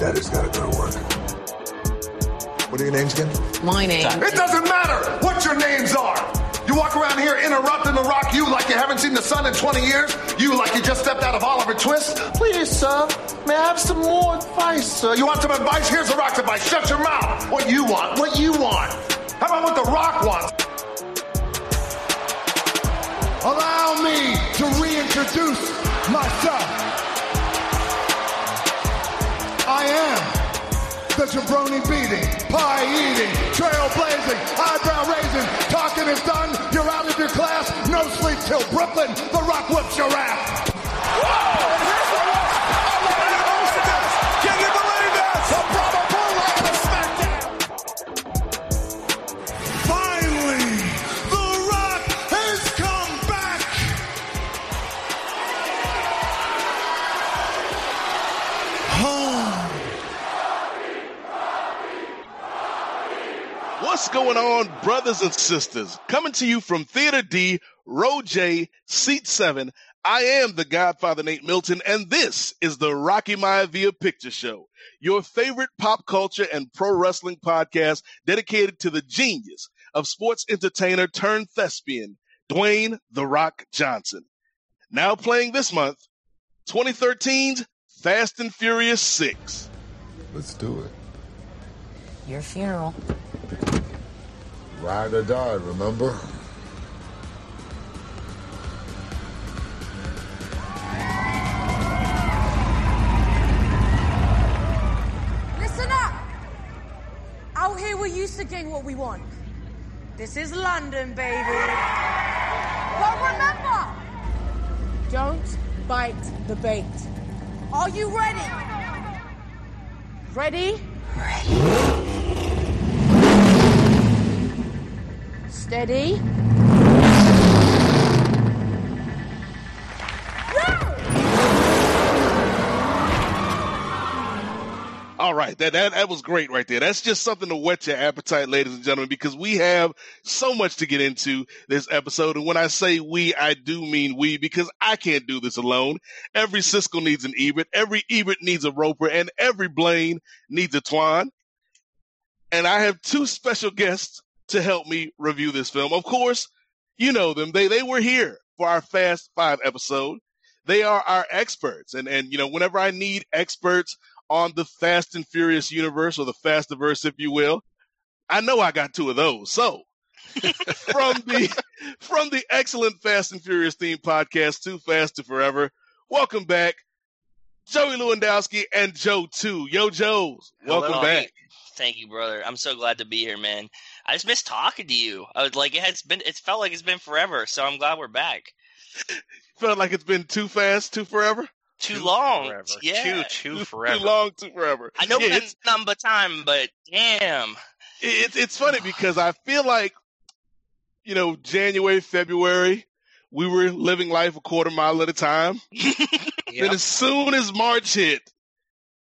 Daddy's gotta go to work. What are your names again? My name. It doesn't matter what your names are. You walk around here interrupting the rock you like you haven't seen the sun in 20 years. You like you just stepped out of Oliver Twist. Please, sir, may I have some more advice, sir? You want some advice? Here's the rock's advice. Shut your mouth. What you want? What you want? How about what the rock wants? Allow me to reintroduce myself. I am the jabroni beating, pie eating, trailblazing, eyebrow raising, talking is done, you're out of your class, no sleep till Brooklyn, the rock whips your ass. Can going on, brothers and sisters? Coming to you from Theater D, Row J, Seat 7. I am the Godfather Nate Milton, and this is the Rocky Maivia Picture Show, your favorite pop culture and pro wrestling podcast dedicated to the genius of sports entertainer turned thespian, Dwayne The Rock Johnson. Now playing this month, 2013's Fast and Furious 6. Let's do it. Your funeral. Ride or die, remember? Listen up! Out here we're used to getting what we want. This is London, baby. But remember, don't bite the bait. Are you ready? Ready? Ready. Steady. All right, that, that that was great right there. That's just something to whet your appetite, ladies and gentlemen, because we have so much to get into this episode. And when I say we, I do mean we, because I can't do this alone. Every Siskel needs an Ebert, every Ebert needs a Roper, and every Blaine needs a Twan. And I have two special guests to help me review this film. Of course, you know them. They they were here for our Fast Five episode. They are our experts, and and you know whenever I need experts on the Fast and Furious universe or the Fastiverse, if you will. I know I got two of those. So from the from the excellent Fast and Furious theme podcast, Too Fast to Forever, welcome back, Joey Lewandowski and Joe Two. Yo, Joes, welcome Hello. back. Thank you, brother. I'm so glad to be here, man. I just miss talking to you. I was like, it has been. It's felt like it's been forever. So I'm glad we're back. Felt like it's been too fast, too forever. Too, long. Forever. Yeah. Too, too forever. Too long, too forever. I know Yeah, yeah, it's, number time, but damn. it's it's funny because I feel like, you know, January, February, we were living life a quarter mile at a time. Yep. Then as soon as March hit,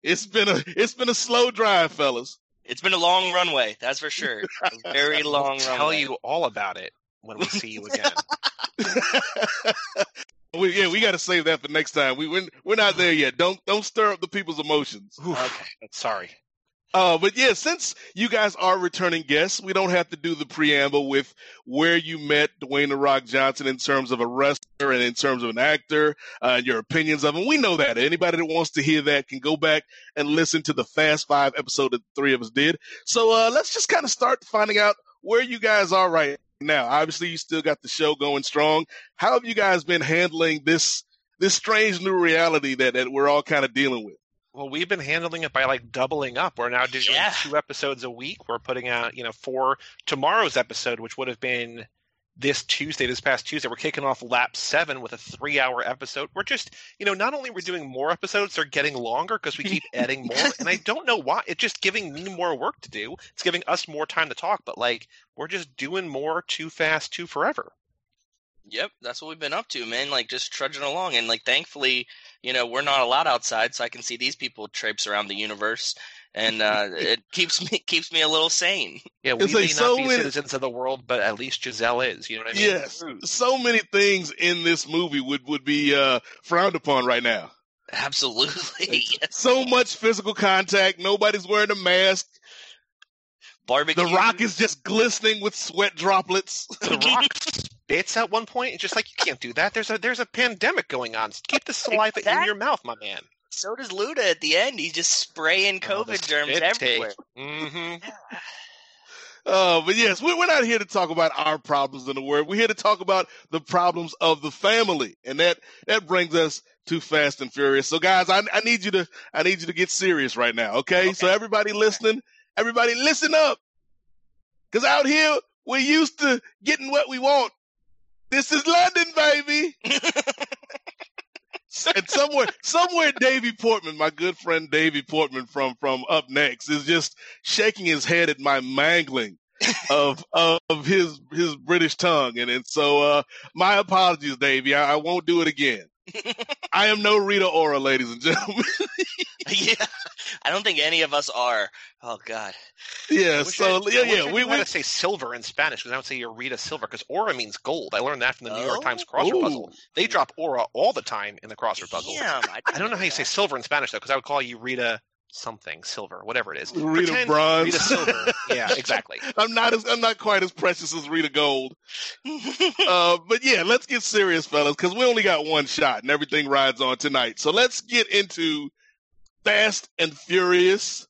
it's been a it's been a slow drive, fellas. It's been a long runway, that's for sure. A very long We'll tell runway. you all about it when we see you again. we, yeah, we got to save that for next time. We we're, we're not there yet. Don't don't stir up the people's emotions. okay, sorry. Uh, but yeah, since you guys are returning guests, we don't have to do the preamble with where you met Dwayne the Rock Johnson in terms of a wrestler and in terms of an actor, uh, and your opinions of him. We know that. Anybody that wants to hear that can go back and listen to the Fast Five episode that the three of us did. So uh, let's just kind of start finding out where you guys are right now. Obviously, you still got the show going strong. How have you guys been handling this this strange new reality that, that we're all kind of dealing with? Well, we've been handling it by like doubling up. We're now doing Yeah. two episodes a week. We're putting out, you know, for tomorrow's episode, which would have been this Tuesday, this past Tuesday, we're kicking off lap seven with a three hour episode. We're just, you know, not only we're doing more episodes, they're getting longer because we keep adding more. And I don't know why. It's just giving me more work to do. It's giving us more time to talk, but like we're just doing more too fast, too forever. Yep, that's what we've been up to, man. Like just trudging along, and like thankfully, you know, we're not allowed outside, so I can see these people traipse around the universe, and uh, it keeps me keeps me a little sane. Yeah, we It's may like not so be many- citizens of the world, but at least Giselle is. You know what I mean? Yes, so many things in this movie would would be uh, frowned upon right now. Absolutely, yes. So much physical contact. Nobody's wearing a mask. barbecue. The Rock is just glistening with sweat droplets. The Rock spits at one point. It's just like you can't do that. There's a there's a pandemic going on. Keep the saliva in your mouth, my man. So does Luda at the end. He's just spraying Oh, COVID germs everywhere. Mm-hmm. Uh, but yes, we- we're not here to talk about our problems in the world. We're here to talk about the problems of the family, and that that brings us to Fast and Furious. So, guys, I, I need you to I need you to get serious right now. Okay, so everybody listening, everybody listen up, because out here we're used to getting what we want. This is London, baby. and somewhere, somewhere, Davy Portman, my good friend Davy Portman from from Up Next, is just shaking his head at my mangling of of his his British tongue, and and so uh, my apologies, Davy. I, I won't do it again. I am no Rita Ora, ladies and gentlemen. yeah, I don't think any of us are. Oh God. yeah, so I, yeah, I yeah, I we to say silver in Spanish because I would say Eureka silver because aura means gold. I learned that from the New York Oh. Times crossword Ooh. puzzle. They drop aura all the time in the crossword puzzle. Yeah, I don't know how you say silver in Spanish though because I would call you Rita something silver, whatever it is. Rita Pretend bronze. Rita silver. yeah, exactly. I'm not as I'm not quite as precious as Rita Gold. uh, but yeah, let's get serious, fellas, because we only got one shot and everything rides on tonight. So let's get into Fast and Furious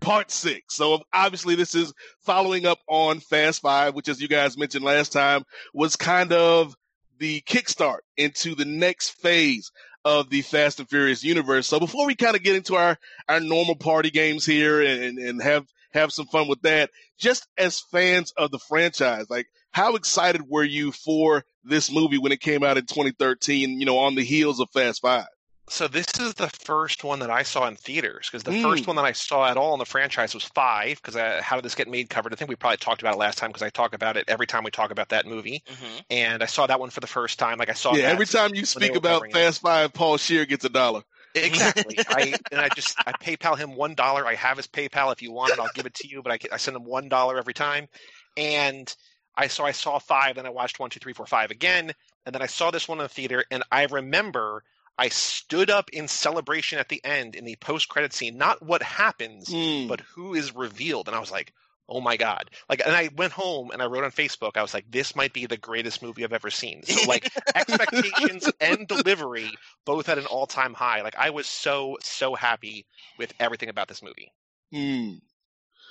Part Six. So obviously, this is following up on Fast Five, which, as you guys mentioned last time, was kind of the kickstart into the next phase of the Fast and Furious universe. So before we kind of get into our our normal party games here and and have have some fun with that, just as fans of the franchise, like how excited were you for this movie when it came out in 2013? You know, on the heels of Fast Five. So this is the first one that I saw in theaters because the Mm. first one that I saw at all in the franchise was five. Because uh, how did this get made? Covered. I think we probably talked about it last time because I talk about it every time we talk about that movie. hmm And I saw that one for the first time. Like I saw. yeah, every time you speak about covering it. Fast Five, Paul Scheer gets a dollar. Exactly. I and I just I PayPal him one dollar. I have his PayPal. If you want it, I'll give it to you. But I, I send him one dollar every time. And I saw I saw five, then I watched one, two, three, four, five again, and then I saw this one in the theater. And I remember I stood up in celebration at the end in the post credit scene. Not what happens, Mm. but who is revealed. And I was like. Oh my god! Like, and I went home and I wrote on Facebook. I was like, "This might be the greatest movie I've ever seen." So, like, expectations and delivery both at an all-time high. Like I was so so happy with everything about this movie. Hmm.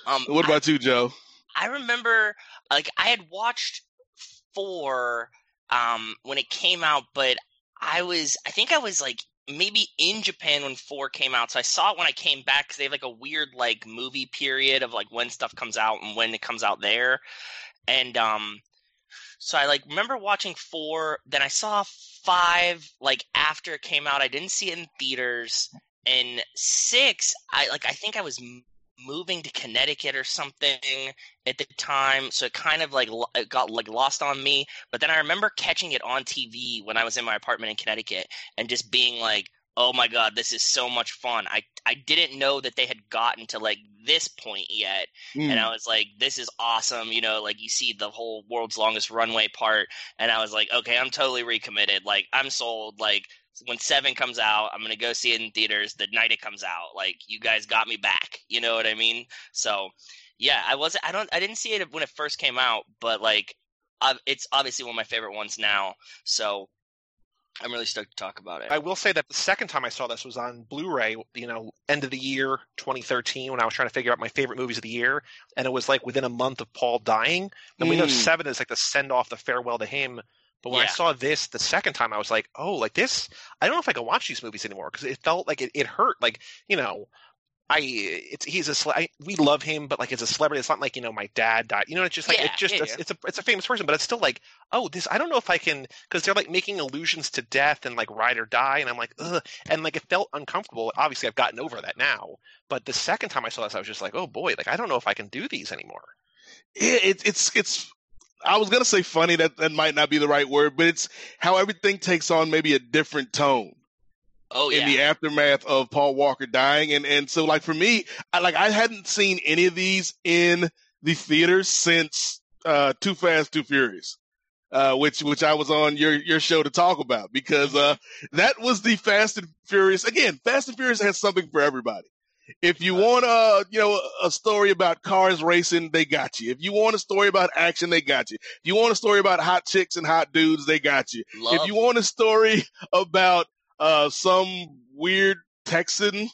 Um, What about you, Joe? I remember like I had watched four um when it came out, but I was I think I was like maybe in Japan when four came out. So I saw it when I came back because they have like a weird like movie period of like when stuff comes out and when it comes out there. And um so I like remember watching four, then I saw five like after it came out. I didn't see it in theaters. And six, I like I think I was moving to Connecticut or something at the time, so it kind of like it got like lost on me. But then I remember catching it on TV when I was in my apartment in Connecticut and just being like, "Oh my god, this is so much fun!" I I didn't know that they had gotten to like this point yet, Hmm. and I was like, "This is awesome!" You know, like you see the whole world's longest runway part, and I was like, "Okay, I'm totally recommitted. Like I'm sold. Like when seven comes out, I'm gonna go see it in theaters the night it comes out. Like you guys got me back. You know what I mean? So yeah, I was I don't I didn't see it when it first came out, but like it's obviously one of my favorite ones now. So I'm really stoked to talk about it. I will say that the second time I saw this was on Blu-ray, you know, end of the year 2013 when I was trying to figure out my favorite movies of the year, and it was like within a month of Paul dying. And mm. we know hmm. Seven is like the send off, the farewell to him. But when yeah. I saw this the second time, I was like, oh, like this. I don't know if I can watch these movies anymore because it felt like it, it hurt. Like you know, I it's he's a I, we love him, but like as a celebrity, it's not like you know my dad died. You know, it's just like yeah, it just yeah, it's, yeah. it's, a it's a famous person, but it's still like oh this I don't know if I can because they're like making allusions to death and like ride or die, and I'm like ugh, and like it felt uncomfortable. Obviously, I've gotten over that now, but the second time I saw this, I was just like oh boy, like I don't know if I can do these anymore. Yeah, it, it's it's I was gonna say funny that that might not be the right word, but it's how everything takes on maybe a different tone Oh, yeah. in the aftermath of Paul Walker dying. And, and so like for me, I like, I hadn't seen any of these in the theaters since, uh, Too Fast, Too Furious. Uh, which, which I was on your, your show to talk about because, uh, that was the Fast and Furious. Again, Fast and Furious has something for everybody. If you want a, you know, a story about cars racing, they got you. If you want a story about action, they got you. If you want a story about hot chicks and hot dudes, they got you. Love. If you want a story about uh, some weird Texan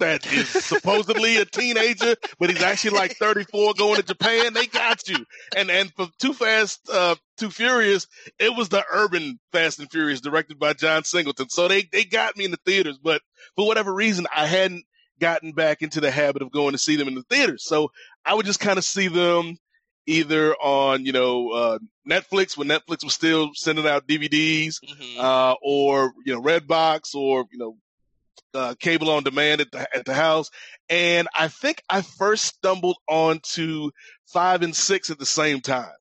that is supposedly a teenager, but he's actually like 34 going to Japan. They got you. And, and for Too Fast, uh, Too Furious, it was the urban Fast and Furious directed by John Singleton. So they, they got me in the theaters, but for whatever reason, I hadn't gotten back into the habit of going to see them in the theaters. So I would just kind of see them either on you know uh, Netflix when Netflix was still sending out DVDs, mm-hmm. uh, or you know Redbox, or you know uh, cable on demand at the at the house. And I think I first stumbled onto five and six at the same time.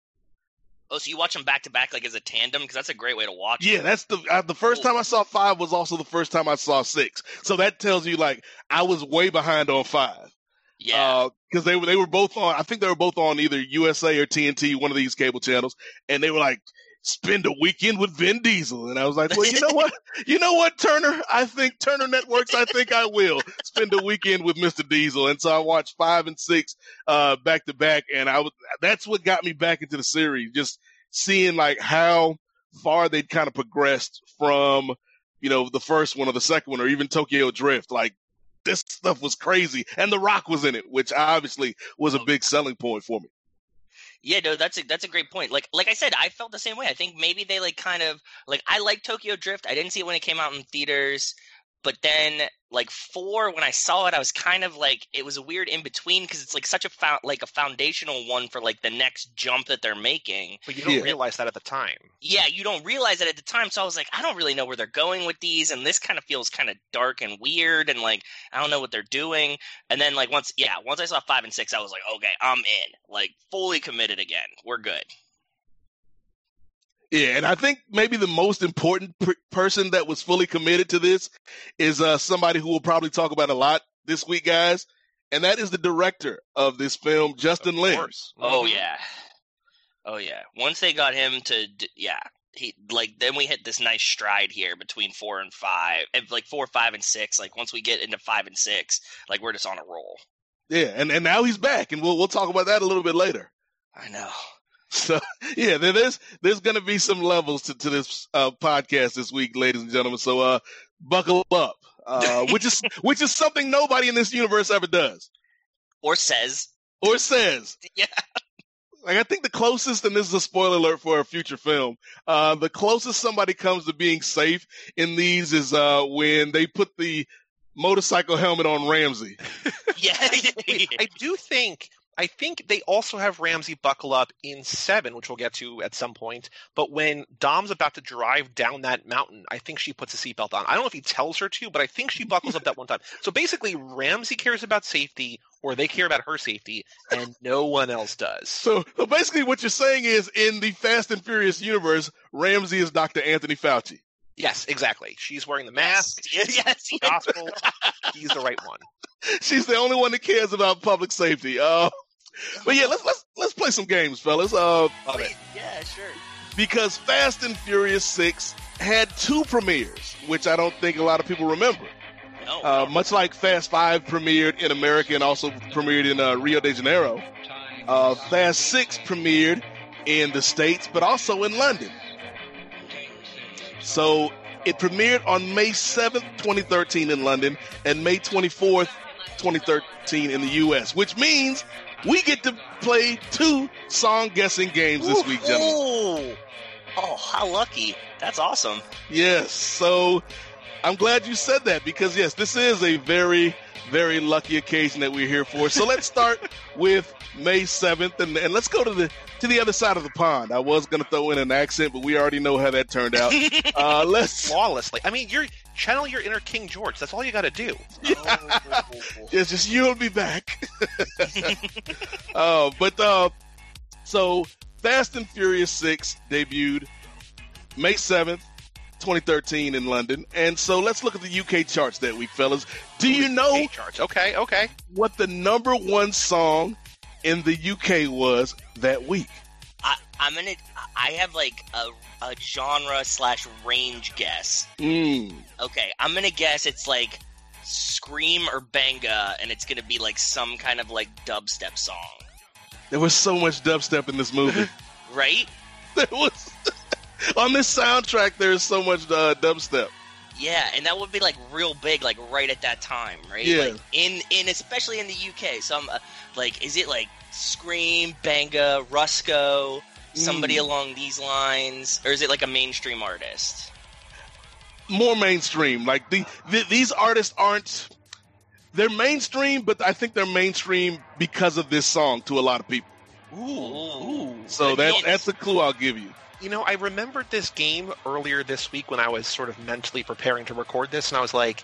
Oh, so you watch them back to back like as a tandem because that's a great way to watch. Yeah, that's the uh, the first time I saw five was also the first time I saw six. So that tells you like I was way behind on five. Yeah, because uh, they were they were both on. I think they were both on either USA or TNT, one of these cable channels, and they were like, "Spend a weekend with Vin Diesel," and I was like, "Well, you know what? you know what, Turner? I think Turner Networks. I think I will spend a weekend with Mr. Diesel." And so I watched five and six uh, back to back, and I was that's what got me back into the series. Just seeing like how far they'd kind of progressed from you know, the first one or the second one or even Tokyo Drift. Like this stuff was crazy, and The Rock was in it, which obviously was a oh. big selling point for me. Yeah, no, that's a that's a great point. Like like I said, I felt the same way. I think maybe they like kind of like I like Tokyo Drift. I didn't see it when it came out in theaters. But then, like four, when I saw it, I was kind of like it was a weird in between because it's like such a fo- like a foundational one for like the next jump that they're making. But you don't yeah. realize that at the time. Yeah, you don't realize it at the time. So I was like, I don't really know where they're going with these, and this kind of feels kind of dark and weird, and like I don't know what they're doing. And then like once, yeah, once I saw five and six, I was like, okay, I'm in, like fully committed again. We're good. Yeah, and I think maybe the most important per- person that was fully committed to this is uh, somebody who will probably talk about a lot this week, guys, and that is the director of this film, Justin Lin. Oh mm-hmm. yeah, oh yeah. Once they got him to, yeah, he like then we hit this nice stride here between four and five, and like four, five, and six. Like once we get into five and six, like we're just on a roll. Yeah, and and now he's back, and we'll we'll talk about that a little bit later. I know. So yeah, there's there's going to be some levels to, to this uh, podcast this week, ladies and gentlemen. So uh, buckle up, uh, which is which is something nobody in this universe ever does, or says, or says. Yeah. Like I think the closest, and this is a spoiler alert for a future film, uh, the closest somebody comes to being safe in these is uh, when they put the motorcycle helmet on Ramsey. yeah, I do think I think they also have Ramsey buckle up in seven, which we'll get to at some point. But when Dom's about to drive down that mountain, I think she puts a seatbelt on. I don't know if he tells her to, but I think she buckles up that one time. So basically, Ramsey cares about safety, or they care about her safety, and no one else does. So, so basically, what you're saying is, in the Fast and Furious universe, Ramsey is Dr. Anthony Fauci. Yes, exactly. She's wearing the mask. Yes, yes. Gospel. He's the right one. She's the only one that cares about public safety. Oh. But yeah, let's let's let's play some games, fellas. Uh, yeah, sure. Because Fast and Furious Six had two premieres, which I don't think a lot of people remember. No. Uh, much like Fast Five premiered in America and also premiered in uh, Rio de Janeiro, uh, Fast Six premiered in the States, but also in London. So it premiered on May 7th, 2013 in London and May 24th, 2013 in the US, which means we get to play two song guessing games this week, gentlemen. Oh, oh, how lucky! That's awesome. Yes. So I'm glad you said that because yes, this is a very, very lucky occasion that we're here for. So let's start with May 7th and, and let's go to the to the other side of the pond. I was going to throw in an accent, but we already know how that turned out. Uh, let's Flawlessly. I mean, you're channel your inner King George. That's all you got to do. It's just you'll be back. uh, but uh, so Fast and Furious 6 debuted May 7th, 2013 in London. And so let's look at the UK charts that week, fellas. Do you know charts. Okay, okay. what the number one song in the UK was that week? I, I'm gonna. I have like a, a genre slash range guess. Mm. Okay, I'm gonna guess it's like Skream or Benga, and it's gonna be like some kind of like dubstep song, There was so much dubstep in this movie. right? there was on this soundtrack. There is so much uh, dubstep. Yeah, and that would be like real big, like right at that time, right? Yeah. Like in in especially in the UK. Some uh, like is it like Skream, Benga, Rusko, somebody Mm. along these lines, or is it like a mainstream artist? more mainstream. Like the, the these artists aren't they're mainstream, but I think they're mainstream because of this song to a lot of people. Ooh, So Good that that's a clue I'll give you. You know, I remembered this game earlier this week when I was sort of mentally preparing to record this, and I was like,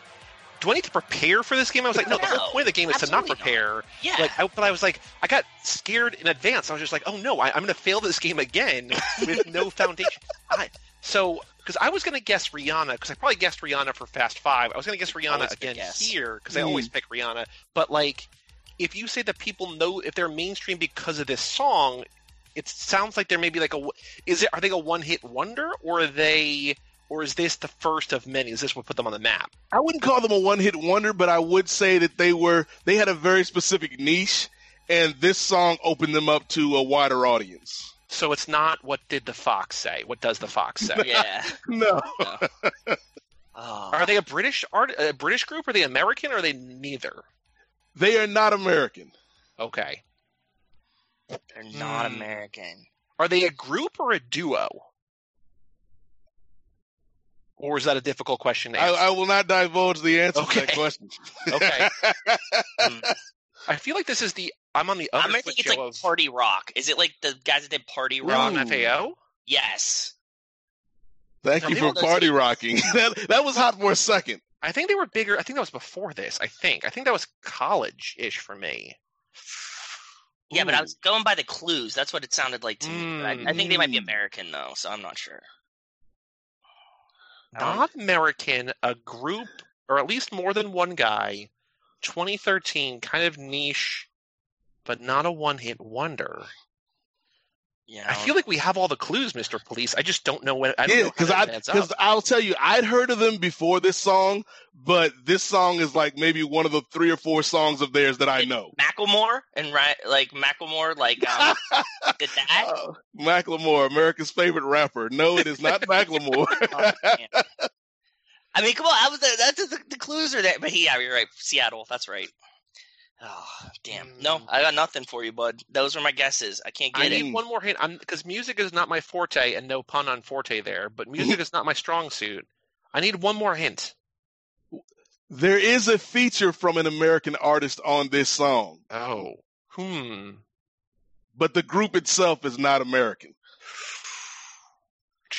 "Do I need to prepare for this game?" I was like, "No, the whole point of the game is to not absolutely not. prepare." Yeah. Like, I, but I was like, I got scared in advance. I was just like, "Oh no, I, I'm going to fail this game again with no foundation." I, so, because I was going to guess Rihanna, because I probably guessed Rihanna for Fast Five. I was going to guess Rihanna Always a good again guess. here because I Mm. always pick Rihanna. But like, if you say that people know if they're mainstream because of this song, it sounds like they're maybe like a is it are they a one hit wonder or are they or is this the first of many? Is this what put them on the map? I wouldn't call them a one hit wonder, but I would say that they were they had a very specific niche, and this song opened them up to a wider audience. So it's not what did the fox say? What does the fox say? yeah. No, Oh, Are they a British art a British group? Are they American or are they neither? they are not American. Okay. They're not Hmm. American. Are they a group or a duo? Or is that a difficult question to I, answer? I will not divulge the answer to that Okay. question. Okay. Hmm. I feel like this is the I'm on the other I'm gonna think it's like of Party Rock. Is it like the guys that did Party Rock? Ron FAO. Yes. Thank Now, you for party eight- rocking. that that was hot for a second. I think they were bigger. I think that was before this. I think. I think that was college ish for me. Yeah, but I was going by the clues. That's what it sounded like to me. I, I think they might be Mm. American though, so I'm not sure. Not American, a group, or at least more than one guy. 2013, kind of niche, but not a one-hit wonder. You know, I feel like we have all the clues, Mr. Police. I just don't know when. I don't Yeah, know because I because I'll tell you, I'd heard of them before this song, but this song is like maybe one of the three or four songs of theirs that I know. Macklemore and right, like Macklemore, like um, did that. Uh, Macklemore, America's favorite rapper. No, it is not Macklemore. Oh. I mean, come on, I was that's the, the clues are there. But yeah, you're right. Seattle, that's right. Oh damn! No, Mm. I got nothing for you, bud. Those were my guesses. I can't I get it. need one more hint. Because music is not my forte, and no pun on forte there. But music is not my strong suit. I need one more hint. there is a feature from an American artist on this song, Oh, hmm. but the group itself is not American.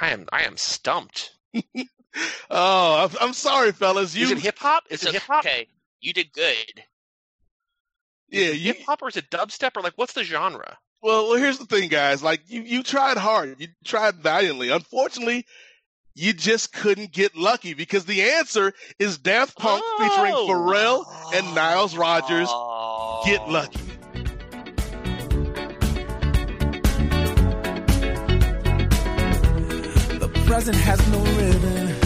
I am I am stumped. Oh, I'm, I'm sorry, fellas. You... Is it hip hop? Is it hip hop? Okay, you did good. Yeah, you... hip hop or is it dubstep or like what's the genre? Well, well, here's the thing, guys. Like you, you tried hard. You tried valiantly. Unfortunately, you just couldn't get lucky because the answer is Daft Punk oh. featuring Pharrell and Niles Rodgers. Oh. Get lucky. The present has no rhythm.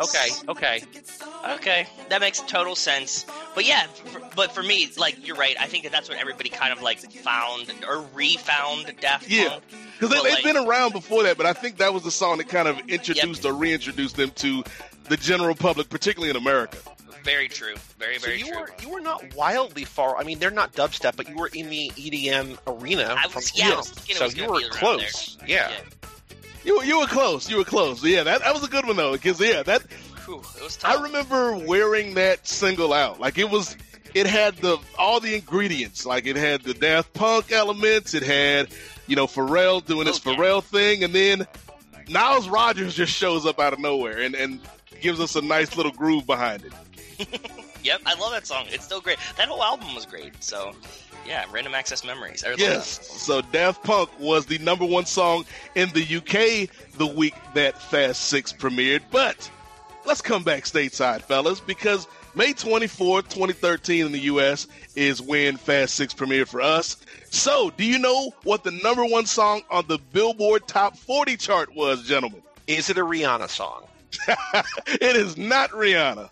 Okay, okay, okay. Okay, that makes total sense. But yeah, for, but for me, like you're right. I think that that's what everybody kind of like found or refound Daft Yeah, because they, Well, they've like- been around before that, but I think that was the song that kind of introduced or reintroduced them to the general public, particularly in America. Very true. Very So very you true. were you were not wildly far. I mean, they're not dubstep, but you were in the EDM arena. I from was- yeah, I was thinking it so you were be around close. Yeah. You were, you were close. You were close. Yeah, that, that was a good one though, because yeah, that Whew, it was tough. I remember wearing that single out. Like it was, it had the all the ingredients. Like it had the Daft Punk elements. It had, you know, Pharrell doing his. Pharrell thing, and then Niles Rodgers just shows up out of nowhere and and gives us a nice little groove behind it. Yep, I love that song. It's still great. That whole album was great. So, yeah, Random Access Memories. I love Yes. that. So Daft Punk was the number one song in the UK the week that Fast Six premiered. But let's come back stateside, fellas, because May 24th, 2013 in the US is when Fast Six premiered for us. So, do you know what the number one song on the Billboard Top 40 chart was, gentlemen? Is it a Rihanna song? it is not Rihanna.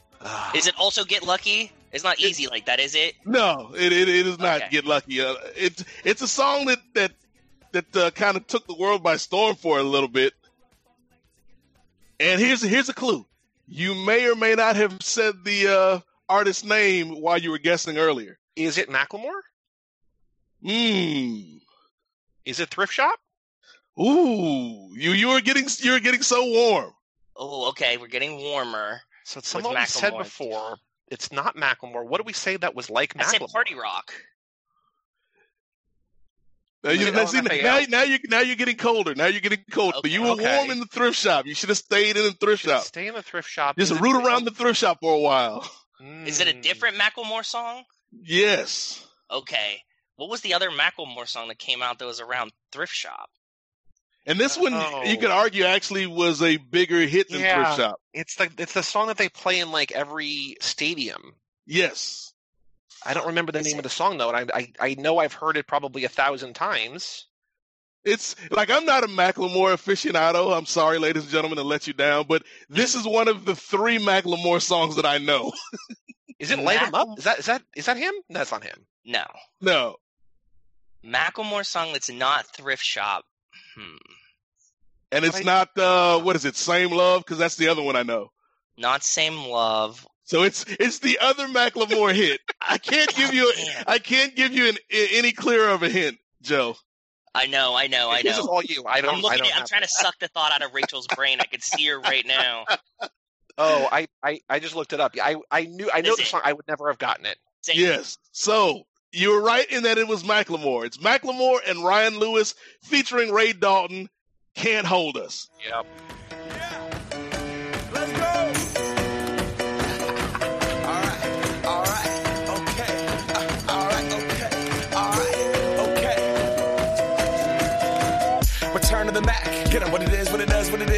Is it also Get Lucky? It's not easy like that, is it? No, it it, it is not Okay. Get Lucky. Uh, it's it's a song that that that uh, kind of took the world by storm for a little bit. And here's here's a clue: you may or may not have said the uh, artist's name while you were guessing earlier. Is it Macklemore? Hmm. Is it Thrift Shop? Ooh, you you were getting you were getting so warm. Oh, okay. We're getting warmer. So it's With someone we said before. It's not Macklemore. What do we say that was like I said Macklemore? Party Rock. Now, you, it now, see, LMFAO? now, now you now you're getting colder. Now you're getting colder. Okay, you were okay. warm in the thrift shop. You should have stayed in the thrift shop. Stay in the thrift shop. Just Is it- root around the thrift shop for a while. Hmm. Is it a different Macklemore song? Yes. Okay. What was the other Macklemore song that came out that was around Thrift Shop? And this one, Oh. you could oh. argue, actually was a bigger hit than Yeah. Thrift Shop. It's the it's the song that they play in like every stadium. Yes. I don't remember the Is name it- of the song though, and I, I I know I've heard it probably a thousand times. It's like I'm not a Macklemore aficionado. I'm sorry, ladies and gentlemen, to let you down, but this is one of the three Macklemore songs that I know. Is it Light 'Em Up? Is that is that is that him? No, that's not him. No. No. Macklemore song that's not Thrift Shop. Hmm. And it's I- not, uh, what is it, Same Love? Because that's the other one I know. Not Same Love. So it's it's the other Macklemore hit. I can't give you Damn. I can't give you an, any clearer of a hint, Joe. I know, I know, I know. This is all you. I don't. I'm I looking don't at, I'm have- trying to suck the thought out of Rachel's brain. I could see her right now. Oh, I, I I just looked it up. I I knew I know Is the it? song. I would never have gotten it. Same. Yes. So you were right in that it was Macklemore. It's Macklemore and Ryan Lewis featuring Ray Dalton. Can't hold us. Yep.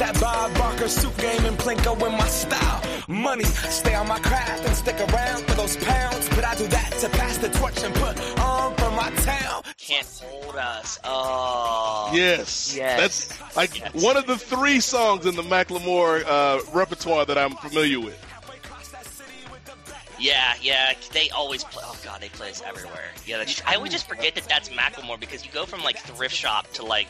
Got that Bob Barker suit game and Plinko in my style. Money, stay on my craft and stick around for those pounds. But I do that to pass the torch and put on for my town. Can't hold us. Oh. Yes. Yes. That's like Yes. one of the three songs in the Macklemore uh, repertoire that I'm familiar with. Yeah, yeah, they always play. Oh god, they play us everywhere. Yeah, that's, I always just forget that that's Macklemore because you go from like thrift shop to like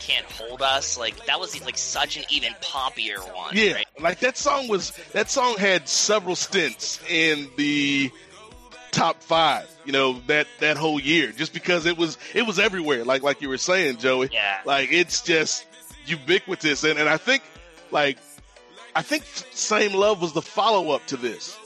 can't hold us. Like that was like such an even poppier one. Yeah, right? like that song was that song had several stints in the top five. You know that that whole year, just because it was it was everywhere. Like like you were saying, Joey. Yeah. Like it's just ubiquitous, and and I think like I think "Same Love" was the follow up to this.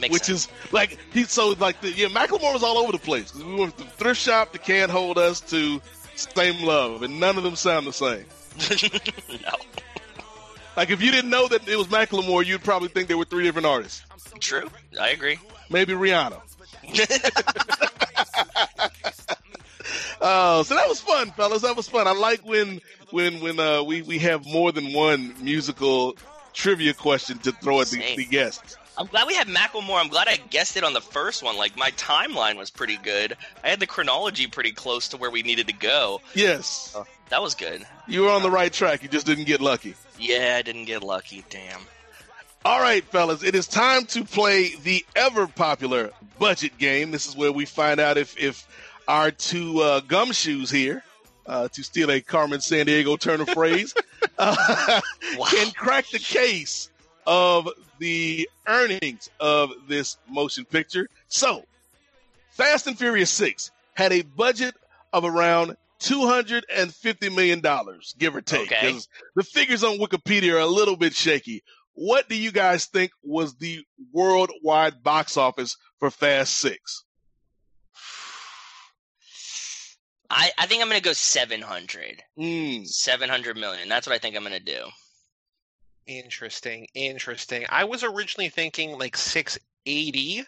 Makes which sense. is like he so like the, yeah Macklemore was all over the place. we went from thrift shop to can't hold us to same love and none of them sound the same. No, like if you didn't know that it was Macklemore you'd probably think they were three different artists. True. I agree. maybe Rihanna. Uh, so that was fun fellas. That was fun. I like when when when uh, we we have more than one musical trivia question to throw at the, the guests I'm glad we had Macklemore. I'm glad I guessed it on the first one. Like my timeline was pretty good. I had the chronology pretty close to where we needed to go. yes That was good. you were on the right track you just didn't get lucky Yeah, I didn't get lucky. Damn. All right, fellas, it is time to play the ever popular budget game. This is where we find out if if our two uh, gumshoes here, uh, to steal a Carmen Sandiego Turner phrase, uh, Wow. can crack the case of the earnings of this motion picture. So, Fast and Furious 6 had a budget of around $250 million, give or take. Okay. The figures on Wikipedia are a little bit shaky. What do you guys think was the worldwide box office for Fast 6? I, I think I'm gonna go 700. Mm. 700 million. That's what I think I'm gonna do. Interesting, interesting. I was originally thinking like 680.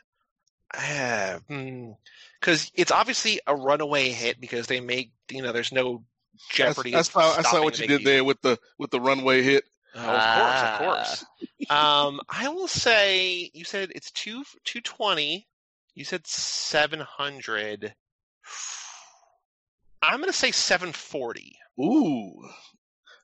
Because it's obviously a runaway hit because they make, you know, there's no jeopardy. that's, of how, I saw what you did there with the with the runway hit. Oh, of course, of Ah. course. Um, I will say you said it's two two twenty. You said seven hundred. I'm gonna say seven forty. Ooh.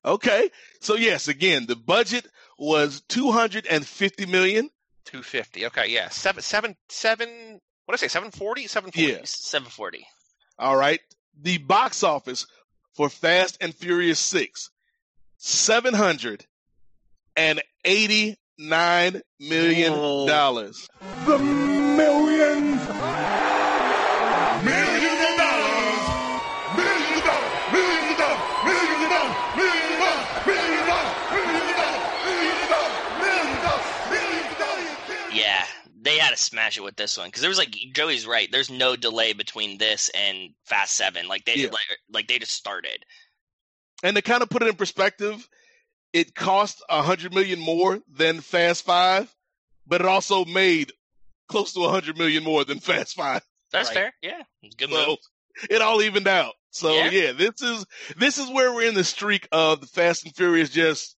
Okay. So yes, again, the budget was 250 million. Two fifty. Okay, yeah. Seven seven seven what did I say? Seven forty? Seven forty. Yeah. 740. All right. The box office for Fast and Furious 6 789 million dollars. The millions. Smash it with this one because there was like Joey's right. There's no delay between this and Fast Seven. Like they Yeah. like, like they just started. And to kind of put it in perspective, it cost a hundred million more than Fast Five, but it also made close to a hundred million more than Fast Five. That's Right. fair. Yeah, good So move. it all evened out. So Yeah. yeah. this is this is where we're in the streak of the Fast and Furious just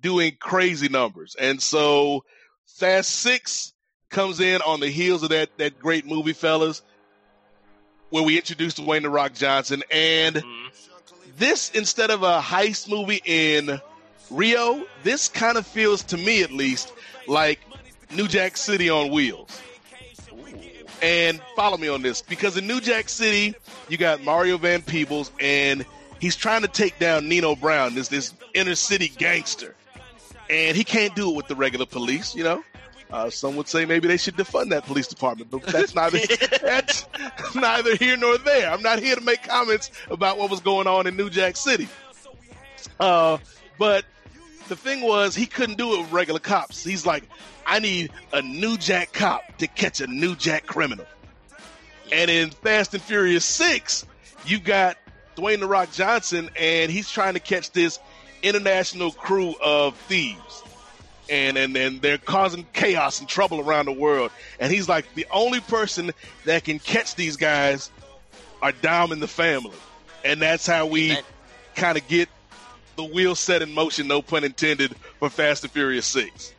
doing crazy numbers. And so Fast Six comes in on the heels of that that great movie, fellas, where we introduced Dwayne the Rock Johnson. And Mhm. this instead of a heist movie in Rio, this kind of feels to me at least like New Jack City on wheels. And follow me on this because in New Jack City, you got Mario Van Peebles and he's trying to take down Nino Brown, this this inner city gangster. And he can't do it with the regular police, you know? Uh, some would say maybe they should defund that police department, but that's neither that's neither here nor there. I'm not here to make comments about what was going on in New Jack City. Uh, but the thing was, he couldn't do it with regular cops. He's like, I need a New Jack cop to catch a New Jack criminal. And in Fast and Furious 6, you got Dwayne The Rock Johnson, and he's trying to catch this international crew of thieves. And, and, and they're causing chaos and trouble around the world. And he's like, the only person that can catch these guys are Dom and the family. And that's how we kind of get the wheel set in motion, no pun intended, for Fast and Furious 6.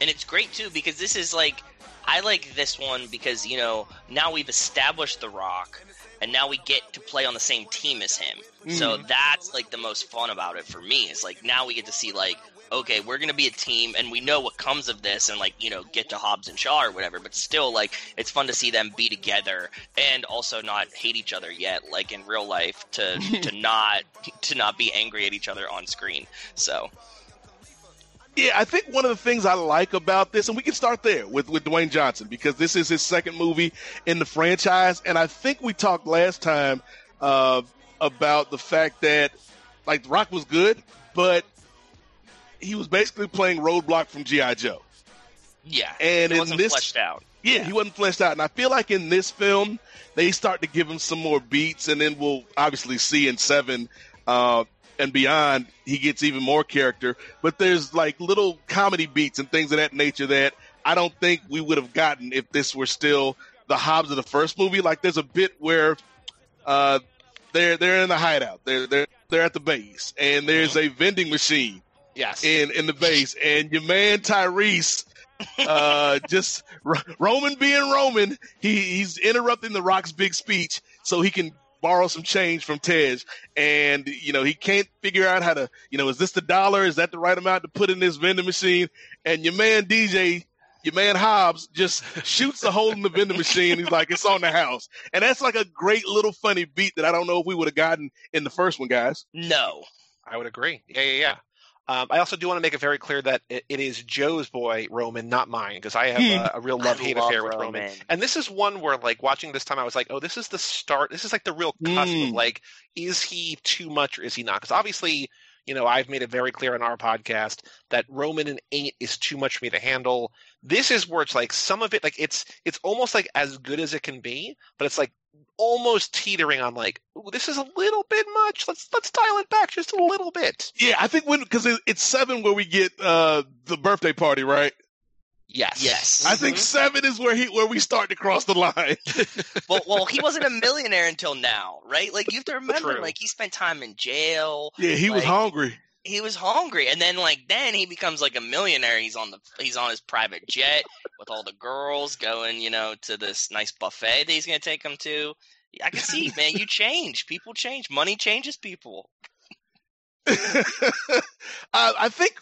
and it's great too because this is like I like this one because you know now we've established The Rock, and now we get to play on the same team as him. So mm-hmm. that's like the most fun about it for me. Is like now we get to see like okay, we're gonna be a team, and we know what comes of this, and like you know, get to Hobbs and Shaw or whatever. But still, like it's fun to see them be together and also not hate each other yet, like in real life, to to not to not be angry at each other on screen. So Yeah, I think one of the things I like about this, and we can start there with, with Dwayne Johnson because this is his second movie in the franchise, and I think we talked last time uh, about the fact that like The Rock was good, but he was basically playing Roadblock from GI Joe. yeah, And in wasn't this- fleshed out. Yeah, he wasn't fleshed out, and I feel like in this film they start to give him some more beats, and then we'll obviously see in seven uh, and beyond he gets even more character. But there's like little comedy beats and things of that nature that I don't think we would have gotten if this were still the Hobbs of the first movie. Like there's a bit where uh, they're they're in the hideout, they're they're they're at the base, and there's a vending machine Yes. in in the base, and your man Tyrese, uh, just Roman being Roman, he he's interrupting the Rock's big speech so he can borrow some change from Tej, and you know he can't figure out how to, you know, is this the dollar? Is that the right amount to put in this vending machine? And your man DJ. Your man Hobbs just shoots a hole in the vending machine. He's like, "It's on the house," and that's like a great little funny beat that I don't know if we would have gotten in the first one, guys. No, I would agree. Yeah, yeah, yeah. Um, I also do want to make it very clear that it, it is Joe's boy Roman, not mine, because I have a, a real love hate love affair with Roman. Roman. And this is one where, like, watching this time, I was like, oh, this is the start. This is like the real cusp of Mm. like, is he too much or is he not? Because obviously, you know, I've made it very clear on our podcast that Roman and eight is too much for me to handle. This is where it's like some of it, like it's it's almost like as good as it can be, but it's like almost teetering on like, this is a little bit much. Let's let's dial it back just a little bit. Yeah, I think when because it, it's seven where we get uh the birthday party, right? Yes. Yes. I think mm-hmm. seven is where he where we start to cross the line. well, well, he wasn't a millionaire until now, right? Like you have to remember, True. like he spent time in jail. yeah, he was hungry. He was hungry, and then like then he becomes like a millionaire. He's on the he's on his private jet with all the girls going, you know, to this nice buffet that he's gonna take them to. I can see, man, you change. People change. Money changes people. I, I think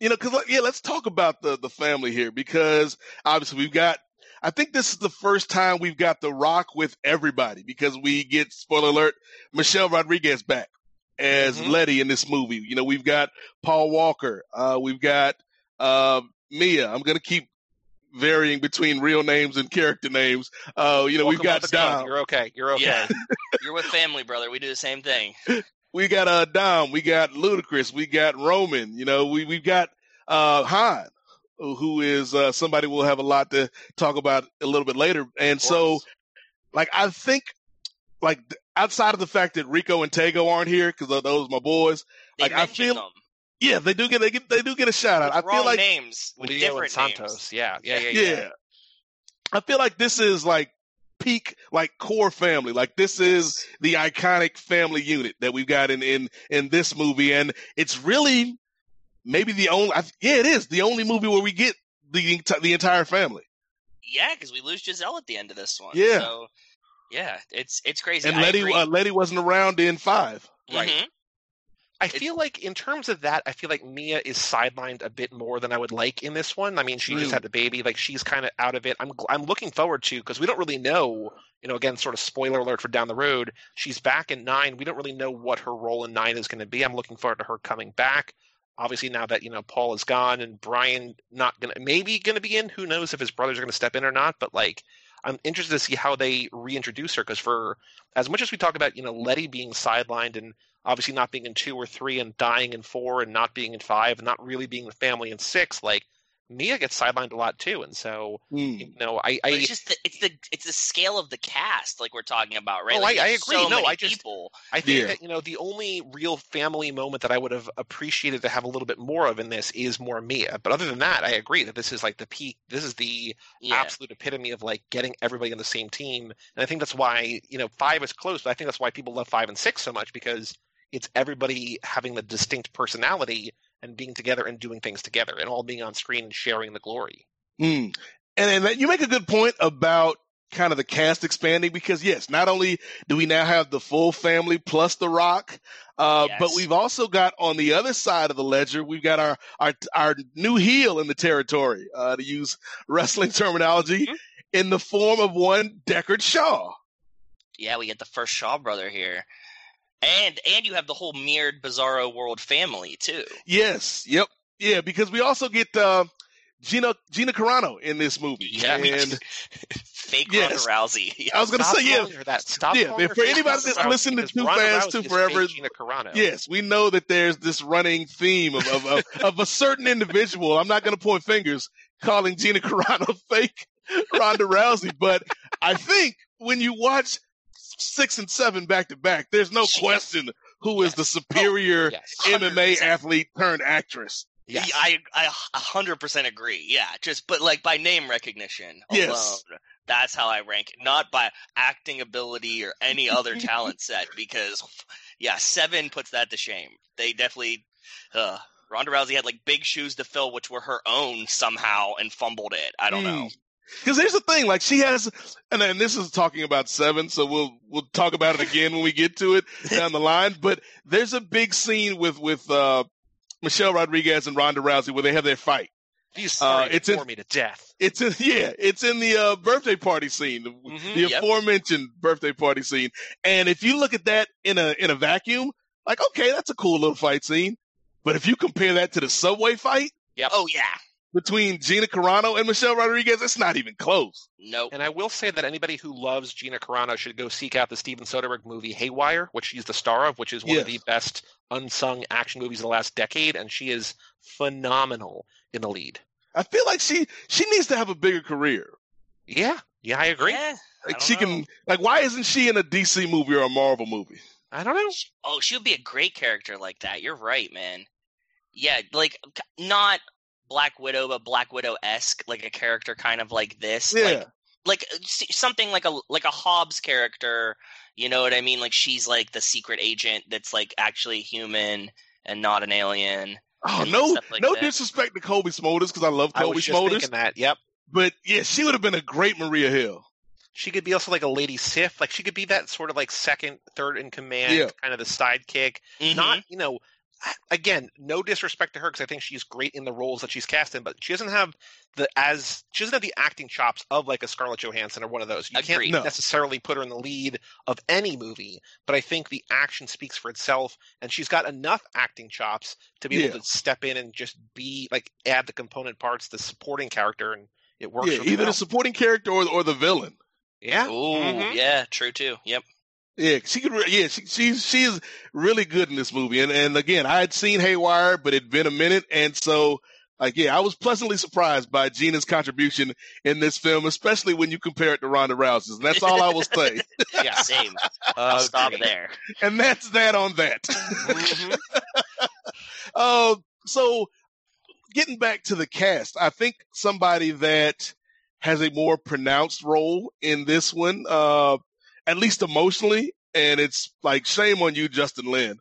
you know because yeah, let's talk about the the family here because obviously we've got. I think this is the first time we've got The Rock with everybody because we get spoiler alert Michelle Rodriguez back as Mhm. Letty in this movie. You know we've got Paul Walker. Uh, we've got uh, Mia. I'm gonna keep varying between real names and character names. Uh, you know we've got. Dom. You're okay. You're okay. Yeah, you're with family, brother. We do the same thing. We got uh Dom, we got Ludacris, we got Roman, you know, we we've got uh Han, who is uh somebody we'll have a lot to talk about a little bit later. And so like I think like outside of the fact that Rico and Tego aren't here because those are my boys, They Like, I feel- them yeah, they do get they get they do get a shout out. with I feel like names with Leo different and Santos. names. Yeah, yeah, yeah, yeah. yeah. I feel like this is like peak like core family. Like this is the iconic family unit that we've got in in in this movie and it's really maybe the only yeah it is the only movie where we get the the entire family. Yeah, because we lose Giselle at the end of this one. Yeah. So, yeah, it's it's crazy. And I Letty uh, Letty wasn't around in 5. right. Mhm. I feel like in terms of that, I feel like Mia is sidelined a bit more than I would like in this one. I mean, she just Mm. had the baby; like she's kind of out of it. I'm I'm looking forward to because we don't really know. You know, again, sort of spoiler alert for down the road. She's back in nine. We don't really know what her role in nine is going to be. I'm looking forward to her coming back. Obviously, now that you know Paul is gone and Brian not gonna maybe gonna be in. Who knows if his brothers are gonna step in or not? But like, I'm interested to see how they reintroduce her because for as much as we talk about you know Letty being sidelined and obviously not being in two or three and dying in four and not being in five and not really being with family in six, like Mia gets sidelined a lot too. And so, Mm. you know, I, I it's just the, it's the it's the scale of the cast like we're talking about, right? Oh, Like, I- I agree. So No, I just- people. I think Yeah. that you know the only real family moment that I would have appreciated to have a little bit more of in this is more Mia. But other than that, I agree that this is like the peak. This is the Yeah. absolute epitome of like getting everybody on the same team. And I think that's why you know five is close, but I think that's why people love five and six so much because it's everybody having the distinct personality and being together and doing things together and all being on screen and sharing the glory. Mm. And, and you make a good point about kind of the cast expanding because yes, not only do we now have the full family plus The Rock, uh, Yes. but we've also got on the other side of the ledger, we've got our our our new heel in the territory, uh, to use wrestling terminology, Mhm. in the form of one Deckard Shaw. Yeah, we get the first Shaw brother here. And and you have the whole mirrored Bizarro World family too. Yes, yep, yeah, because we also get uh, Gina Gina Carano in this movie, Yeah. and Fake Yes. Ronda Rousey. I was gonna Stop say yeah. calling her that. Stop Yeah, calling her for anybody that's Rousey, listened to because Too Ronda Fast, Rousey Too Forever- Gina Carano. Yes, we know that there's this running theme of of, of, of a certain individual. I'm not going to point fingers calling Gina Carano fake Ronda Rousey, but I think when you watch six and seven back to back, there's no She- question who is Yes. the superior Yes. MMA athlete turned actress. Yes. I I a hundred percent agree. Yeah, just but like by name recognition alone, Yes. that's how I rank it. Not by acting ability or any other talent set. Because yeah, seven puts that to shame. They definitely. Uh, Ronda Rousey had like big shoes to fill, which were her own somehow, and fumbled it. I don't know. Because there's the thing, like she has, and then this is talking about seven, so we'll we'll talk about it again when we get to it down the line. But there's a big scene with with uh, Michelle Rodriguez and Ronda Rousey where they have their fight. He's Uh, sorry it's to in- bore me to death. It's in yeah, it's in the uh, birthday party scene, the, Mhm. the Yep. aforementioned birthday party scene. And if you look at that in a in a vacuum, like okay, that's a cool little fight scene. But if you compare that to the subway fight Oh yeah, between Gina Carano and Michelle Rodriguez, it's not even close. nope. And I will say that anybody who loves Gina Carano should go seek out the Steven Soderbergh movie Haywire, which she's the star of, which is one of the best unsung action movies of the last decade, and she is phenomenal in the lead. I feel like she she needs to have a bigger career. Yeah, yeah, I agree. Yeah, Like don't she know. can like why isn't she in a DC movie or a Marvel movie? I don't know. Oh, she would be a great character like that. You're right, man. Yeah, like not Black Widow, but Black Widow esque, like a character kind of like this. Yeah. Like, like uh, something like a like a Hobbs character. You know what I mean? Like she's like the secret agent that's like actually human and not an alien. Oh no, like no that. disrespect to Cobie Smulders because I love I Cobie was just Smulders, thinking that. Yep. but yeah, she would have been a great Maria Hill. She could be also like a lady Sif. Like she could be that sort of like second, third in command, Yeah. kind of the sidekick. Mhm. Not, you know, again, no disrespect to her because I think she's great in the roles that she's cast in, but she doesn't have the as she doesn't have the acting chops of like a Scarlett Johansson or one of those. You Agreed. can't No. necessarily put her in the lead of any movie, but I think the action speaks for itself, and she's got enough acting chops to be able to step in and just be like add the component parts, the supporting character, and it works. Yeah, either well. the supporting character or or the villain. yeah. Ooh, Mhm. yeah, true too. Yep. Yeah, she could. Yeah, she, she's she is really good in this movie. And and again, I had seen Haywire, but it'd been a minute, and so like yeah, I was pleasantly surprised by Gina's contribution in this film, especially when you compare it to Ronda Rousey's. And that's all I will say. Yeah. Same. I'll stop there. and that's that on that. Mhm. Uh, so getting back to the cast, I think somebody that has a more pronounced role in this one, uh, at least emotionally, and it's like shame on you, Justin Lin,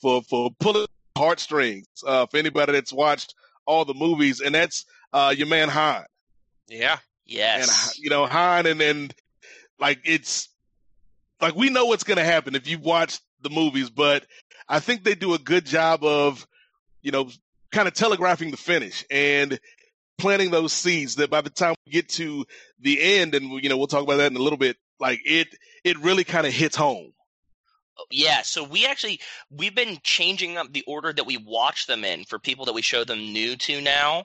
for for pulling heartstrings. Uh, for anybody that's watched all the movies, and that's uh, your man Han, Yeah. Yes. and you know Han, and then like it's like we know what's going to happen if you've watched the movies, but I think they do a good job of, you know, kind of telegraphing the finish and planting those seeds that by the time we get to the end, and you know, we'll talk about that in a little bit. Like it, it really kind of hits home. Yeah, so we actually we've been changing up the order that we watch them in for people that we show them new to now.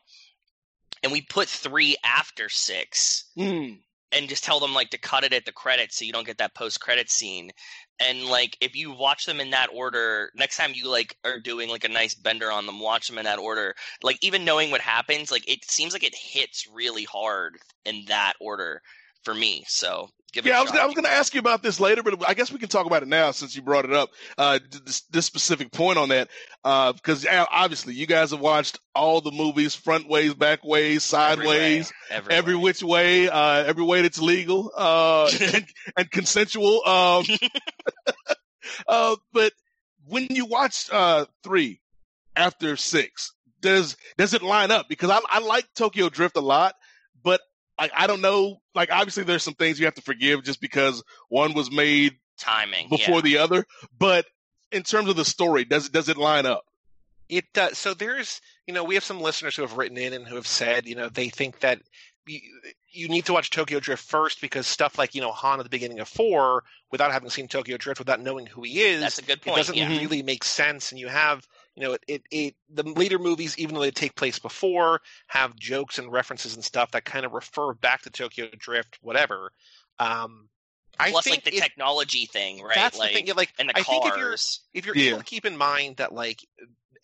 And we put 3 after 6 Mm. and just tell them like to cut it at the credits so you don't get that post credit scene. And like if you watch them in that order, next time you like are doing like a nice bender on them, watch them in that order. Like even knowing what happens, like it seems like it hits really hard in that order for me. So give Yeah, I was. I was going to ask you about this later, but I guess we can talk about it now since you brought it up. Uh, this, this specific point on that, because obviously you guys have watched all the movies, front ways, back ways, sideways, Every way. every which way, uh, every way that's legal uh, and, and consensual. Um, uh, but when you watch uh, three after six, does does it line up? Because I, I like Tokyo Drift a lot, like I don't know. Like obviously, there's some things you have to forgive just because one was made Timing before yeah. the other. But in terms of the story, does it does it line up? It does. So there's, you know, we have some listeners who have written in and who have said, you know, they think that you, you need to watch Tokyo Drift first because stuff like, you know, Han at the beginning of four, without having seen Tokyo Drift, without knowing who he is, That's a good point. it doesn't yeah. really make sense. And you have, you know, it, it, it, the later movies, even though they take place before, have jokes and references and stuff that kind of refer back to Tokyo Drift, whatever. Um, I Plus, think like the it- technology thing, right? That's like, the thing. Yeah, like and the I think if you're cars. if you're Yeah. able to keep in mind that like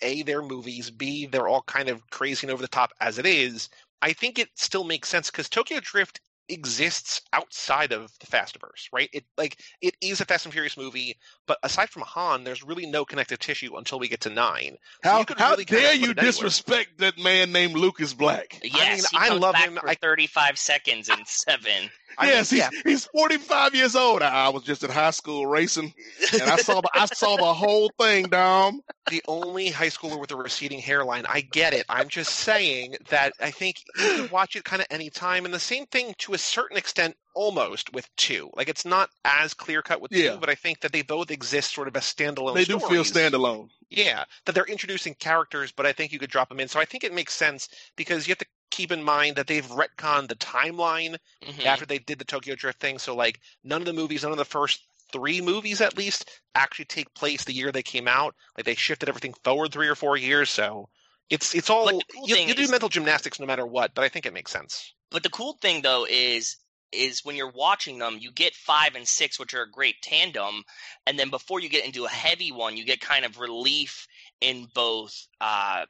a they're movies, b they're all kind of crazy and over the top as it is. I think it still makes sense because Tokyo Drift exists outside of the Fastiverse, right? It like it is a Fast and Furious movie, but aside from Han, there's really no connective tissue until we get to nine. How you could how really dare you disrespect that man named Lucas Black? Yes, he I comes love back him. for I- 35 seconds in seven. I mean, yes, he's, yeah. he's 45 years old. I, I was just in high school racing, and I saw the I saw the whole thing, Dom. the only high schooler with a receding hairline. I get it. I'm just saying that I think you can watch it kind of any time, and the same thing to a certain extent, almost with two. Like it's not as clear cut with Yeah. two, but I think that they both exist sort of as standalone. They do feel standalone. Yeah, that they're introducing characters, but I think you could drop them in. So I think it makes sense because you have to keep in mind that they've retconned the timeline Mhm. after they did the Tokyo Drift thing. So like none of the movies, none of the first three movies at least actually take place the year they came out. Like they shifted everything forward three or four years. So it's it's all But cool you, you do mental gymnastics no matter what. But I think it makes sense. But the cool thing though is is when you're watching them, you get five and six, which are a great tandem, and then before you get into a heavy one, you get kind of relief in both uh,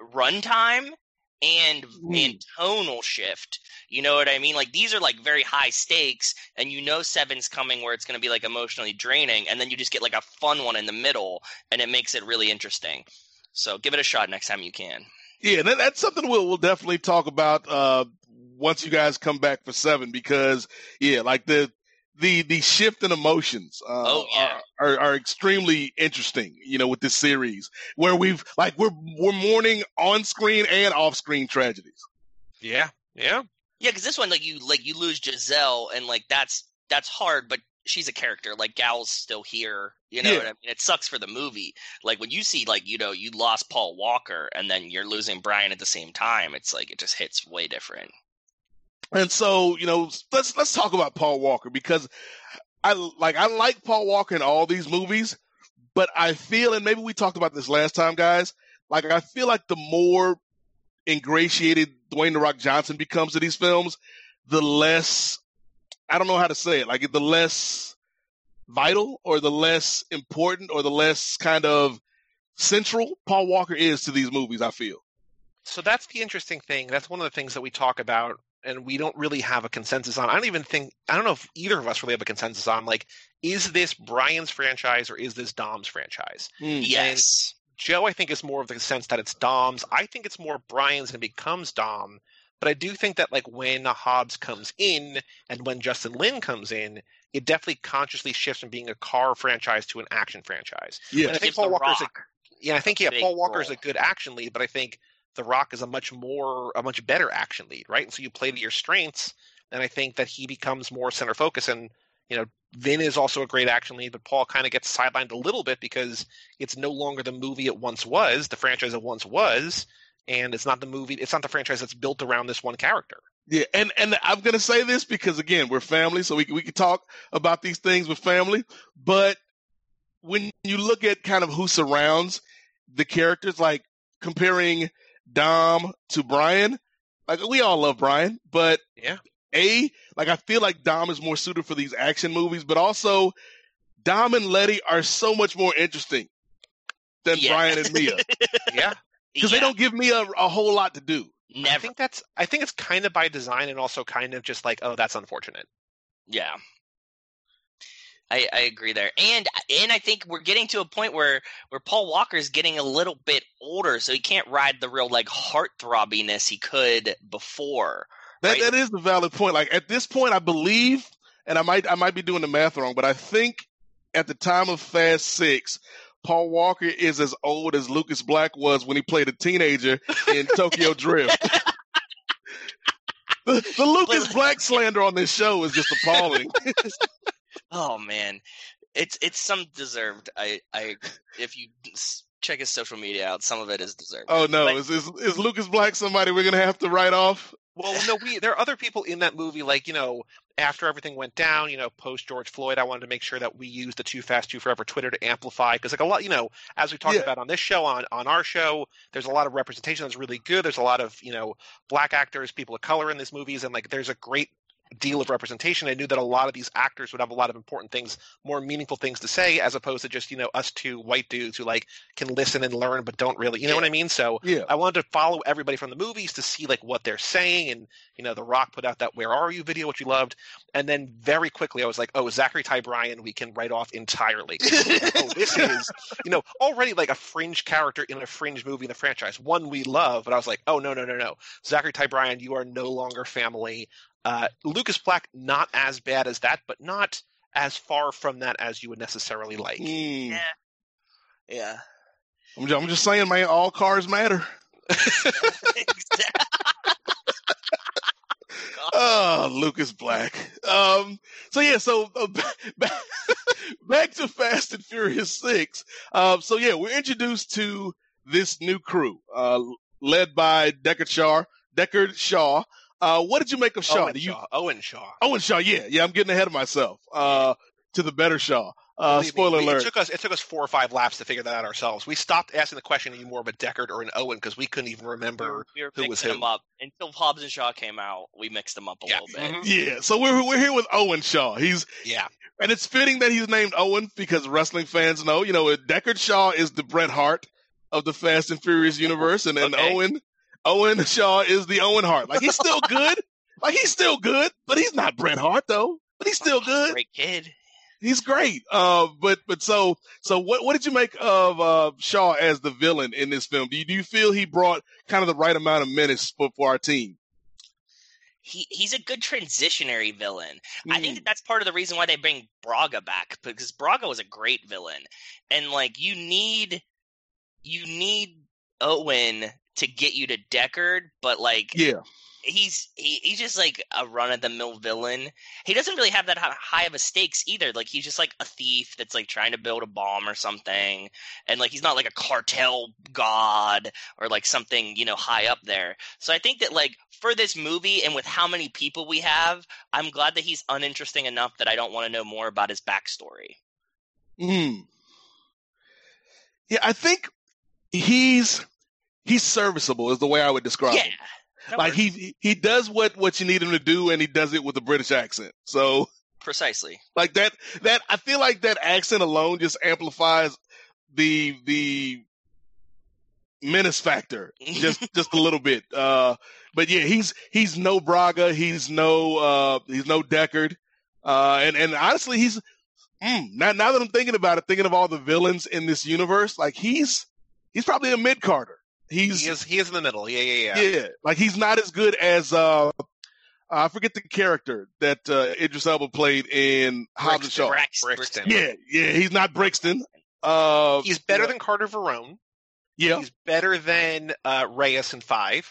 runtime and and tonal shift. You know what I mean? Like these are like very high stakes, and you know seven's coming where it's going to be like emotionally draining, and then you just get like a fun one in the middle, and it makes it really interesting. So give it a shot next time you can. Yeah, that's something we'll we'll definitely talk about uh, once you guys come back for seven because yeah, like the the the shift in emotions uh, Oh, yeah. are, are are extremely interesting. You know, with this series where we've like we're we're mourning on screen and off screen tragedies. Yeah, yeah. Yeah, because this one, like you, like you lose Giselle, and like that's that's hard, but she's a character. Like Gal's still here. You know Yeah. what I mean? It sucks for the movie. Like when you see, like you know, you lost Paul Walker, and then you're losing Brian at the same time. It's like it just hits way different. And so, you know, let's let's talk about Paul Walker because I like I like Paul Walker in all these movies, but I feel and maybe we talked about this last time, guys. Like I feel like the more ingratiated Dwayne the Rock Johnson becomes in these films, the less I don't know how to say it, like the less vital or the less important or the less kind of central Paul Walker is to these movies, I feel. So that's the interesting thing. That's one of the things that we talk about, and we don't really have a consensus on. I don't even think I don't know if either of us really have a consensus on. Like, is this Brian's franchise or is this Dom's franchise? Hmm. Yes. Joe, I think, is more of the sense that it's Dom's. I think it's more Brian's and becomes Dom. But I do think that like when Hobbs comes in and when Justin Lin comes in, it definitely consciously shifts from being a car franchise to an action franchise. Yeah. And I think Paul Walker's a, yeah, I think yeah, Paul Walker's role. a good action lead, but I think The Rock is a much more a much better action lead, right? And so you play to mm-hmm. your strengths, and I think that he becomes more center focus. And you know, Vin is also a great action lead, but Paul kind of gets sidelined a little bit because it's no longer the movie it once was, the franchise it once was, and it's not the movie, it's not the franchise that's built around this one character. Yeah, and and I'm gonna say this because again, we're family, so we we can talk about these things with family. But when you look at kind of who surrounds the characters, like comparing Dom to Brian, like we all love Brian, but Yeah. a like I feel like Dom is more suited for these action movies, but also Dom and Letty are so much more interesting than Yeah. Brian and Mia Yeah. because they don't give me a a whole lot to do. Never. I think that's I think it's kind of by design and also kind of just like, oh, that's unfortunate. Yeah. I, I agree there, and and I think we're getting to a point where where Paul Walker is getting a little bit older, so he can't ride the real like heart throbbiness he could before. That Right. that is a valid point. Like at this point, I believe, and I might I might be doing the math wrong, but I think at the time of Fast Six, Paul Walker is as old as Lucas Black was when he played a teenager in Tokyo Drift. The, the Lucas Black slander on this show is just appalling. oh man, it's it's some deserved. I I if you check his social media out, some of it is deserved. oh no, But- is, is is Lucas Black somebody we're gonna have to write off? Well, no, we there are other people in that movie, like you know, after everything went down, you know, post George Floyd, I wanted to make sure that we used the Too Fast Too Forever Twitter to amplify because, like a lot, you know, as we talked Yeah. about on this show, on on our show, there's a lot of representation that's really good. There's a lot of you know black actors, people of color in these movies, and like there's a great deal of representation. I knew that a lot of these actors would have a lot of important things, more meaningful things to say, as opposed to just you know us two white dudes who like can listen and learn but don't really, you know what I mean? So Yeah. I wanted to follow everybody from the movies to see like what they're saying, and you know, The Rock put out that "Where Are You" video, which we loved, and then very quickly I was like, "Oh, Zachary Ty Bryan, we can write off entirely." oh, this is you know already like a fringe character in a fringe movie in the franchise, one we love, but I was like, "Oh no, no, no, no, Zachary Ty Bryan, you are no longer family." Uh, Lucas Black, not as bad as that, but not as far from that as you would necessarily like. Mm. Yeah. Yeah. I'm, just, I'm just saying, man. All cars matter. Oh, Lucas Black. Um, so yeah, so uh, back, back to Fast and Furious Six. Um, so yeah, we're introduced to this new crew, uh, led by Deckard Shaw. Deckard Shaw. Uh, what did you make of Shaw? Owen you, Shaw. Owen Shaw. Owen Shaw. Yeah, yeah. I'm getting ahead of myself. Uh, to the better Shaw. Uh, Believe me, spoiler alert. It took us it took us four or five laps to figure that out ourselves. We stopped asking the question: Are you more of a Deckard or an Owen? Because we couldn't even we remember were, we were who was mixing who. them up until Hobbs and Shaw came out. We mixed them up a Yeah. little bit. yeah. So we're we're here with Owen Shaw. He's Yeah, And it's fitting that he's named Owen because wrestling fans know, you know, Deckard Shaw is the Bret Hart of the Fast and Furious universe, and then Okay. Owen Owen Shaw is the Owen Hart. Like he's still good, like he's still good, but he's not Bret Hart though. But he's still good. Great kid. He's great. Uh, but but so so what what did you make of uh, Shaw as the villain in this film? Do you, do you feel he brought kind of the right amount of menace for, for our team? He he's a good transitionary villain. I Mm. think that that's part of the reason why they bring Braga back because Braga was a great villain, and like you need you need Owen to get you to Deckard, but like Yeah. he's he, he's just like a run of the mill villain. He doesn't really have that high of a stakes either. Like he's just like a thief that's like trying to build a bomb or something, and like he's not like a cartel god or like something you know high up there. So I think that like for this movie and with how many people we have, I'm glad that he's uninteresting enough that I don't want to know more about his backstory. Mm. Yeah, I think he's he's serviceable is the way I would describe yeah, him. Like works. he he does what what you need him to do, and he does it with a British accent. So precisely. like that that I feel like that accent alone just amplifies the the menace factor just just a little bit. Uh, but yeah, he's he's no Braga, he's no uh he's no Deckard, uh, and and honestly, he's mm, now now that I'm thinking about it, thinking of all the villains in this universe, like he's he's probably a mid carder. He's he is he is in the middle. Yeah, yeah, yeah. yeah. like he's not as good as uh I forget the character that uh Idris Elba played in Hobbs and Shaw. Brax- Brixton. Yeah, yeah, he's not Brixton. Uh He's better yeah, than Carter Verone. yeah, He's better than uh, Reyes in Five.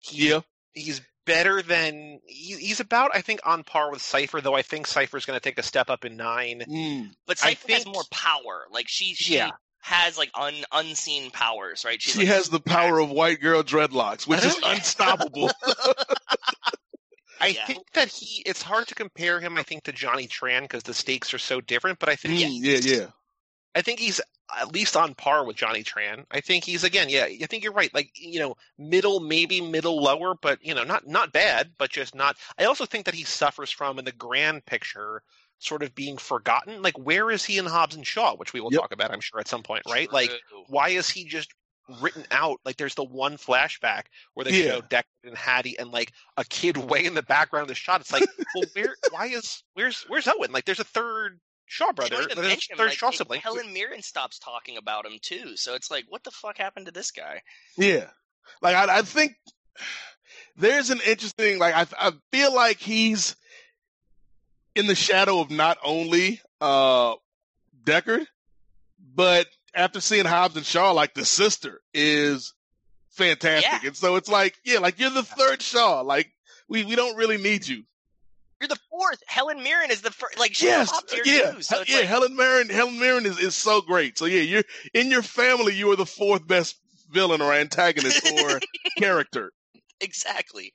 He's, yeah. He's better than he, he's about I think on par with Cipher, though I think Cipher's going to take a step up in nine. Mm. But I Cipher has more power. Like she, she Yeah. Has like un, unseen powers, right? She's She like, has the power of white girl dreadlocks, which is unstoppable. I Yeah. think that he it's hard to compare him I think to Johnny Tran because the stakes are so different, but I think Mm, yeah, yeah. I think he's at least on par with Johnny Tran. I think he's again, yeah. I think you're right. Like you know, middle, maybe middle lower, but you know, not not bad, but just not. I also think that he suffers from in the grand picture, sort of being forgotten. Like where is he in Hobbs and Shaw, which we will Yep. talk about, I'm sure, at some point, right? Like why is he just written out? Like there's the one flashback where they Yeah. show Deckard and Hattie and like a kid way in the background of the shot. It's like, well, where? Why is where's where's Owen? Like there's a third Shaw brother, don't there's a third like, Shaw it- sibling. Helen Mirren stops talking about him too, so it's like, what the fuck happened to this guy? Yeah. Like I, I think there's an interesting like I I feel like he's in the shadow of not only uh Deckard, but after seeing Hobbs and Shaw, like the sister is fantastic. Yeah. And so it's like, yeah, like you're the third Shaw. Like we we don't really need you. You're the fourth. Helen Mirren is the first. Like she's Yes, yeah, too. So yeah. like, Helen Mirren, Helen Mirren is, is so great. So yeah, you're in your family. You are the fourth best villain or antagonist or character. exactly.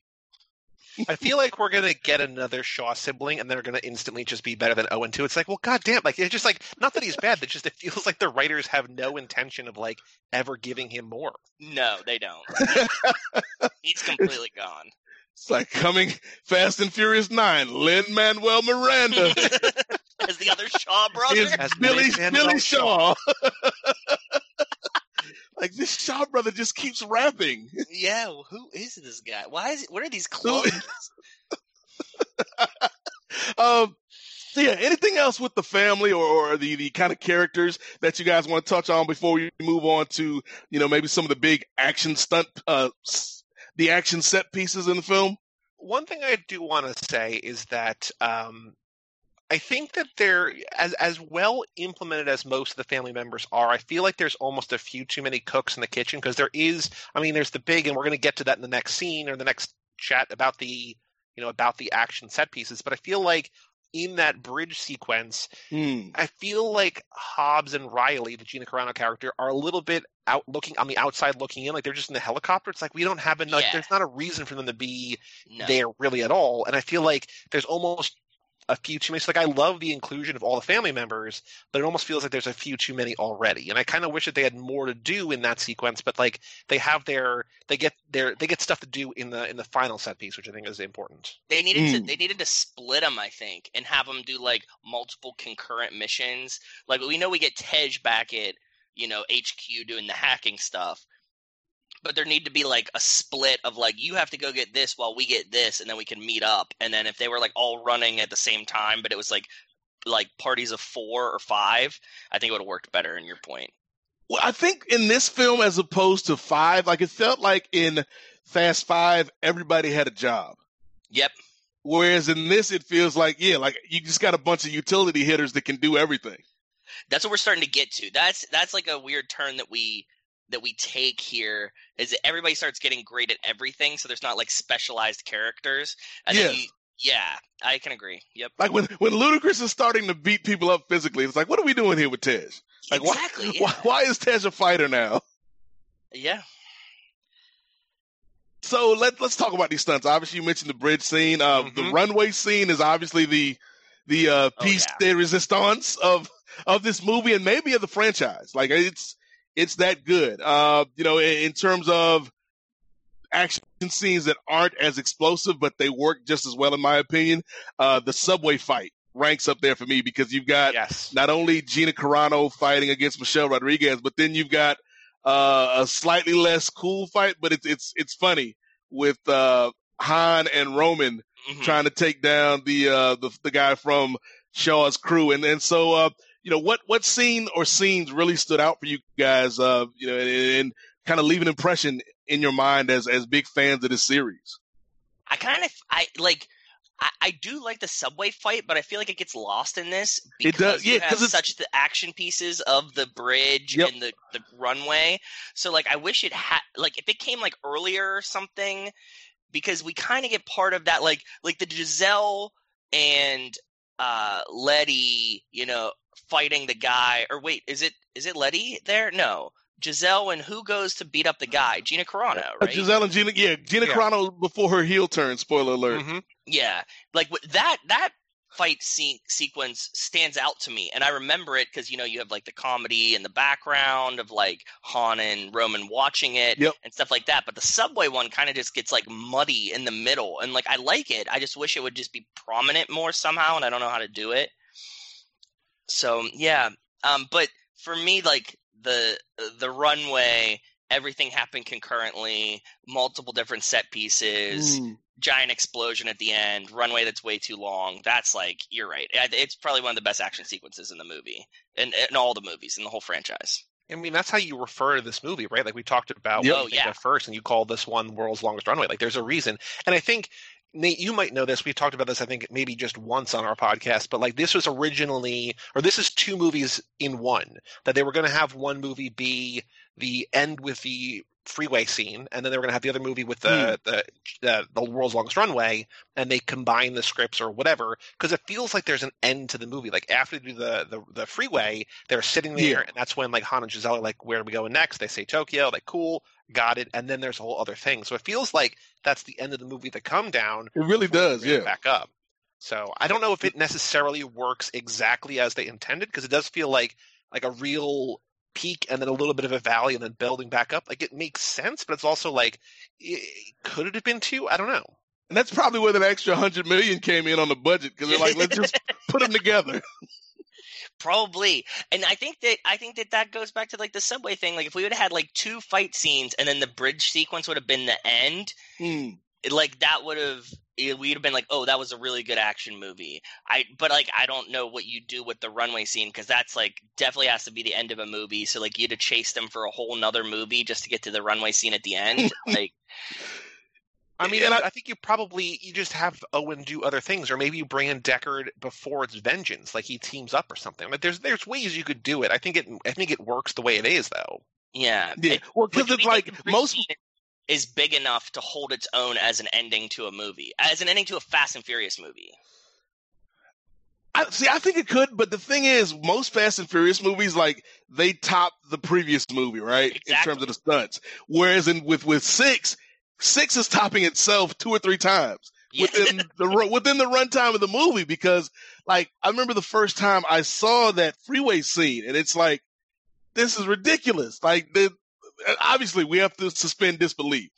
I feel like we're gonna get another Shaw sibling, and they're gonna instantly just be better than Owen two. It's like, well, goddamn, like it's just like not that he's bad. It just it feels like the writers have no intention of like ever giving him more. No, they don't. He's completely gone. It's like coming Fast and Furious Nine. Lin Manuel Miranda As the other Shaw brother. is As Billy Lin-Manuel Billy Shaw. like this Shaw brother just keeps rapping. yeah, well, who is this guy? Why is it? What are these clothes? Um, so yeah, anything else with the family or, or the, the kind of characters that you guys want to touch on before we move on to, you know, maybe some of the big action stunt, uh, the action set pieces in the film? One thing I do want to say is that um, I think that they're as as well implemented as most of the family members are. I feel like there's almost a few too many cooks in the kitchen because there is. I mean, there's the big, and we're going to get to that in the next scene or the next chat about the you know about the action set pieces. But I feel like in that bridge sequence, Hmm. I feel like Hobbs and Riley, the Gina Carano character, are a little bit out looking on the outside looking in, like they're just in the helicopter. It's like we don't have enough. Yeah. There's not a reason for them to be No. there really at all. And I feel like there's almost a few too many. So like I love the inclusion of all the family members, but it almost feels like there's a few too many already. And I kind of wish that they had more to do in that sequence. But like they have their, they get their, they get stuff to do in the in the final set piece, which I think is important. They needed to Mm. they needed to split them, I think, and have them do like multiple concurrent missions. Like we know we get Tej back at you know HQ doing the hacking stuff, but there need to be like a split of like you have to go get this while we get this, and then we can meet up. And then if they were like all running at the same time, but it was like like parties of four or five, I think it would have worked better. In your point, Well, I think in this film, as opposed to five, like it felt like in Fast Five, everybody had a job. yep, Whereas in this, it feels like, yeah, like you just got a bunch of utility hitters that can do everything. that's what we're starting to get to. That's that's like a weird turn that we that we take here is that everybody starts getting great at everything, so there's not like specialized characters. And Yeah. you, yeah, I can agree. Yep. Like when when Ludacris is starting to beat people up physically, it's like, what are we doing here with Tej? Like, exactly. why, yeah. why why is Tej a fighter now? yeah. So let let's talk about these stunts. Obviously, you mentioned the bridge scene. Uh, The Mhm. runway scene is obviously the the uh, Oh, piece yeah. de resistance of of this movie and maybe of the franchise. Like it's it's that good. Uh, you know, in, in terms of action scenes that aren't as explosive, but they work just as well, in my opinion. Uh, the subway fight ranks up there for me because you've got Yes. not only Gina Carano fighting against Michelle Rodriguez, but then you've got uh, a slightly less cool fight, but it's it's it's funny with uh, Han and Roman Mhm. trying to take down the uh, the the guy from Shaw's crew, and and so uh, you know what what scene or scenes really stood out for you guys, uh, you know, and, and kind of leave an impression in your mind as as big fans of this series. I kind of I like. I, I do like the subway fight, but I feel like it gets lost in this It because does, you yeah, have 'cause it's- such the action pieces of the bridge Yep. and the, the runway. So like, I wish it had like if it came like earlier or something, because we kind of get part of that like like the Giselle and uh Letty, you know, fighting the guy. Or wait, is it is it Letty there? No. Giselle and who goes to beat up the guy? Gina Carano, Uh, right? Giselle and Gina, yeah, Gina Yeah. Carano before her heel turn. Spoiler alert. Mhm. Yeah, like that that fight scene sequence stands out to me, and I remember it because you know you have like the comedy in the background of like Han and Roman watching it Yep. and stuff like that. But the subway one kind of just gets like muddy in the middle, and like I like it. I just wish it would just be prominent more somehow, and I don't know how to do it. So yeah, um, but for me, like the the runway. Everything happened concurrently, multiple different set pieces Mm. giant explosion at the end, runway that's way too long. That's like you're right. It's probably one of the best action sequences in the movie, and in, in all the movies in the whole franchise. I mean, that's how you refer to this movie, right? Like we talked about. Oh, yeah. first, and you call this one world's longest runway. Like there's a reason. And I think Nate, you might know this. We've talked about this, I think, maybe just once on our podcast, but like this was originally, or this is two movies in one. That they were going to have one movie be the end with the freeway scene, and then they were going to have the other movie with the, hmm. the the the world's longest runway, and they combine the scripts or whatever because it feels like there's an end to the movie. Like after they do the the, the freeway, they're sitting there, Yeah. and that's when like Han and Giselle are like, "Where are we going next?" They say Tokyo, like cool, got it, and then there's a whole other thing. So it feels like that's the end of the movie. The come down, It really does, yeah. Back up. So I don't know if it necessarily works exactly as they intended because it does feel like like a real peak and then a little bit of a valley and then building back up. Like it makes sense, but it's also like, i- could it have been two? I don't know. And that's probably where that extra hundred million came in on the budget because they're like, let's just put them together. Probably, and I think that I think that that goes back to like the subway thing. Like if we would have had like two fight scenes and then the bridge sequence would have been the end, hmm. it- like that would have we'd have been like, oh, that was a really good action movie. I but like I don't know what you do with the runway scene because that's like definitely has to be the end of a movie. So like you had to chase them for a whole nother movie just to get to the runway scene at the end. like I mean, And I, I- I think you probably you just have Owen do other things, or maybe you bring in Deckard before it's vengeance, like he teams up or something. Like there's there's ways you could do it. I think it I think it works the way it is though. yeah, Yeah. It- Well, because it's like think the bridge most. is big enough to hold its own as an ending to a movie, as an ending to a Fast and Furious movie. I, see, I think it could, but the thing is, most Fast and Furious movies, like they top the previous movie, right? In terms of the stunts. Whereas in with with six, six is topping itself two or three times Yeah. within the within the runtime of the movie. Because, like, I remember the first time I saw that freeway scene, and it's like, this is ridiculous. Like, the obviously we have to suspend disbelief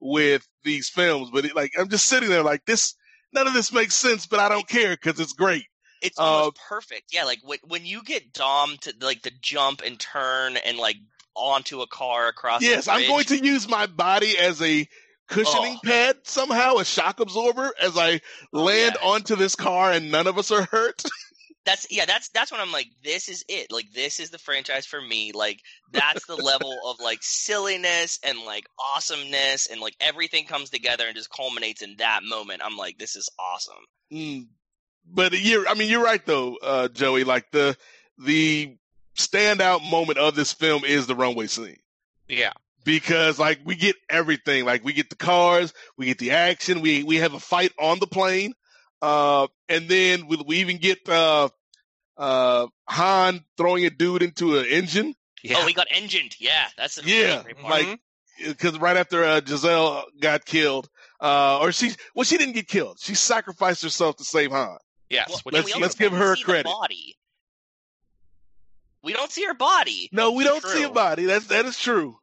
with these films, but it, like, I'm just sitting there like this. None of this makes sense, but I don't care because it's great. It's Uh, perfect. Yeah, like when when you get Dom to like the jump and turn and like onto a car across. the Yes, I'm going to use my body as a cushioning Oh. pad somehow, a shock absorber, as I land yeah. onto this car and none of us are hurt. That's yeah. That's that's when I'm like, this is it. Like this is the franchise for me. Like that's the level of like silliness and like awesomeness and like everything comes together and just culminates in that moment. I'm like, this is awesome. Mm. But you're, I mean, you're right though, uh, Joey. Like the the standout moment of this film is the runway scene. Yeah. because like we get everything like we get the cars we get the action we we have a fight on the plane uh and then we, we even get uh uh han throwing a dude into an engine Yeah. Oh, he got engined. Yeah, that's a Yeah, great part. like because right after uh, giselle got killed uh or she well she didn't get killed she sacrificed herself to save han yes. Well, let's- we let's give her see credit. body. We don't see her body. no we don't see a body that's that is true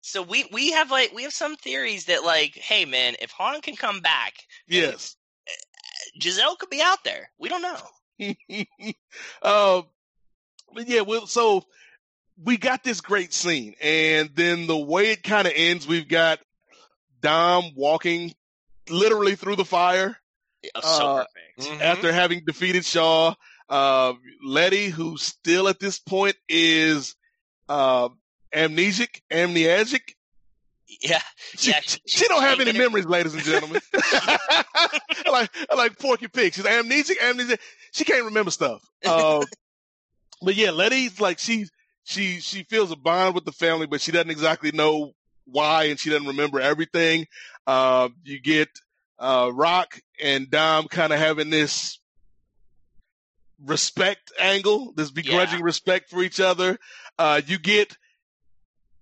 So we we have like we have some theories that like, hey man, if Han can come back, yes Giselle could be out there. We don't know. uh, but yeah, well, so we got this great scene, and then the way it kind of ends, we've got Dom walking literally through the fire Oh, so Uh, perfect. Mhm. after having defeated Shaw. Uh, Letty, who still at this point is uh, amnesic, amnesiac. Yeah, She, yeah. she, she don't have any memories, ladies and gentlemen. like like Porky Pig. She's amnesic, amnesic. She can't remember stuff. Uh, but yeah, Letty's like she she she feels a bond with the family, but she doesn't exactly know why, and she doesn't remember everything. Uh, you get uh, Rock and Dom kind of having this respect angle, this begrudging respect for each other. Uh, you get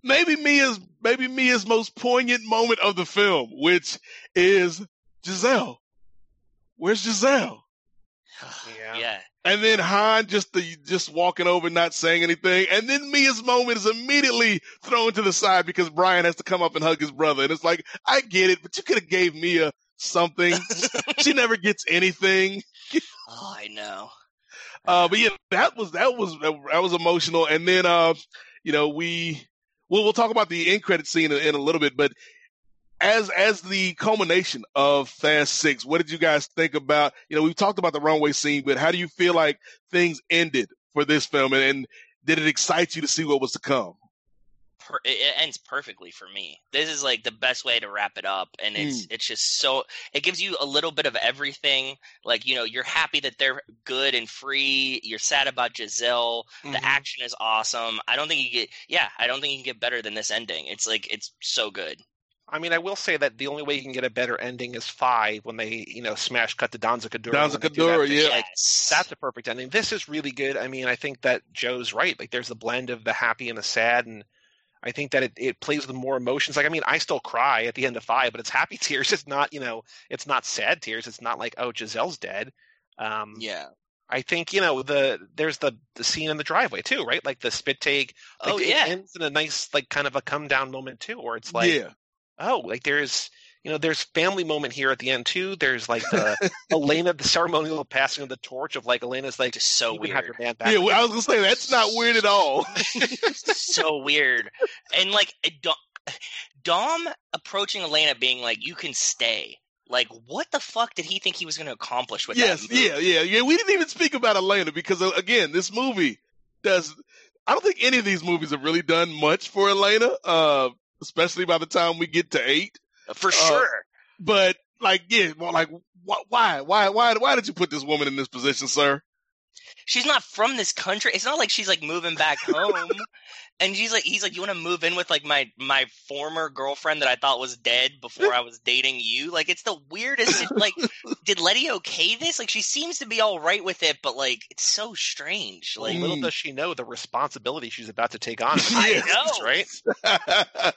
maybe Mia's maybe Mia's most poignant moment of the film, which is Giselle. Where's Giselle? Yeah. Yeah. And then Han just the, just walking over, not saying anything. And then Mia's moment is immediately thrown to the side because Brian has to come up and hug his brother. And it's like, I get it, but you could have gave Mia something. she never gets anything. Oh, I know. Uh, but yeah, that was that was that was emotional. And then, uh, you know, we we'll we'll talk about the end credit scene in, in a little bit. But as as the culmination of Fast Six, what did you guys think about? You know, we've talked about the runway scene, but how do you feel like things ended for this film? And, and did it excite you to see what was to come? Per- it, it ends perfectly for me. This is like the best way to wrap it up, and it's it's just so it gives you a little bit of everything. Like you know, you're happy that they're good and free. You're sad about Giselle. The Mhm. action is awesome. I don't think you get yeah. I don't think you can get better than this ending. It's like it's so good. I mean, I will say that the only way you can get a better ending is five when they, you know, smash cut to Danza Kuduro. Danza when they do that yeah. Like, that's a perfect ending. This is really good. I mean, I think that Joe's right. Like, there's the blend of the happy and the sad, and I think that it, it plays with more emotions. Like, I mean, I still cry at the end of five, but it's happy tears. It's not, you know, it's not sad tears. It's not like, oh, Giselle's dead. Um, yeah. I think you know the there's the the scene in the driveway too, right? Like the spit take. Like, Oh, it yeah. ends in a nice like kind of a come down moment too, where it's like, yeah. oh, like there's you know there's family moment here at the end too. There's like the Elena, the ceremonial passing of the torch of like Elena's like Just so you can have weird. your band back. Yeah, well, I was gonna say that's not weird at all. so weird. And like Dom, Dom approaching Elena, being like, "You can stay." Like, what the fuck did he think he was going to accomplish with yes, that? move? yeah, yeah, yeah. We didn't even speak about Elena because uh, again, this movie does. I don't think any of these movies have really done much for Elena, uh, especially by the time we get to eight. For Uh, sure. But like, yeah, well, like, wh- why, why, why, why did you put this woman in this position, sir? She's not from this country. It's not like she's like moving back home. and she's like, he's like, you want to move in with like my my former girlfriend that I thought was dead before I was dating you. Like, it's the weirdest. it- like, did Letty okay this? Like, she seems to be all right with it, but like, it's so strange. Like, Mm. Little does she know the responsibility she's about to take on. I know. right?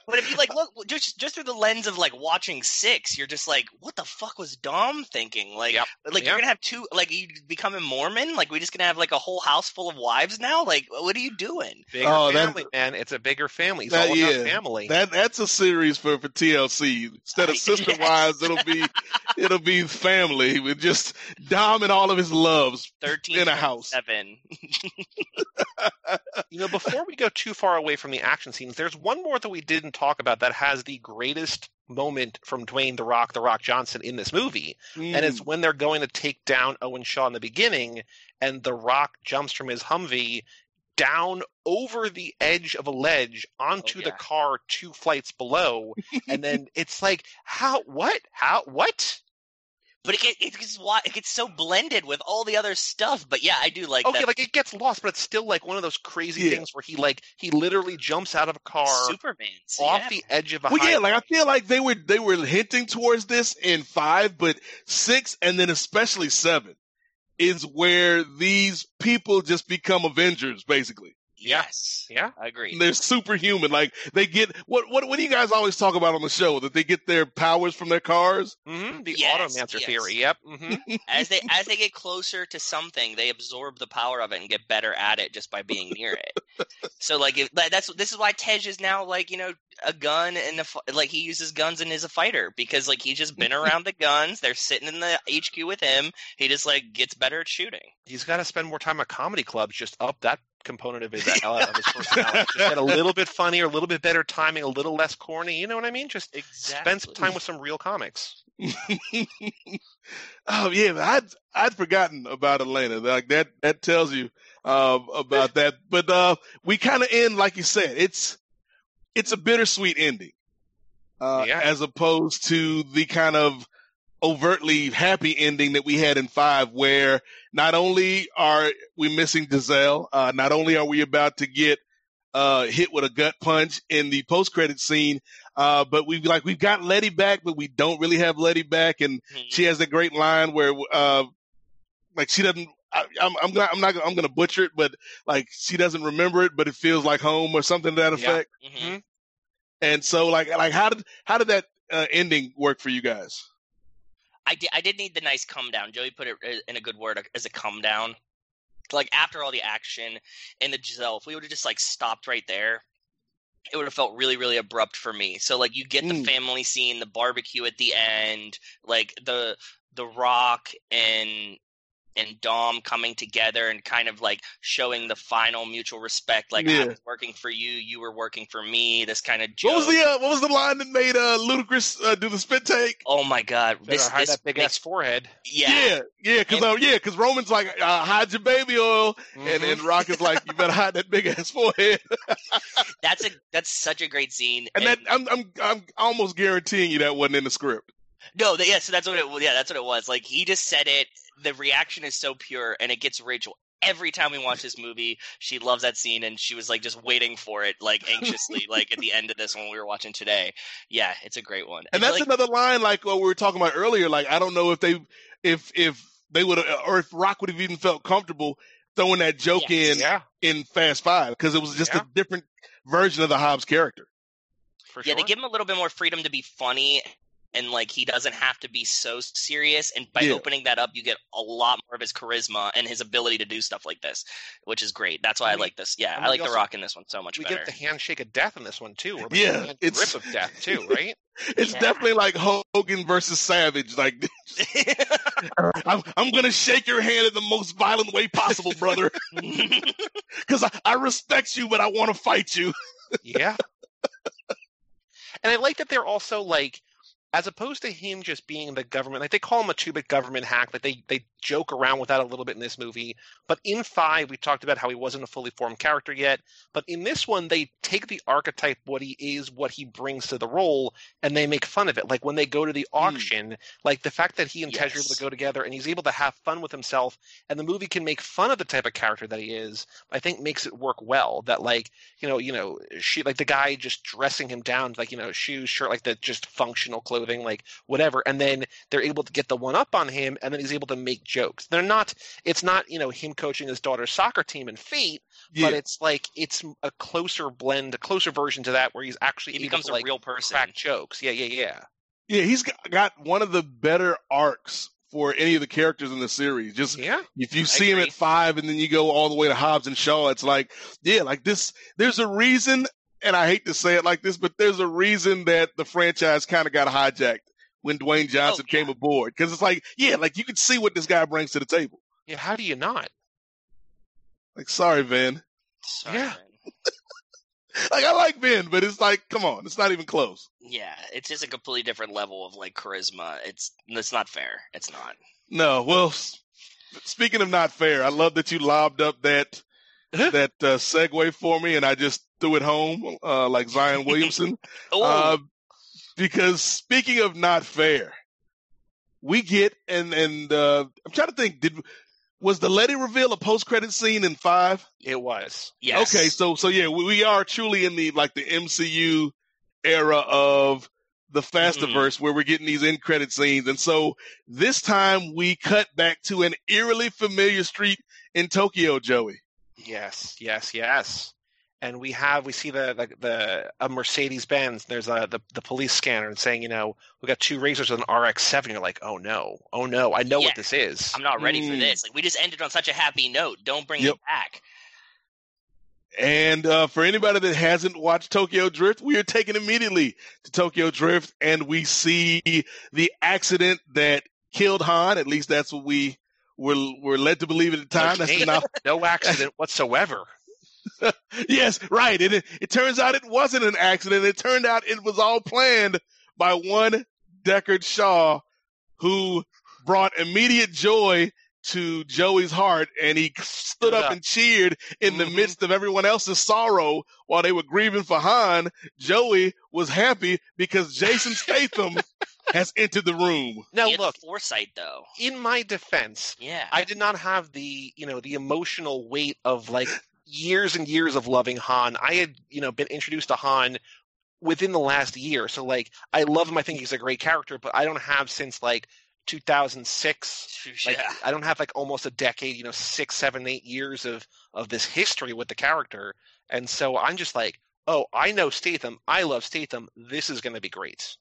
But if you like look just just through the lens of like watching six, you're just like, what the fuck was Dom thinking? Like, Yep. like Yeah. you're gonna have two, like you becoming Mormon? Like we just gonna have like a whole house full of wives now? Like, what are you doing? Bigger Oh, that- family, man. It's a bigger family. It's That- all yeah. family. That that's a series for for TLC. Instead of I- sister yes. wives, it'll be it'll be family with just Dom and all of his loves Thirteen in a house. seven. You know, before we go too far away from the action scenes, there's one more that we didn't talk about that has the greatest moment from Dwayne the Rock, the Rock Johnson in this movie. And it's mm. when they're going to take down Owen Shaw in the beginning, and the Rock jumps from his Humvee down over the edge of a ledge oh, onto the yeah. car two flights below. and then it's like, how, what, how, what? But it get, it gets it gets so blended with all the other stuff. But yeah, I do like Okay, that. like it gets lost, but it's still like one of those crazy Yeah. things where he like he literally jumps out of a car Superman's off yeah. the edge of a Well, high yeah, like I feel like they were they were hinting towards this in five, but six and then especially seven is where these people just become Avengers, basically. Yes, Yeah. I agree. They're superhuman. Like they get what what what do you guys always talk about on the show? That they get their powers from their cars? hmm the Yes, automancer yes. theory. Yep. hmm as they as they get closer to something, they absorb the power of it and get better at it just by being near it. so like if, that's this is why Tej is now like you know a gun and a, like he uses guns and is a fighter because like he's just been around the guns. They're sitting in the HQ with him. He just like gets better at shooting. He's got to spend more time at comedy clubs. Just up that component of his uh, of his personality. Just get a little bit funnier, a little bit better timing, a little less corny. You know what I mean? Just spend some time with some real comics. oh yeah, I'd I'd forgotten about Elena. Like that that tells you uh, about that. But uh, we kind of end like you said. It's it's a bittersweet ending, uh, Yeah. as opposed to the kind of overtly happy ending that we had in five, where not only are we missing Giselle, uh, not only are we about to get uh, hit with a gut punch in the post credit scene, uh, but we've like we've got Letty back, but we don't really have Letty back, and she has a great line where uh, like she doesn't. I, I'm I'm not I'm not I'm gonna butcher it, but like she doesn't remember it, but it feels like home or something to that Yeah. effect. hmm And so like like how did how did that uh, ending work for you guys? I did I did need the nice come down. Joey put it in a good word as a come down. Like after all the action in the Giselle, if we would have just like stopped right there, it would have felt really really abrupt for me. So like you get the Mm. family scene, the barbecue at the end, like the the Rock and and Dom coming together and kind of like showing the final mutual respect. Like I was working for you, you were working for me. This kind of joke. What was the uh, what was the line that made uh, Ludacris uh, do the spit take? oh my god! This hide this that big makes ass forehead. yeah. Yeah, yeah, because And- uh, yeah, because Roman's like uh, hide your baby oil, and Mhm. and Rock is like you better hide that big ass forehead. That's a that's such a great scene. And that I'm I'm I'm almost guaranteeing you that wasn't in the script. No, th- yeah, so that's what it. Yeah, that's what it was. Like he just said it. The reaction is so pure, and it gets Rachel every time we watch this movie. She loves that scene, and she was like just waiting for it, like anxiously, like at the end of this one we were watching today. Yeah, it's a great one. And I that's feel another line like what we were talking about earlier. Like I don't know if they if if they would or if Rock would have even felt comfortable throwing that joke Yes. in Yeah, in Fast Five because it was just Yeah. a different version of the Hobbs character. for yeah, sure. they give him a little bit more freedom to be funny. And like he doesn't have to be so serious, and by Yeah. opening that up, you get a lot more of his charisma and his ability to do stuff like this, which is great. That's why I And we- like this. Yeah, and I like the also- Rock in this one so much we better. get the handshake of death in this one too. Or Yeah, the it's- grip of death too, right? It's Yeah. definitely like Hogan versus Savage. Like I'm, I'm gonna shake your hand in the most violent way possible, brother, because I, I respect you, but I want to fight you. yeah. And I like that they're also like, as opposed to him just being the government, like they call him a two-bit government hack. Like they they joke around with that a little bit in this movie. But in five, we talked about how he wasn't a fully formed character yet. But in this one, they take the archetype, what he is, what he brings to the role, and they make fun of it. Like when they go to the hmm. auction, like the fact that he and Tej are able to go together and he's able to have fun with himself, and the movie can make fun of the type of character that he is. I think makes it work well. That like you know you know she like the guy just dressing him down like you know shoes, shirt, like the just functional like whatever, and then they're able to get the one up on him, and then he's able to make jokes. They're not. It's not you know him coaching his daughter's soccer team in Fate, Yeah, but it's like it's a closer blend, a closer version to that where he's actually he becomes to, a like, real person. crack jokes. Yeah, yeah, yeah. yeah, he's got, got one of the better arcs for any of the characters in the series. Just Yeah. if you see him at five and then you go all the way to Hobbs and Shaw, it's like, yeah, like this. There's a reason, and I hate to say it like this, but there's a reason that the franchise kind of got hijacked when Dwayne oh, Johnson Oh, yeah. came aboard because it's like, yeah, like you can see what this guy brings to the table. Yeah, how do you not? Like, sorry, Vin. Sorry, Yeah. man. Like, I like Vin, but it's like, come on, it's not even close. Yeah, it's just a completely different level of like charisma. It's it's not fair. It's not. No, well, speaking of not fair, I love that you lobbed up that that uh, segue for me, and I just threw it home uh, like Zion Williamson. Oh, Uh, because speaking of not fair, we get and and uh, I'm trying to think. Did was the Letty reveal a post credit scene in five? It was. yes. Okay, so so yeah, we, we are truly in the like the MCU era of the Fastiverse where we're getting these end credit scenes, and so this time we cut back to an eerily familiar street in Tokyo, Joey. Yes, yes, yes. And we have we see the the, the a Mercedes Benz. There's a the, the police scanner and saying, you know, we got two racers with an RX seven. You're like, oh no, oh no, I know Yeah. what this is. I'm not ready for Mm. this. Like we just ended on such a happy note. Don't bring Yep. it back. And uh, for anybody that hasn't watched Tokyo Drift, we are taken immediately to Tokyo Drift, and we see the accident that killed Han. At least that's what we were were led to believe at the time. That's Okay. not. no accident whatsoever. yes, right. And it, it turns out it wasn't an accident. It turned out it was all planned by one Deckard Shaw, who brought immediate joy to Joey's heart, and he stood up and cheered in the Mhm. midst of everyone else's sorrow while they were grieving for Han. Joey was happy because Jason Statham has entered the room. Now He had the look, foresight though. in my defense, Yeah. I did not have the you know the emotional weight of like years and years of loving Han. I had you know been introduced to Han within the last year, so like I love him. I think he's a great character, but I don't have since like 2006. Like yeah. I don't have like almost a decade, you know, six, seven, eight years of of this history with the character, and so I'm just like, oh, I know Statham. I love Statham. This is going to be great.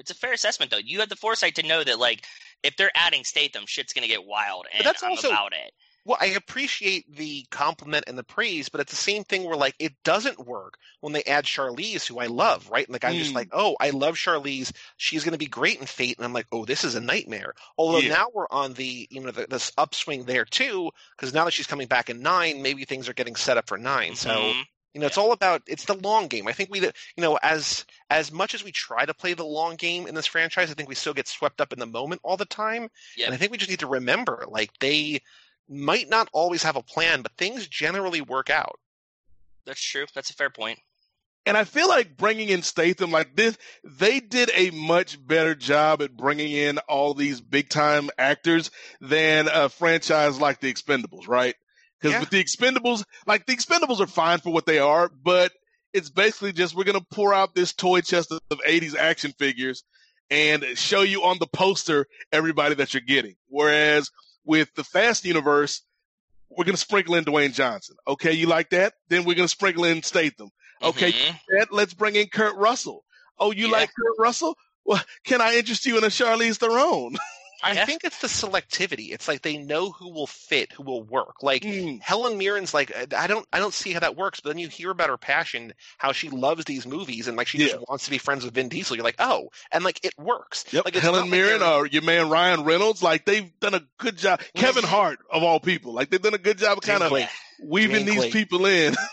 It's a fair assessment though. You had the foresight to know that like if they're adding Statham, shit's gonna get wild, and that's I'm also- about it. Well, I appreciate the compliment and the praise, but it's the same thing where like it doesn't work when they add Charlize, who I love, right? Like I'm just Mm. like, oh, I love Charlize. She's going to be great in Fate, and I'm like, oh, this is a nightmare. Although Yeah. now we're on the you know the, this upswing there too, because now that she's coming back in nine, maybe things are getting set up for 9 So Mhm. You know, it's all about it's the long game. I think we, you know, as as much as we try to play the long game in this franchise, I think we still get swept up in the moment all the time. Yeah. And I think we just need to remember, like they might not always have a plan, but things generally work out. That's true. That's a fair point. And I feel like bringing in Statham like this, they did a much better job at bringing in all these big time actors than a franchise like The Expendables, right? Because Yeah. with The Expendables, like The Expendables are fine for what they are, but it's basically just we're gonna pour out this toy chest of, of 80s action figures and show you on the poster everybody that you're getting. Whereas with the Fast universe, we're gonna sprinkle in Dwayne Johnson. Okay, you like that? Then we're gonna sprinkle in Statham. Okay, Mhm. that, let's bring in Kurt Russell. Oh, you Yeah. like Kurt Russell? Well, can I interest you in a Charlize Theron? I Yeah. think it's the selectivity. It's like they know who will fit, who will work. Like Mm. Helen Mirren's like I don't I don't see how that works, but then you hear about her passion, how she loves these movies and like she Yeah. just wants to be friends with Vin Diesel. You're like, "Oh." And like it works. Yep. Like Helen not like Mirren or your man Ryan Reynolds, like they've done a good job. Kevin Hart of all people, like they've done a good job of kind of weaving these Clay. people in.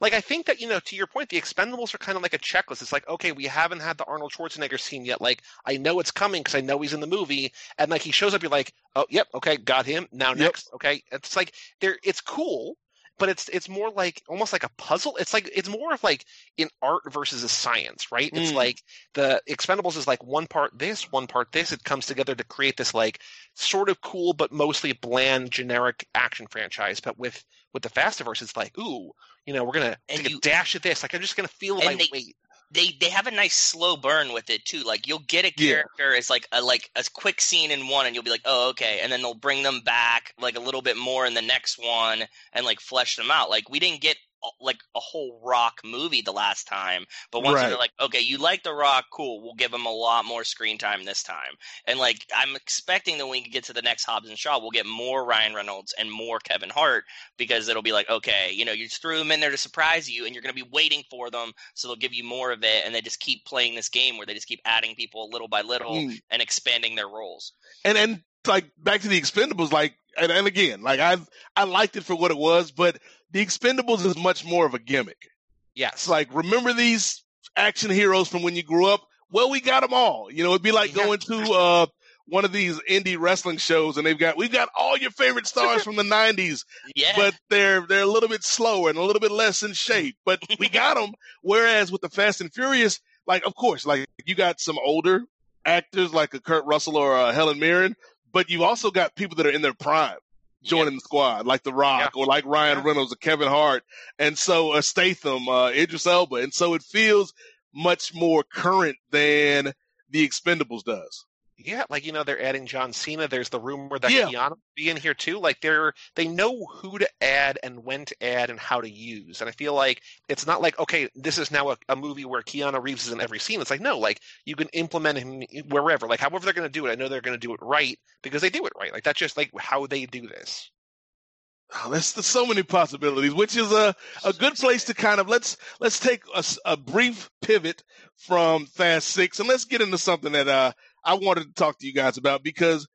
Like I think that you know, to your point, the Expendables are kind of like a checklist. It's like, okay, we haven't had the Arnold Schwarzenegger scene yet. Like I know it's coming because I know he's in the movie, and like he shows up, you're like, oh, yep, okay, got him. Now Yep. next, okay. It's like there, it's cool, but it's it's more like almost like a puzzle. It's like it's more of like an art versus a science, right? It's Mm. like the Expendables is like one part this, one part this. It comes together to create this like sort of cool but mostly bland generic action franchise. But with with the Fastiverse, it's like, ooh, you know, we're gonna And take you- a dash of this. Like I'm just gonna feel my they- weight. They they have a nice slow burn with it too. Like you'll get a Yeah. character as like a like a quick scene in one, and you'll be like, oh okay, and then they'll bring them back like a little bit more in the next one, and like flesh them out. Like we didn't get like a whole Rock movie the last time, but once Right. they're like, okay, you like the Rock, cool, we'll give him a lot more screen time this time. And like I'm expecting that when we get to the next Hobbs and Shaw, we'll get more Ryan Reynolds and more Kevin Hart because it'll be like, okay, you know, you just threw them in there to surprise you, and you're going to be waiting for them, so they'll give you more of it, and they just keep playing this game where they just keep adding people little by little Mm. and expanding their roles. and and like back to the Expendables, like and, and again, like I I liked it for what it was, but the Expendables is much more of a gimmick. Yes. It's like remember these action heroes from when you grew up? Well, we got them all. You know, it'd be like Yeah. going to uh one of these indie wrestling shows and they've got we've got all your favorite stars from the 90s Yeah, but they're they're a little bit slower and a little bit less in shape. But we got them. Whereas with the Fast and Furious, like of course, like you got some older actors like a Kurt Russell or a Helen Mirren, but you've also got people that are in their prime joining the squad, like The Rock or like Ryan Yeah. Reynolds or Kevin Hart, and so uh, Statham, uh, Idris Elba, and so it feels much more current than the Expendables does. Yeah, like you know, they're adding John Cena. There's the rumor that Yeah. Keanu will be in here too. Like they're they know who to add and when to add and how to use. And I feel like it's not like okay, this is now a, a movie where Keanu Reeves is in every scene. It's like no, like you can implement him wherever. Like however they're going to do it, I know they're going to do it right because they do it right. Like that's just like how they do this. Oh, there's, there's so many possibilities, which is a, a good place to kind of let's let's take a brief pivot from Fast Six and let's get into something that uh, I wanted to talk to you guys about because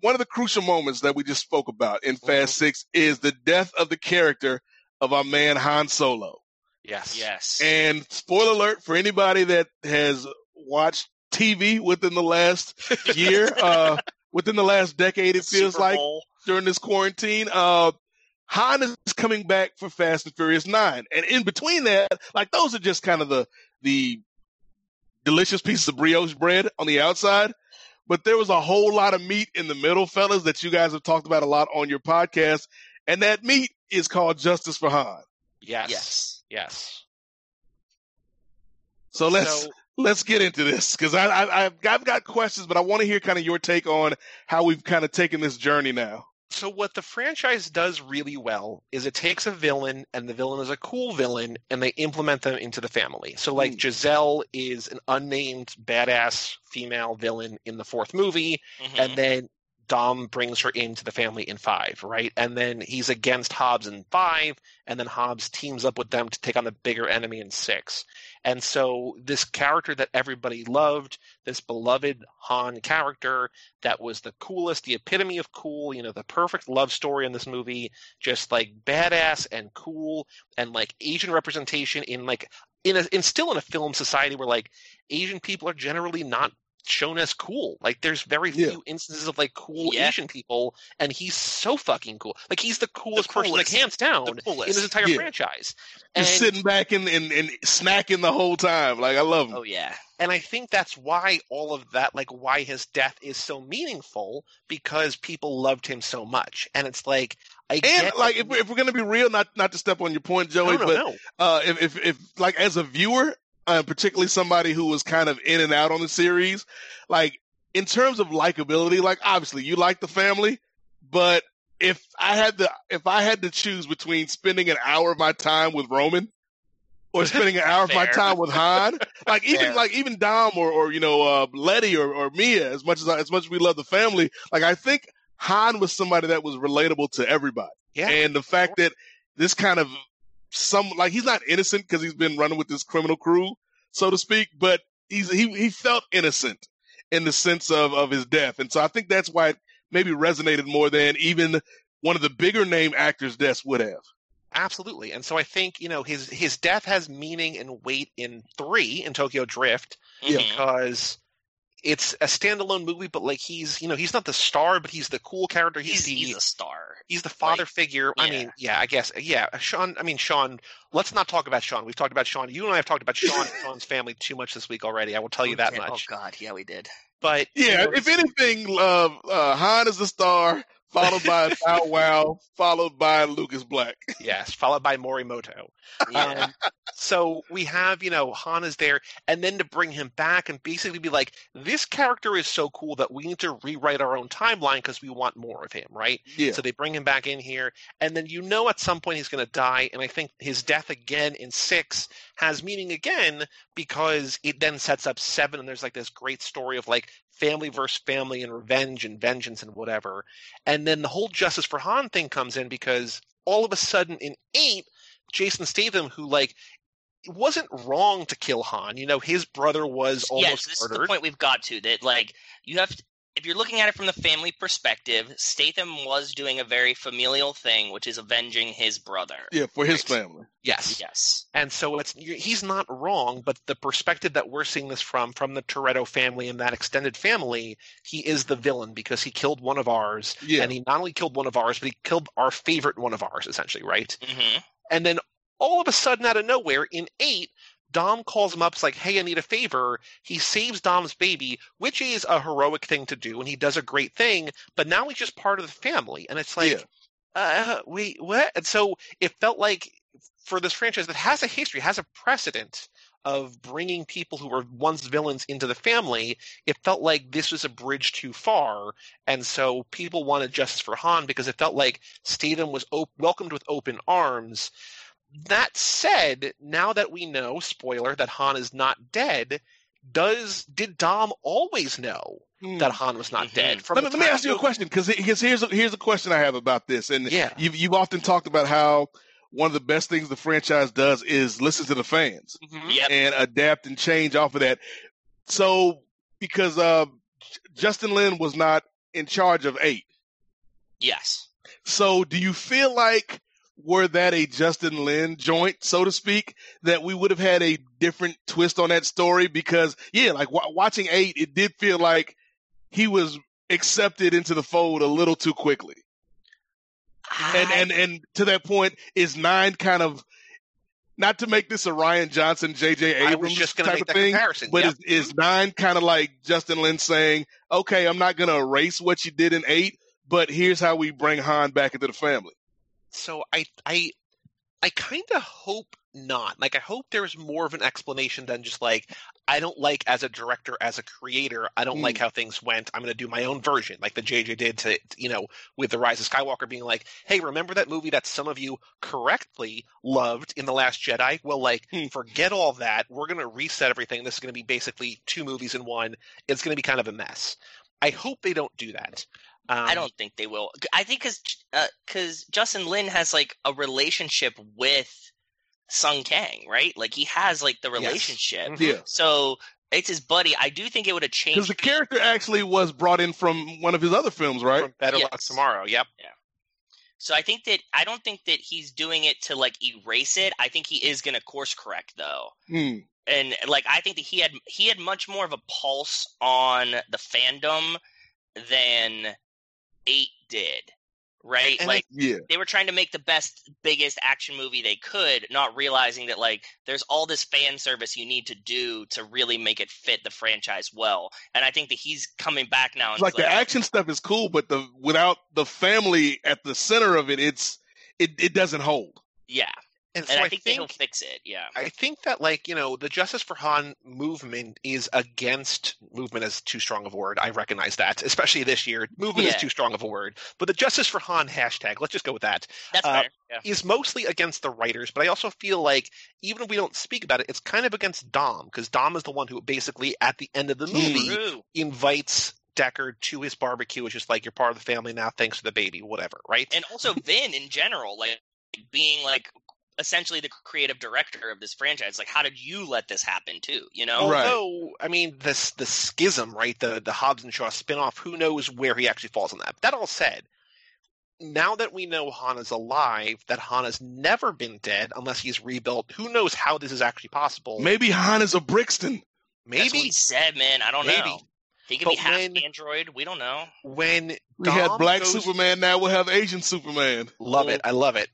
one of the crucial moments that we just spoke about in Fast Six is the death of the character of our man Han Solo. Yes. yes, And spoiler alert for anybody that has watched TV within the last year, uh, within the last decade, it feels Super like Bowl. during this quarantine. Uh, Han is coming back for Fast and Furious Nine, and in between that, like those are just kind of the the delicious pieces of brioche bread on the outside. But there was a whole lot of meat in the middle, fellas, that you guys have talked about a lot on your podcast, and that meat is called Justice for Han. Yes. Yes. Yes. So let's So- let's get into this because I, I I've got, I've got questions, but I want to hear kind of your take on how we've kind of taken this journey now. So what the franchise does really well is it takes a villain and the villain is a cool villain and they implement them into the family. So like Mm. Giselle is an unnamed badass female villain in the fourth movie Mhm. and then Dom brings her into the family in five, right? And then he's against Hobbs in five, and then Hobbs teams up with them to take on the bigger enemy in six. And so this character that everybody loved, this beloved Han character that was the coolest, the epitome of cool, you know, the perfect love story in this movie, just like badass and cool and like Asian representation in like in a in still in a film society where like Asian people are generally not shown as cool. Like there's very few instances of like cool Yeah. Asian people, and he's so fucking cool. Like he's the coolest, person, like hands down, The in this entire Yeah. franchise. And, Just sitting back and, and, and snacking the whole time. Like I love him. Oh yeah. and I think that's why all of that, like why his death is so meaningful, because people loved him so much. And it's like I and get like if we're, if we're gonna be real, not not to step on your point, no, Joey, no, but no. uh, if, if if like as a viewer, uh, particularly somebody who was kind of in and out on the series, like in terms of likability, like obviously you like the family, but if I had to if I had to choose between spending an hour of my time with Roman or spending an hour of my time with Han, like even Fair. like even Dom or or you know uh, Letty or, or Mia, as much as I, as much as we love the family, like I think Han was somebody that was relatable to everybody. Yeah. And the fact that this kind of some like he's not innocent because he's been running with this criminal crew, so to speak, but he's he he felt innocent in the sense of of his death, and so I think that's why it maybe resonated more than even one of the bigger name actors' deaths would have. Absolutely. And so I think, you know, his his death has meaning and weight in three in Tokyo Drift Yeah. Mhm. because it's a standalone movie, but like he's you know, he's not the star, but he's the cool character. He's, He's, the he's a star. He's the father like, figure. I mean, yeah, I guess yeah. Sean I mean Sean let's not talk about Sean. We've talked about Sean. You and I have talked about Sean and Sean's family too much this week already. I will tell you that much. Oh god, yeah, we did. But you Yeah, know, if anything, uh, uh, Han is the star, followed by Bow Wow, followed by Lucas Black. yes, followed by Morimoto. Yeah. Um, so we have, you know, Han is there, and then to bring him back and basically be like, this character is so cool that we need to rewrite our own timeline because we want more of him, right? Yeah. So they bring him back in here, and then you know at some point he's going to die, and I think his death again in six has meaning again because it then sets up seven, and there's like this great story of like family versus family and revenge and vengeance and whatever. And then the whole Justice for Han thing comes in because all of a sudden in eight, Jason Statham, who like wasn't wrong to kill Han, you know, his brother was almost yes, this is the point we've got to. That like you have to, if you're looking at it from the family perspective, Statham was doing a very familial thing, which is avenging his brother. Yeah, for his Right. family. Yes. Yes. And so it's he's not wrong, but the perspective that we're seeing this from, from the Toretto family and that extended family, he is the villain because he killed one of ours, Yeah. and he not only killed one of ours, but he killed our favorite one of ours, essentially, right? hmm And then all of a sudden, out of nowhere, in eight, Dom calls him up. It's like, "Hey, I need a favor." He saves Dom's baby, which is a heroic thing to do, and he does a great thing. But now he's just part of the family, and it's like, Yeah. uh, wait, what? And so it felt like for this franchise that has a history, has a precedent of bringing people who were once villains into the family, it felt like this was a bridge too far, and so people wanted justice for Han because it felt like Statham was op- welcomed with open arms. That said, now that we know, spoiler, that Han is not dead, does did Dom always know Hmm. that Han was not Mhm. dead? From Let me, let me ask you a question because here's here's a, here's a question I have about this, and Yeah. you've you've often talked about how one of the best things the franchise does is listen to the fans Mhm. Yep. and adapt and change off of that. So because uh, Justin Lin was not in charge of eight, Yes. so do you feel like were that a Justin Lin joint, so to speak, that we would have had a different twist on that story? Because yeah, like w- watching eight, it did feel like he was accepted into the fold a little too quickly. And I- and and to that point, is nine kind of not to make this a Rian Johnson, J.J. Abrams just type make of thing, comparison, but yep. is, is nine kind of like Justin Lin saying, "Okay, I'm not going to erase what you did in eight, but here's how we bring Han back into the family." So I I I kind of hope not. Like I hope there's more of an explanation than just like I don't like as a director as a creator. I don't Mm. like how things went. I'm going to do my own version, like the JJ did to you know with the Rise of Skywalker, being like, hey, remember that movie that some of you correctly loved in the Last Jedi? Well, like Hmm. forget all that. We're going to reset everything. This is going to be basically two movies in one. It's going to be kind of a mess. I hope they don't do that. Um, I don't think they will. I think because because Justin Lin has like a relationship with Sung Kang, right? Like he has like the relationship. Mhm. Yeah. So it's his buddy. I do think it would have changed Because changed. the character actually was brought in from one of his other films, right? From Better Luck Tomorrow. Yep. Yeah. So I think that I don't think that he's doing it to like erase it. I think he is going to course correct though. Hmm. and like I think that he had he had much more of a pulse on the fandom than eight did, right? And like Yeah. they were trying to make the best, biggest action movie they could, not realizing that like there's all this fan service you need to do to really make it fit the franchise well. And I think that he's coming back now and Like the action stuff is cool, but the without the family at the center of it, it's it, it doesn't hold. yeah, And, and so I think, that he'll fix it. Yeah, I think that like you know the Justice for Han movement is against movement is too strong of a word. I recognize that, especially this year. Movement is too strong of a word. But the Justice for Han hashtag, let's just go with that, that's Uh, better. Yeah. is mostly against the writers. But I also feel like even if we don't speak about it, it's kind of against Dom because Dom is the one who basically at the end of the movie True. invites Deckard to his barbecue. It's just like you're part of the family now, thanks to the baby, whatever, right? and also Vin in general, like being like essentially the creative director of this franchise. Like, how did you let this happen too? You know, Right. Although, I mean, this the schism, right? The the Hobbs and Shaw spinoff. Who knows where he actually falls on that? That all said, now that we know Han is alive, that Han has never been dead unless he's rebuilt. Who knows how this is actually possible? Maybe Han is a Brixton. That's what Maybe he said, man. I don't Maybe. know. He could But be half when- android. We don't know. when We Dom had Black goes- Superman. Now we'll have Asian Superman. Love it. I love it.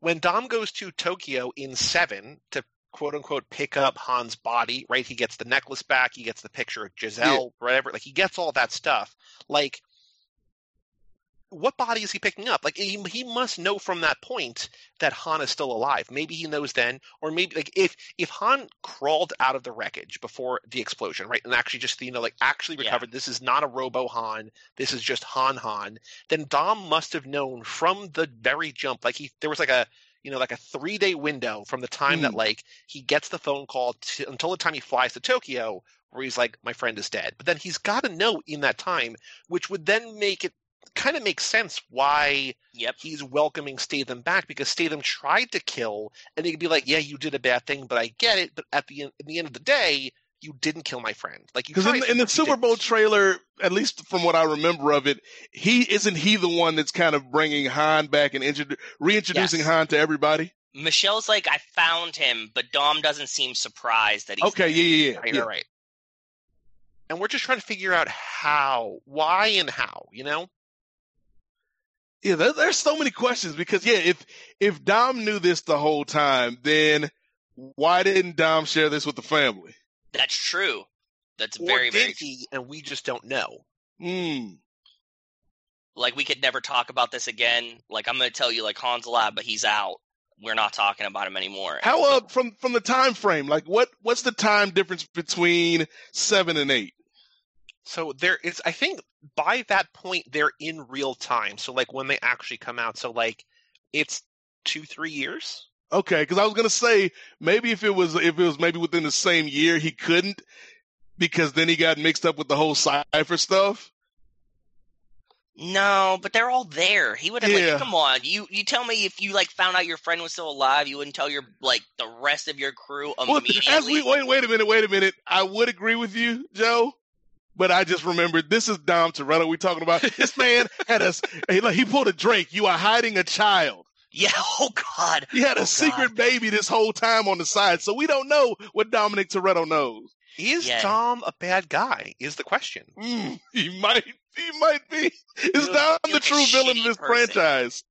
When Dom goes to Tokyo in seven to quote unquote pick up Han's body, right? He gets the necklace back, he gets the picture of Giselle, whatever. Like he gets all that stuff. Like what body is he picking up? Like he, he must know from that point that Han is still alive. Maybe he knows then, or maybe like if if Han crawled out of the wreckage before the explosion, right, and actually just you know like actually Yeah. recovered. This is not a Robo Han. This is just Han Han then Dom must have known from the very jump. Like he, there was like a, you know, like a three day window from the time that Hmm. like he gets the phone call to, until the time he flies to Tokyo, where he's like, my friend is dead. But then he's got to know in that time, which would then make it kind of makes sense why Yep. he's welcoming Statham back because Statham tried to kill, and he could be like, yeah, you did a bad thing, but I get it. But at the end, at the end of the day. You didn't kill my friend. Like you Because in, the- in the but you Super didn't. Bowl trailer, at least from what I remember of it, he isn't he the one that's kind of bringing Han back and introdu- reintroducing Yes. Han to everybody. Michelle's like, I found him, but Dom doesn't seem surprised that he's Okay, yeah, yeah, yeah. Right, yeah. right, right. And we're just trying to figure out how, why, and how. You know, Yeah, there, there's so many questions because yeah, if if Dom knew this the whole time, then why didn't Dom share this with the family? That's true. That's or very, did very he? And we just don't know. Hmm. like we could never talk about this again. Like I'm gonna tell you, like Han's alive, but he's out. We're not talking about him anymore. How uh from from the time frame? Like what what's the time difference between seven and eight? So there is, I think, by that point they're in real time. So like when they actually come out, so like it's two, three years. Okay, because I was gonna say maybe if it was if it was maybe within the same year he couldn't because then he got mixed up with the whole cipher stuff. No, but they're all there. He would have Yeah. like, come on. You you tell me if you like found out your friend was still alive, you wouldn't tell your like the rest of your crew Well, immediately. as we wait, wait a minute, wait a minute. I would agree with you, Joe, but I just remembered this is Dom Toretto. we're talking about this man had us. He, like, he pulled a Drake. You are hiding a child. yeah. Oh God. He had a Oh, secret baby this whole time on the side, so we don't know what Dominic Toretto knows. Is Yeah. Dom a bad guy? Is the question. Mm, he might. He might be. Is He Dom looks the true villain of this person. franchise?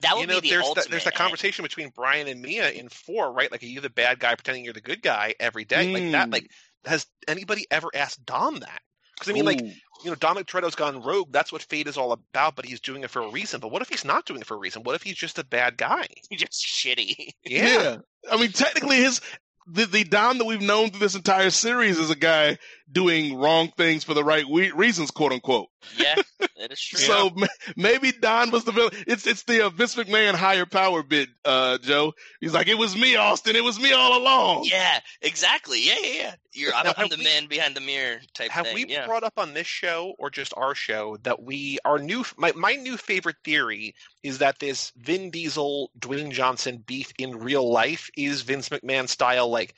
That would you know, be the there's ultimate. that, there's that conversation between Brian and Mia in four, right? Like, are you the bad guy pretending you're the good guy every day? Like that. Mm. Like, has anybody ever asked Dom that? Because I mean, like, you know, Dominic Toretto's gone rogue. That's what Fate is all about. But he's doing it for a reason. But what if he's not doing it for a reason? What if he's just a bad guy? He's just shitty. Yeah. I mean, technically, his the, the Dom that we've known through this entire series is a guy doing wrong things for the right we- reasons, quote unquote. Yeah, that is true. So ma- maybe Don was the villain. It's it's the uh, Vince McMahon higher power bit, uh, Joe. He's like, it was me, Austin. It was me all along. yeah, exactly. Yeah, yeah, yeah. You're I'm, Now, I'm the we- man behind the mirror type Have thing. we yeah. brought up on this show or just our show that we our new my my new favorite theory is that this Vin Diesel Dwayne Johnson beef in real life is Vince McMahon style like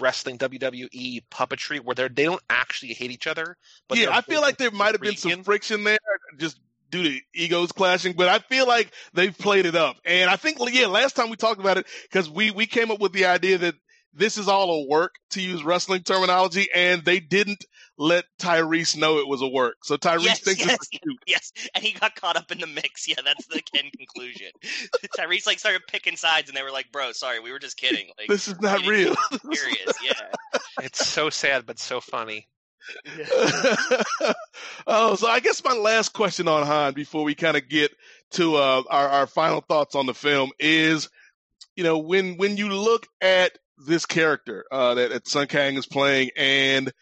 wrestling WWE puppetry where they they don't actually hate each other. But yeah, I feel like there might have been some friction there, just due to egos clashing. But I feel like they've played it up, and I think yeah, last time we talked about it because we we came up with the idea that this is all a work to use wrestling terminology, and they didn't let Tyrese know it was a work. So Tyrese Yes, thinks yes, it's a shoot. Yes, and he got caught up in the mix. Yeah, that's the Ken conclusion. Tyrese like started picking sides, and they were like, "Bro, sorry, we were just kidding. Like, This is not real. Serious, yeah." It's so sad but so funny. oh, so I guess my last question on Han before we kind of get to uh, our, our final thoughts on the film is, you know, when when you look at this character uh, that, that Sung Kang is playing and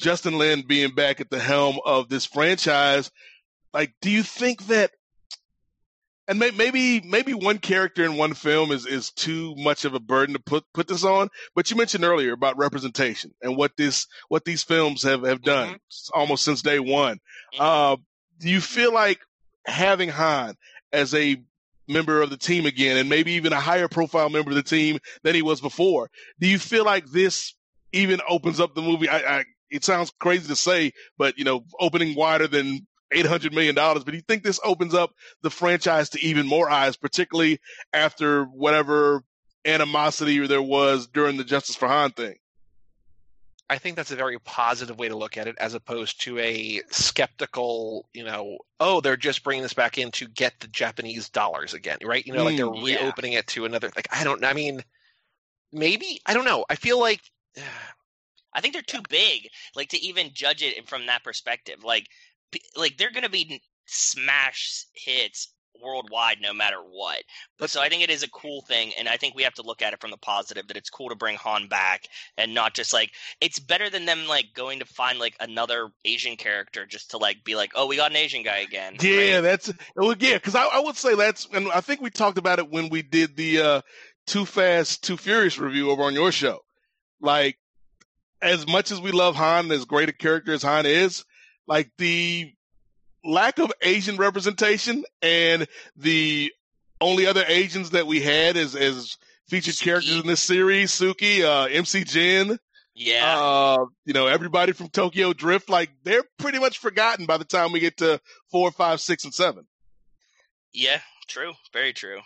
Justin Lin being back at the helm of this franchise, like, do you think that? And may, maybe maybe one character in one film is, is too much of a burden to put put this on. But you mentioned earlier about representation and what this what these films have have done almost since day one. Uh, do you feel like having Han as a member of the team again, and maybe even a higher profile member of the team than he was before? Do you feel like this even opens up the movie? I, I it sounds crazy to say, but you know, opening wider than eight hundred million dollars. But do you think this opens up the franchise to even more eyes, particularly after whatever animosity there was during the Justice for Han thing? I think that's a very positive way to look at it, as opposed to a skeptical, you know, oh, they're just bringing this back in to get the Japanese dollars again, right? You know, like they're Mm, yeah. reopening it to another. Like I don't. I mean, maybe I don't know. I feel like I think they're too big, like to even judge it from that perspective. Like, like they're going to be smash hits worldwide no matter what. But so I think it is a cool thing, and I think we have to look at it from the positive that it's cool to bring Han back and not just like it's better than them like going to find like another Asian character just to like be like, oh, we got an Asian guy again. Yeah, right? that's well, yeah. Because I, I would say that's, and I think we talked about it when we did the uh, Too Fast, Too Furious review over on your show. Like, as much as we love Han, as great a character as Han is, like the lack of Asian representation and the only other Asians that we had as as featured characters in this series, Suki, uh, MC Jin, yeah. uh, you know, everybody from Tokyo Drift, like they're pretty much forgotten by the time we get to four, five, six, and seven. Yeah, true. Very true.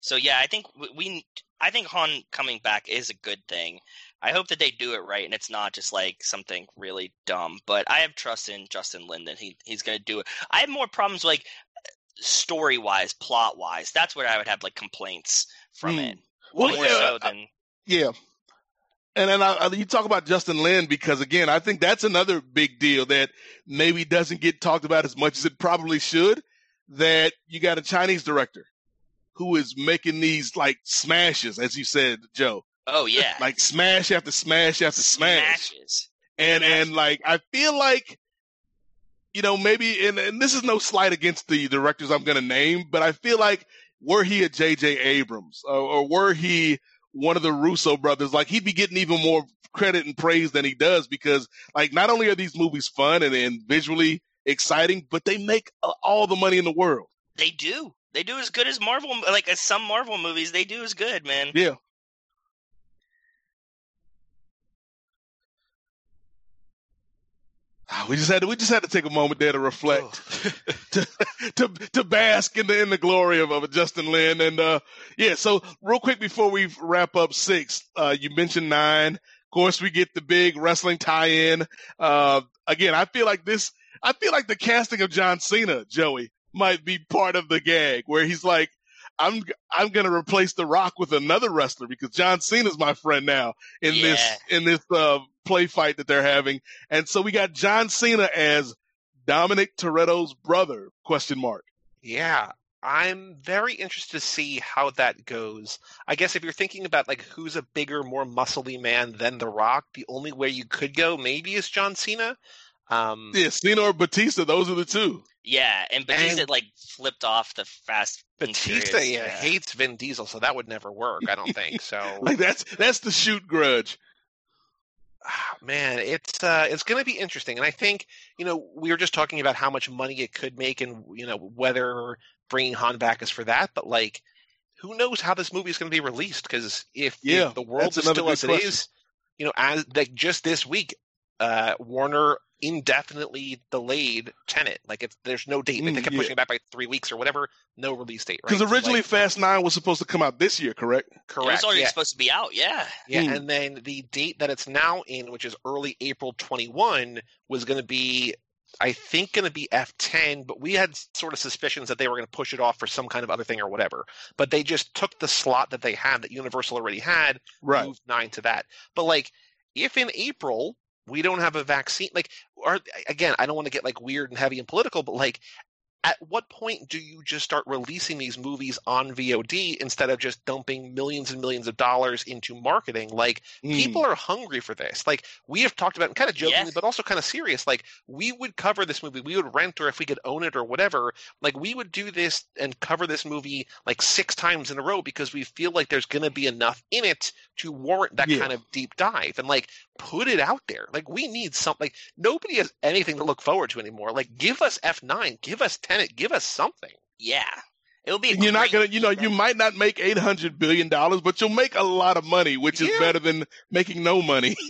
So yeah, I think we, I think Han coming back is a good thing. I hope that they do it right and it's not just like something really dumb. But I have trust in Justin Lin. He he's going to do it. I have more problems like story wise, plot wise. That's where I would have like complaints from Hmm. it. Well, more yeah, so I- than Yeah. And then I, I, you talk about Justin Lin because again, I think that's another big deal that maybe doesn't get talked about as much as it probably should. That you got a Chinese director who is making these like smashes, as you said, Joe, oh yeah, like smash after smash after smash. smashes. and and like I feel like you know maybe and, and this is no slight against the directors I'm going to name, but I feel like were he a J.J. Abrams or, or were he one of the Russo brothers, like he'd be getting even more credit and praise than he does because like not only are these movies fun and, and visually exciting, but they make uh, all the money in the world. They do. They do as good as Marvel. Like as some Marvel movies, they do as good, man. Yeah. We just had to, we just had to take a moment there to reflect, to, to to bask in the in the glory of, of Justin Lin, and uh, yeah. So real quick before we wrap up six, uh, you mentioned nine. Of course, we get the big wrestling tie-in. Uh, again, I feel like this. I feel like the casting of John Cena, Joey, might be part of the gag where he's like, I'm I'm gonna replace The Rock with another wrestler because John Cena's my friend now in this in this uh, play fight that they're having, and so we got John Cena as Dominic Toretto's brother? Question mark. Yeah, I'm very interested to see how that goes. I guess if you're thinking about like who's a bigger, more muscly man than The Rock, the only way you could go maybe is John Cena. Um, yeah, Cena or Batista, those are the two. Yeah, and Batista And- like flipped off the Fast and Batista Furious, yeah, hates Vin Diesel, so that would never work. I don't think so. Like that's that's the shoot grudge. Ah, man, it's uh, it's going to be interesting, and I think you know we were just talking about how much money it could make, and you know whether bringing Han back is for that, but like, who knows how this movie is going to be released? Because if, if Yeah, the world is still as it is, you know, as like just this week, uh, Warner indefinitely delayed Tenet. Like, it's there's no date. Like, Mm, they kept yeah. pushing it back by three weeks or whatever. No release date. Right? Because So, originally like, Fast Nine was supposed to come out this year, correct? It correct. was already yeah. supposed to be out. Yeah. Yeah, Hmm. and then the date that it's now in, which is early April 21, was going to be, I think, going to be F10, but we had sort of suspicions that they were going to push it off for some kind of other thing or whatever. But they just took the slot that they had, that Universal already had, Right. moved 9 to that. But, like, if in April we don't have a vaccine, like, or again, I don't want to get like weird and heavy and political, but like, at what point do you just start releasing these movies on VOD instead of just dumping millions and millions of dollars into marketing? Like, Mm. people are hungry for this. Like, we have talked about, kind of jokingly, Yeah. but also kind of serious. Like, we would cover this movie, we would rent, or if we could own it or whatever, like, we would do this and cover this movie like six times in a row because we feel like there's going to be enough in it to warrant that Yeah. kind of deep dive and like put it out there. Like, we need something. Like, nobody has anything to look forward to anymore. Like, give us F9, give us Tenet, give us something. Yeah. It'll be. You're not gonna, you know, you might not make eight hundred billion dollars, but you'll make a lot of money, which is Yeah. better than making no money.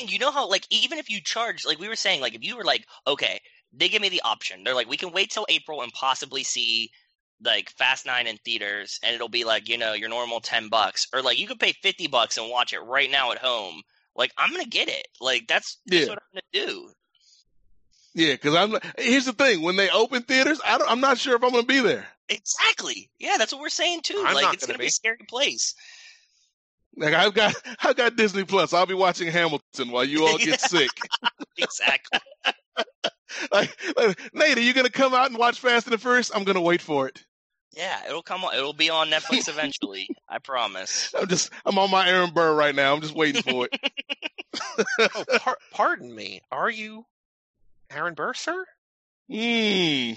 And you know how, like, even if you charge, like we were saying, like if you were like, okay, they give me the option. They're like, we can wait till April and possibly see like Fast Nine in theaters, and it'll be like, you know, your normal ten bucks, or like you could pay fifty bucks and watch it right now at home. Like I'm gonna get it. Like that's, that's Yeah. what I'm gonna do. yeah, because I'm. Here's the thing: when they open theaters, I don't, I'm not sure if I'm gonna be there. Exactly. Yeah, that's what we're saying too. I'm like it's gonna gonna be be. a scary place. Like I've got, I've got Disney Plus. I'll be watching Hamilton while you all get sick. Exactly. Like, like, Nate, are you gonna come out and watch Fast and the Furious? I'm gonna wait for it. yeah, it'll come on. It'll be on Netflix eventually. I promise. I'm just, I'm on my Aaron Burr right now. I'm just waiting for it. Oh, par- pardon me. Are you Aaron Burr, sir? Mm.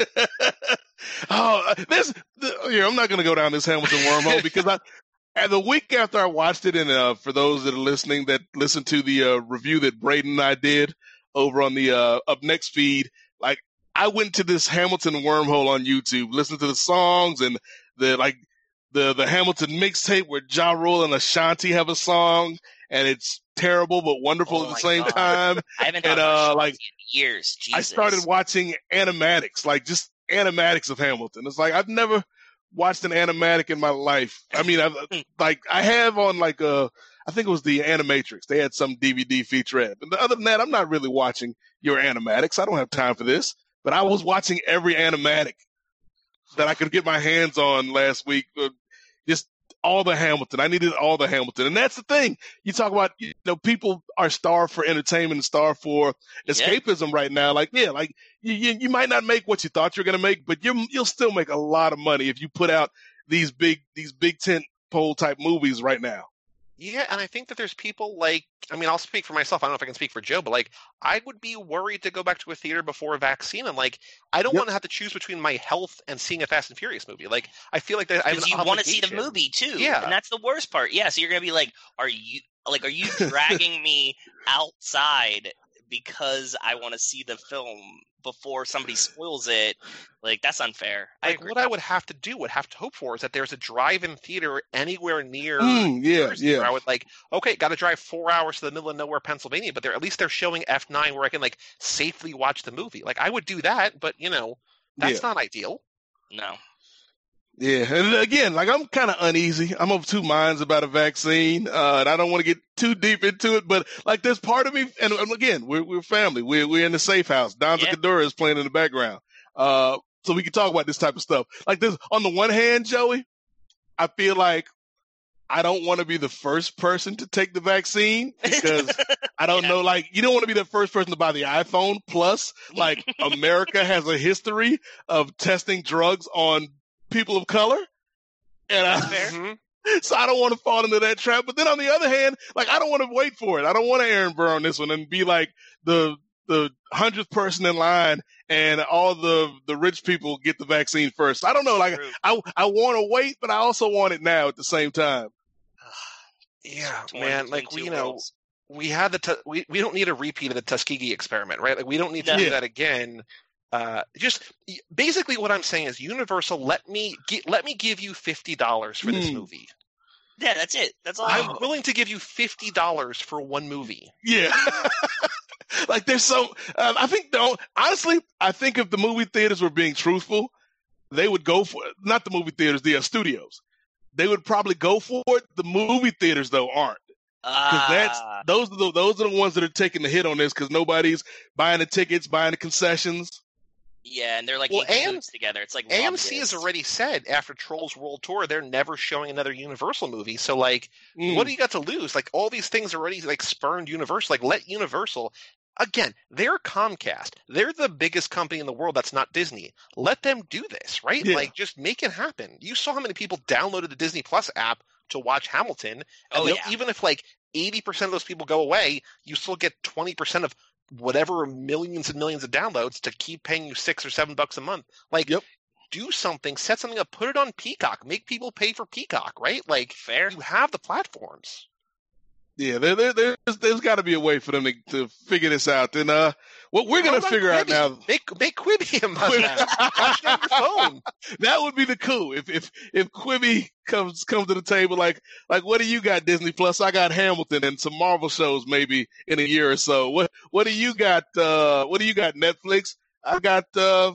oh, this. The, here, I'm not going to go down this Hamilton wormhole because I. And the week after I watched it, and uh, for those that are listening that listened to the uh, review that Braden and I did over on the uh, Up Next feed, like I went to this Hamilton wormhole on YouTube, listened to the songs and the like the the Hamilton mixtape where Ja Rule and Ashanti have a song, and it's terrible but wonderful Oh at the same God. time. I haven't And, uh, like, in years. Jesus. I started watching animatics, like just animatics of Hamilton. It's like I've never watched an animatic in my life. I mean, I've like I have on like uh I think it was the Animatrix. They had some DVD featurette. But other than that, I'm not really watching your animatics. I don't have time for this. But I was watching every animatic that I could get my hands on last week. Uh, Just all the Hamilton. I needed all the Hamilton. And that's the thing. You talk about, you know, people are starved for entertainment and starved for Yeah. escapism right now. Like, yeah, like you, you, you might not make what you thought you're going to make, but you you'll still make a lot of money if you put out these big, these big tent pole type movies right now. Yeah, and I think that there's people like I mean, I'll speak for myself. I don't know if I can speak for Joe, but like I would be worried to go back to a theater before a vaccine. And like I don't Yep. want to have to choose between my health and seeing a Fast and Furious movie. Like I feel like that I because you want to see the movie too. Yeah. and that's the worst part. Yeah, so you're gonna be like, are you like, are you dragging me outside because I want to see the film before somebody spoils it? Like that's unfair. I Like agree. what I would have to do, would have to hope for, is that there's a drive-in theater anywhere near. Mm, yeah, Jersey where I yeah. would like, okay, got to drive four hours to the middle of nowhere, Pennsylvania, but they're at least they're showing F9 where I can like safely watch the movie. Like I would do that, but you know, that's Yeah. not ideal. no. Yeah, and again, like I'm kind of uneasy. I'm of two minds about a vaccine, uh, and I don't want to get too deep into it. But like, there's part of me, and, again, we're we're family. We're we're in the safe house. Danza Yeah. Kuduro is playing in the background, uh, so we can talk about this type of stuff. Like this, on the one hand, Joey, I feel like I don't want to be the first person to take the vaccine because I don't know. Like, you don't want to be the first person to buy the iPhone. Plus, like, America has a history of testing drugs on people of color, and I, Mhm. so I don't want to fall into that trap. But then on the other hand, like, I don't want to wait for it. I don't want to Aaron Burr on this one and be like the the hundredth person in line, and all the the rich people get the vaccine first. I don't know. Like, True. I I want to wait, but I also want it now at the same time. Yeah, man. Like we, you know, worlds. we had the tu- we we don't need a repeat of the Tuskegee experiment, right? Like we don't need to No. do that again. Uh, just basically what I'm saying is Universal, let me gi- let me give you fifty dollars for this Hmm. movie. Yeah, that's it. That's all. I'm willing to give you fifty dollars for one movie. Yeah. like there's so um, I think don't honestly I think if the movie theaters were being truthful, they would go for it. Not the movie theaters, the uh, studios. They would probably go for it. The movie theaters though aren't because that's Ah, those are the those are the ones that are taking the hit on this because nobody's buying the tickets, buying the concessions. Yeah, and they're like Well, in AM together. It's like AMC lobbyists. has already said after Trolls World Tour they're never showing another Universal movie. So like, Mm. what do you got to lose? Like all these things already like spurned Universal. Like let Universal again. They're Comcast. They're the biggest company in the world. That's not Disney. Let them do this, right? Yeah. Like just make it happen. You saw how many people downloaded the Disney Plus app to watch Hamilton. And Oh, then yeah. even if like eighty percent of those people go away, you still get twenty percent of whatever millions and millions of downloads to keep paying you six or seven bucks a month. Like Yep. do something, set something up, put it on Peacock, make people pay for Peacock, right? Like fair. you have the platforms. Yeah, there, there, there's there's got to be a way for them to, to figure this out. And uh, what we're gonna How about figure out now. Make make Quibi a must-have. Watch it on your phone. that would be the coup if if if Quibi comes comes to the table like like what do you got Disney Plus? I got Hamilton and some Marvel shows maybe in a year or so. What what do you got? Uh, what do you got Netflix? I got uh,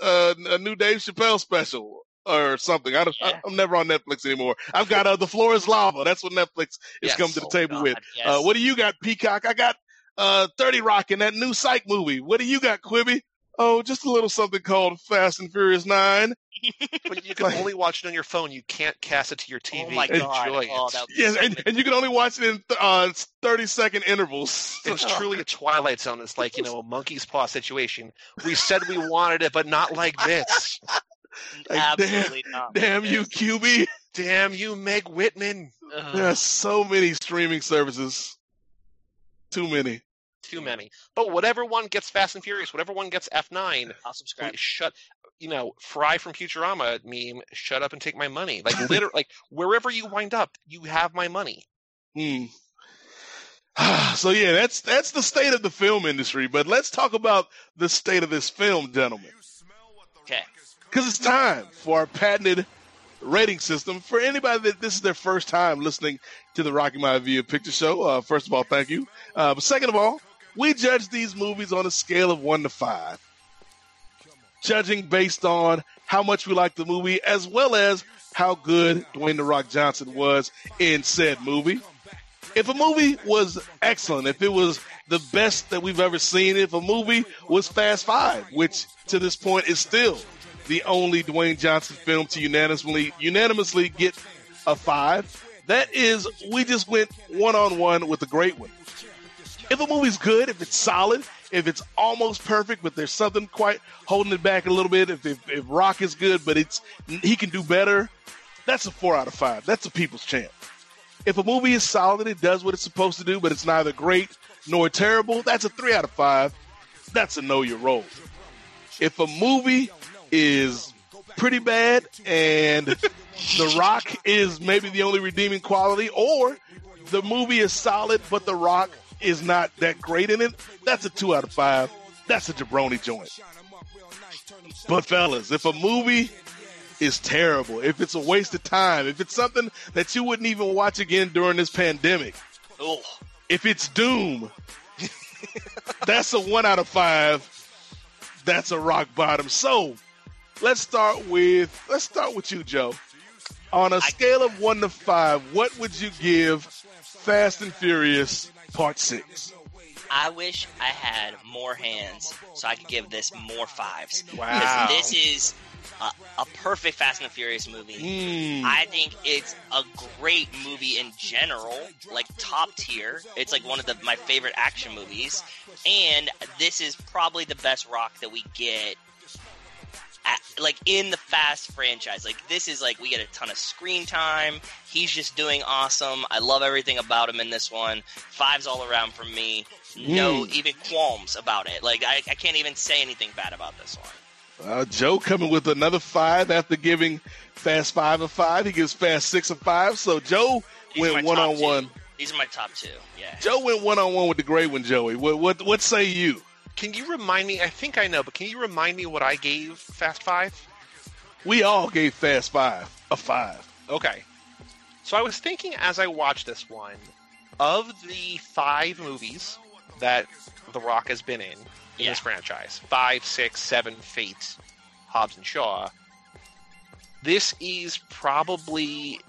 uh, a new Dave Chappelle special or something. I don't, Yeah. I'm never on Netflix anymore. I've got uh, the floor is lava. That's what Netflix is Yes. come to the Oh, table God, with. yes. Uh, what do you got Peacock? I got uh 30 Rock and that new Psych movie. What do you got Quibi? Oh, just a little something called Fast and Furious Nine. But you can Like- only watch it on your phone. You can't cast it to your TV. Oh my god! Enjoy Oh, it. that Yes, and, and you can only watch it in uh, 30 second intervals. It's truly a Twilight Zone. It's like, you know, a monkey's paw situation. We said we wanted it, but not like this. Like, absolutely not. Damn you, Quibi. Damn you, Meg Whitman. Ugh. There are so many streaming services. Too many. Too many. But whatever one gets Fast and Furious, whatever one gets F9, I'll subscribe. shut you know, Fry from Futurama meme, shut up and take my money. Like literally like wherever you wind up, you have my money. Hmm. so yeah, that's that's the state of the film industry. But let's talk about the state of this film, gentlemen. Okay. Because it's time for our patented rating system. For anybody that this is their first time listening to the Rocky Maivia Picture Show, uh, first of all, thank you. Uh, but second of all, we judge these movies on a scale of one to five, judging based on how much we like the movie as well as how good Dwayne the Rock Johnson was in said movie. If a movie was excellent, if it was the best that we've ever seen, if a movie was Fast Five, which to this point is still the only Dwayne Johnson film to unanimously unanimously get a five, that is, we just went one on one with a great one. If a movie's good, if it's solid, if it's almost perfect, but there's something quite holding it back a little bit, if, if, if Rock is good, but it's he can do better, that's a four out of five. That's a people's champ. If a movie is solid, it does what it's supposed to do, but it's neither great nor terrible, that's a three out of five. That's a know your role. If a movie is pretty bad and The Rock is maybe the only redeeming quality, or the movie is solid but The Rock is not that great in it, that's a two out of five. That's a jabroni joint. But fellas, if a movie is terrible, if it's a waste of time, if it's something that you wouldn't even watch again during this pandemic, Oh, if it's Doom, that's a one out of five. That's a rock bottom. So let's start with let's start with you, Joe. On a scale of one to five, what would you give Fast and Furious Part Six? I wish I had more hands so I could give this more fives. Wow. This is a, a perfect Fast and the Furious movie. Mm. I think it's a great movie in general, like top tier. It's like one of the, my favorite action movies, and this is probably the best Rock that we get. At, like in the Fast franchise, like this is like we get a ton of screen time. He's just doing awesome. I love everything about him in this one. Fives all around from me. No Mm. even qualms about it. Like I, I can't even say anything bad about this one. Uh, Joe coming with another five after giving Fast Five a five. He gives Fast Six a five. So Joe These went one on two. one. These are my top two. Yeah. Joe went one on one with the great one, Joey. What what what say you? Can you remind me? I think I know, but can you remind me what I gave Fast Five? We all gave Fast Five a five. Okay. So I was thinking as I watched this one, of the five movies that The Rock has been in in Yeah. this franchise five, six, seven, Fate, Hobbs and Shaw this is probably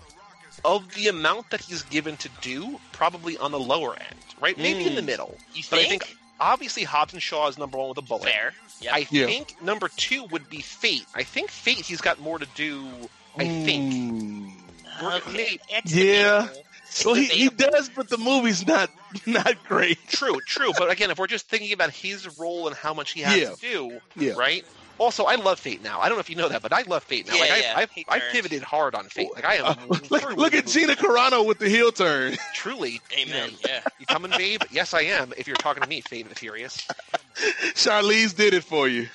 of the amount that he's given to do, probably on the lower end, right? Maybe in the Mm. middle. You But I think? Think obviously Hobbs and Shaw is number one with a bullet. Fair. Yep. I Yeah. think number two would be Fate. I think Fate he's got more to do. I think. Mm. We're- Okay, Yeah. debatable. It's Well, he, he does, but the movie's not not great. True, true. But again, if we're just thinking about his role and how much he has Yeah. to do, Yeah. right? Also, I love Fate now. I don't know if you know that, but I love Fate now. Yeah, like yeah. I, I've, I've pivoted hard on Fate. Like I am. Uh, look, look at Gina Carano with the heel turn. Truly, Amen. You, know, Yeah. you coming, babe? Yes, I am. If you're talking to me, Fate and the Furious. Charlize did it for you.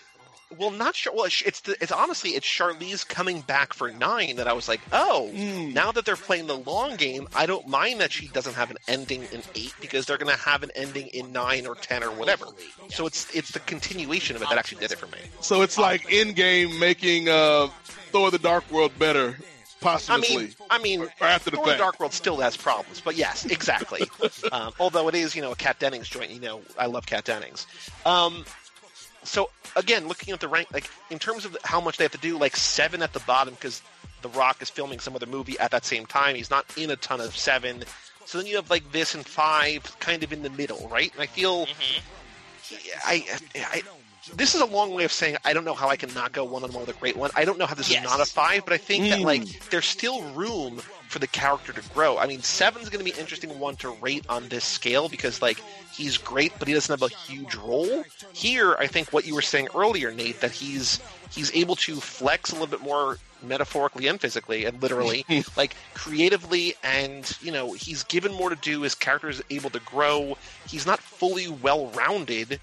Well, not sure. Well, it's it's, the, it's honestly it's Charlize coming back for nine that I was like, oh, Mm. now that they're playing the long game, I don't mind that she doesn't have an ending in eight because they're going to have an ending in nine or ten or whatever. So it's it's the continuation of it that actually did it for me. So it's like in game making uh, Thor: The Dark World better, I posthumously. mean, I mean, Or after the Thor: The. Dark World still has problems, but yes, exactly. um, although it is, you know, a Kat Dennings joint. You know, I love Kat Dennings. Um, so again, looking at the rank, like in terms of how much they have to do, like seven at the bottom because The Rock is filming some other movie at that same time. He's not in a ton of seven. So then you have like this and five, kind of in the middle, right? And I feel, mm-hmm. I, I, this is a long way of saying I don't know how I can not go one on one with a great one. I don't know how this Yes. is not a five, but I think that Mm. like there's still room for the character to grow. I mean, seven's going to be an interesting one to rate on this scale because like he's great, but he doesn't have a huge role. Here, I think what you were saying earlier, Nate, that he's he's able to flex a little bit more metaphorically and physically and literally like creatively and you know he's given more to do his character is able to grow he's not fully well rounded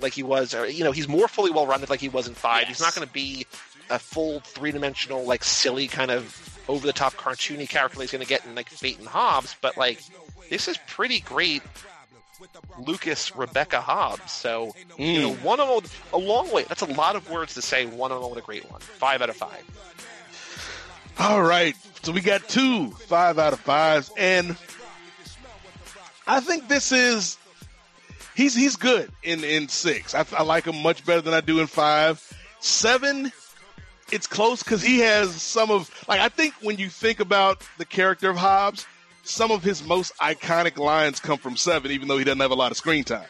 like he was or you know he's more fully well rounded like he was in five. He's not going to be a full three-dimensional like silly kind of over-the-top cartoony character that he's going to get in like fate and hobbs but like this is pretty great lucas rebecca hobbs so you know hmm. one on one a long way that's a lot of words to say one on one with a great one. Five out of five. All right. So we got two five out of fives, and I think this is he's he's good in in six. I, I like him much better than I do in five. Seven, it's close because he has some of like I think when you think about the character of Hobbs, some of his most iconic lines come from seven, even though he doesn't have a lot of screen time.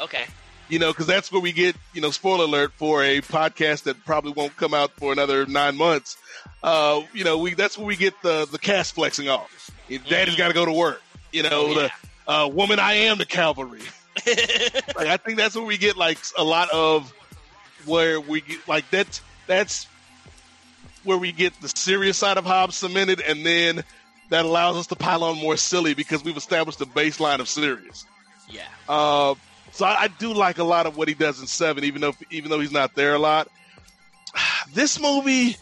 Okay. You know, because that's where we get, you know, spoiler alert for a podcast that probably won't come out for another nine months. Uh, you know, we that's where we get the the cast flexing off. Daddy's got to go to work. You know, yeah. the uh, woman I am the cavalry. like I think that's where we get like a lot of where we get like that's that's where we get the serious side of Hobbs cemented, and then that allows us to pile on more silly because we've established the baseline of serious. Yeah. Uh, so I, I do like a lot of what he does in Seven, even though even though he's not there a lot. This movie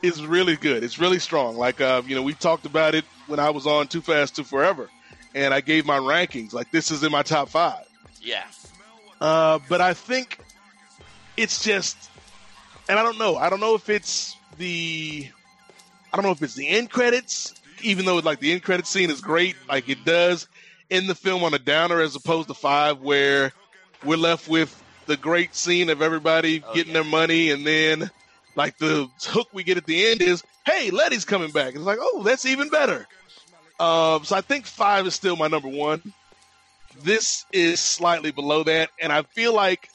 is really good. It's really strong. Like uh, you know, we talked about it when I was on Too Fast, Too Forever, and I gave my rankings. Like this is in my top five. Yeah. Uh, but I think it's just, and I don't know. I don't know if it's the, I don't know if it's the end credits, even though like the end credit scene is great, like it does in the film on a downer as opposed to five, where we're left with the great scene of everybody Oh, getting yeah. their money, and then like the hook we get at the end is, hey, Letty's coming back. It's like, oh, that's even better. Um, so I think five is still my number one. This is slightly below that, and I feel like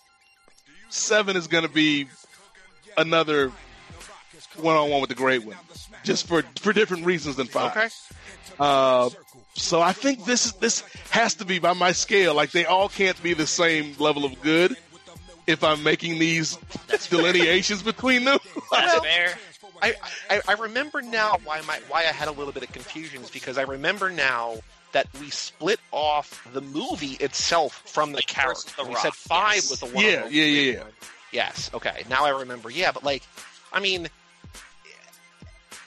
seven is going to be another one on one with the Great One, just for for different reasons than five. Okay. Uh, so I think this this has to be by my scale. Like they all can't be the same level of good. If I'm making these delineations between them, That's fair. I, I, I remember now why my why I had a little bit of confusion is because I remember now that we split off the movie itself from the character. The we said five yes. was the one. Yeah, yeah, yeah, yeah. Yes. Okay. Now I remember. Yeah, but like, I mean,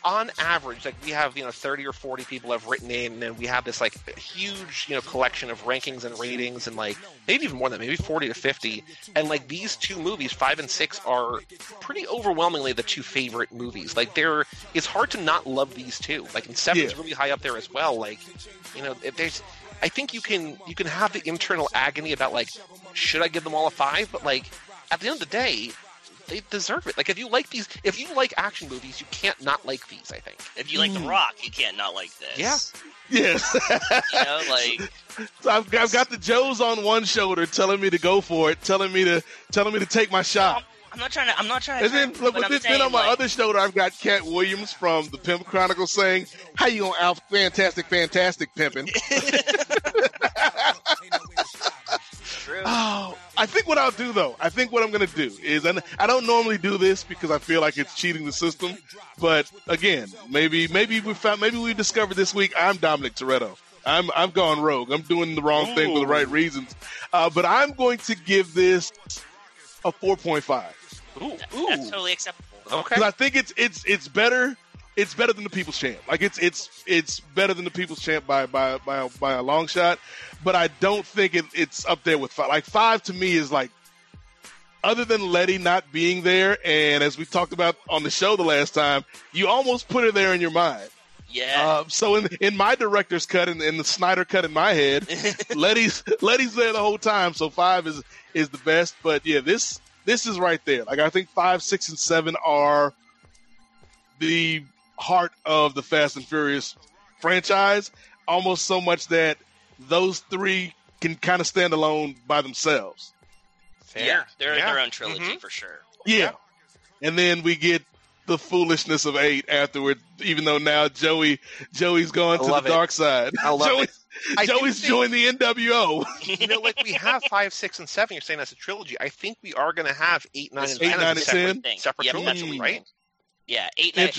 on average, like we have you know thirty or forty people have written in, and we have this like huge you know collection of rankings and ratings, and like maybe even more than that, maybe forty to fifty, and like these two movies, five and six, are pretty overwhelmingly the two favorite movies. Like they're it's hard to not love these two. Like and seven's Yeah. really high up there as well. Like you know if there's. I think you can you can have the internal agony about like should I give them all a five, but like at the end of the day, they deserve it. Like if you like these, if you like action movies, you can't not like these. I think. If you like The mm. Rock, you can't not like this. Yeah. Yes. You know, like So I've, I've got the Joes on one shoulder telling me to go for it, telling me to telling me to take my shot. I'm not trying to. I'm not trying to. And then, look, but but then, saying, then on my like, other shoulder, I've got Katt Williams from the Pimp Chronicles saying, "How you gonna out fantastic, fantastic pimping?" True. oh, I think what I'll do though, I think what I'm gonna do is, and I don't normally do this because I feel like it's cheating the system, but again, maybe maybe we found, maybe we discovered this week I'm Dominic Toretto. I'm I've gone rogue. I'm doing the wrong thing for the right reasons, uh, but I'm going to give this a 4.5. Ooh, That's totally acceptable. Okay. because I think it's it's it's better. It's better than the People's Champ. Like it's it's it's better than the People's Champ by by by a, by a long shot. But I don't think it, it's up there with five. Like five to me is like, other than Letty not being there, and as we talked about on the show the last time, you almost put her there in your mind. Yeah. Uh, so in in my director's cut and in the Snyder cut in my head, Letty's Letty's there the whole time. So five is is the best. But yeah, this this is right there. Like I think five, six, and seven are the heart of the Fast and Furious franchise. Almost so much that those three can kind of stand alone by themselves. yeah, they're Yeah. their own trilogy Mhm. for sure. Yeah. And then we get the foolishness of eight afterward, even though now Joey Joey's gone I to the it. dark side. I love Joey, it. I Joey's think- joined the NWO. you know, like we have five, six, and seven. You're saying that's a trilogy. I think we are going to have eight, nine, and Eight, ten nine, as and separate, 10? Thing. separate Yep, trilogy, right? Yeah, eight. Nine,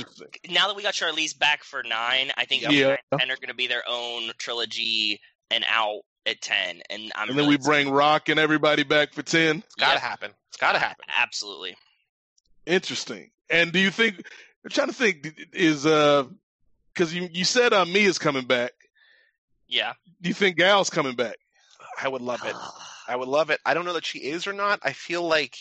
now that we got Charlize back for nine, I think Yeah. eight, nine, and ten are going to be their own trilogy and out at ten. And I'm And then really we bring Rock and everybody back for ten. It's got to Yep. happen. It's got to happen. absolutely. Interesting. And do you think? I'm trying to think. Is uh, because you you said uh, me is coming back. Yeah. Do you think Gal's coming back? I would love it. I would love it. I don't know that she is or not. I feel like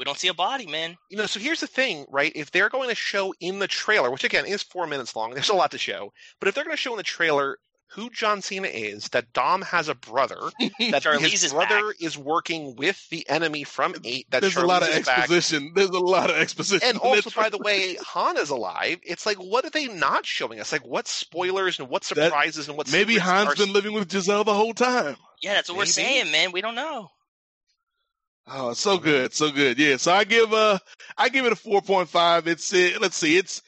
we don't see a body, man. you know. So here's the thing, right? If they're going to show in the trailer, which again is four minutes long, there's a lot to show. But if they're going to show in the trailer who John Cena is, that Dom has a brother, that Charlize his brother back. is working with the enemy from Eight, that There's a lot of Charlize is back. exposition. There's a lot of exposition. And also, by the way, Han is alive. It's like, what are they not showing us? Like, what spoilers and what That- surprises and what maybe secrets Han's are- been living with Giselle the whole time. Yeah, that's what we're saying, man. We don't know. Oh, so good, so good. Yeah, so I give uh I give it a four point five. It's uh, let's see, it's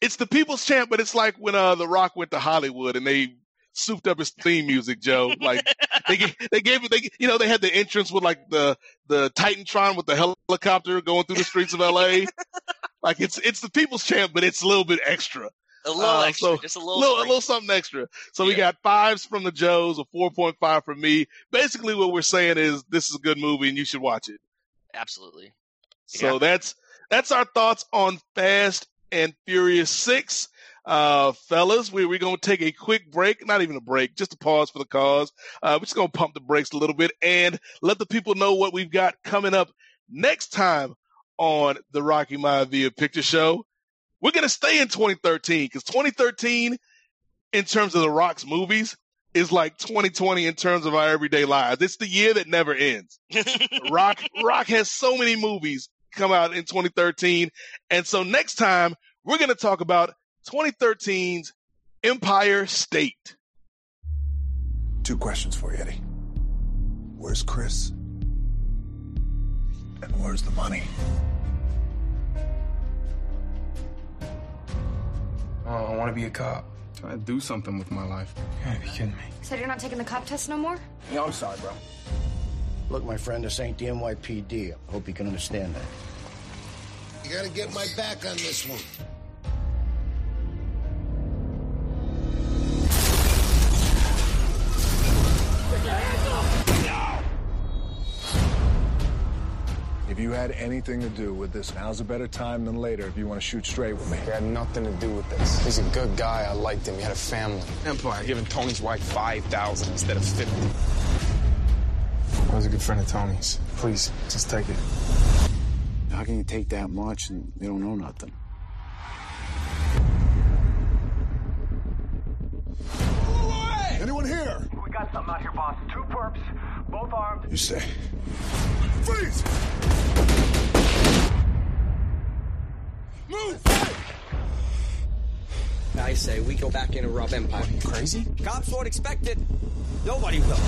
it's the people's champ, but it's like when uh The Rock went to Hollywood and they souped up his theme music, Joe. Like they gave, they gave it they you know they had the entrance with like the the Titantron with the helicopter going through the streets of L.A. like it's it's the people's champ, but it's a little bit extra. A little Uh, extra, so- just a little. little, a little something extra. So we got fives from the Joes, a 4.5 from me. Basically, what we're saying is this is a good movie and you should watch it. Absolutely. So Yeah. that's that's our thoughts on Fast and Furious Six. Uh, fellas, we, we're going to take a quick break, not even a break, just a pause for the cause. Uh, we're just going to pump the brakes a little bit and let the people know what we've got coming up next time on the Rocky Maivia Picture Show. We're going to stay in 2013 because 2013, in terms of the Rock's movies, is like 2020 in terms of our everyday lives. It's the year that never ends. Rock Rock has so many movies come out in 2013, and so next time we're going to talk about 2013's Empire State. Two questions for you, Eddie. Where's Chris? And where's the money? Oh, I want to be a cop. Try to do something with my life. You gotta be kidding me. Said you're not taking the cop test no more? Yeah, I'm sorry, bro. Look, my friend, this ain't the NYPD. I hope you can understand that. You gotta get my back on this one. If you had anything to do with this, now's a better time than later if you want to shoot straight with me. He had nothing to do with this. He's a good guy. I liked him. He had a family. Empire giving Tony's wife 5000 instead of 50 I was a good friend of Tony's. Please, just take it. How can you take that much and you don't know nothing? Anyone here? We got something out here, boss. Two perps, both armed. You say. Freeze! Move! I say we go back in and rob Empire. crazy? Cops won't expect it. Nobody will.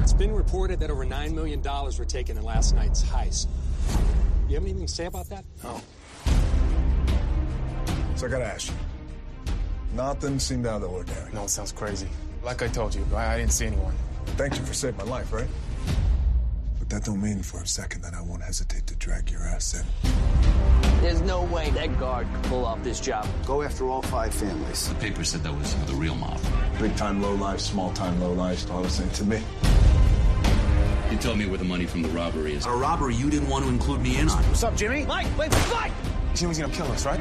It's been reported that over $9 million were taken in last night's heist. You have anything to say about that? No. So I gotta ask you. Nothing seemed out of the ordinary. No, it sounds crazy. Like I told you, I, I didn't see anyone. Thank you for saving my life, right? But that don't mean for a second that I won't hesitate to drag your ass in. There's no way that guard could pull off this job. Go after all five families. The paper said that was the real mob. Big time low life, small time low life, all the same to me. You tell me where the money from the robbery is. A robbery you didn't want to include me in on. What's up, Jimmy? Mike, wait, Mike! Jimmy's gonna kill us, right?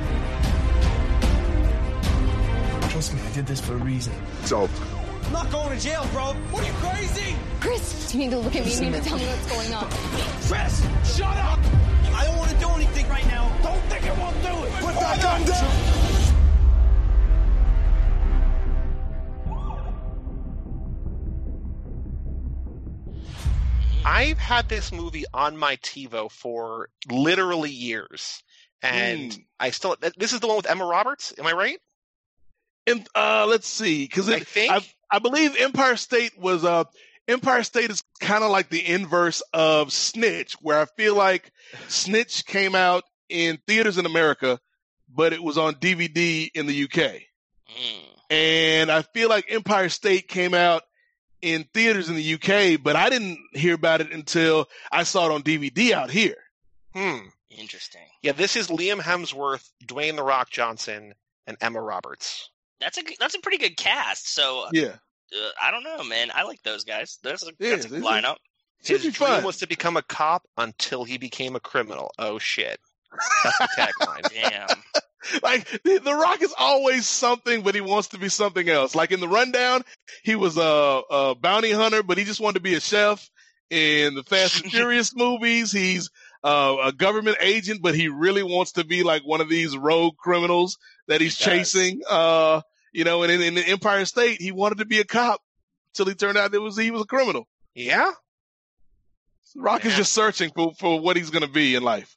Trust me, I did this for a reason. It's over. I'm not going to jail, bro. What are you crazy? Chris, you need to look at me. You need to tell me what's going on. Chris, shut up! I don't want to do anything right now. Don't think I won't do it. Put that gun down! I've had this movie on my TiVo for literally years, and Hmm. I still. This is the one with Emma Roberts. Am I right? And uh, let's see, because I think- I, I believe Empire State was uh Empire State is kind of like the inverse of Snitch, where I feel like Snitch came out in theaters in America, but it was on DVD in the UK, Mm. and I feel like Empire State came out in theaters in the UK, but I didn't hear about it until I saw it on DVD out here. Hmm. Interesting. Yeah, this is Liam Hemsworth, Dwayne the Rock Johnson, and Emma Roberts. That's a that's a pretty good cast. So Yeah. uh, I don't know, man. I like those guys. That's a, Yeah, that's a this is- lineup. Should His dream fun. was to become a cop until he became a criminal. Oh shit. That's the tagline. Damn. like the, the Rock is always something, but he wants to be something else. Like in the rundown, he was a, a bounty hunter, but he just wanted to be a chef. In the Fast and Furious movies, he's uh, a government agent, but he really wants to be like one of these rogue criminals that he's He chasing. Uh, you know, and in, in the Empire State, he wanted to be a cop until he turned out that was he was a criminal. Yeah? Rock is just searching for for what he's going to be in life.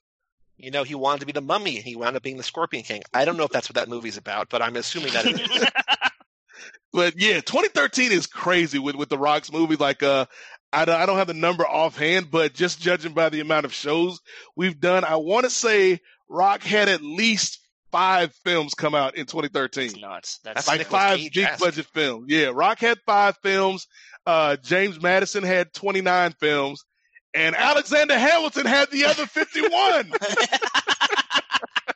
You know, he wanted to be the mummy and he wound up being the Scorpion King. I don't know if that's what that movie's about, but I'm assuming that it is. But yeah, 2013 is crazy with with the Rock's movies. Like, uh, I don't, I don't have the number offhand, but just judging by the amount of shows we've done, I want to say Rock had at least five films come out in 2013. It's nuts. That's, That's like Nicolas five big budget films. Yeah, Rock had five films. Uh, James Madison had 29 films. And Alexander Hamilton had the other 51.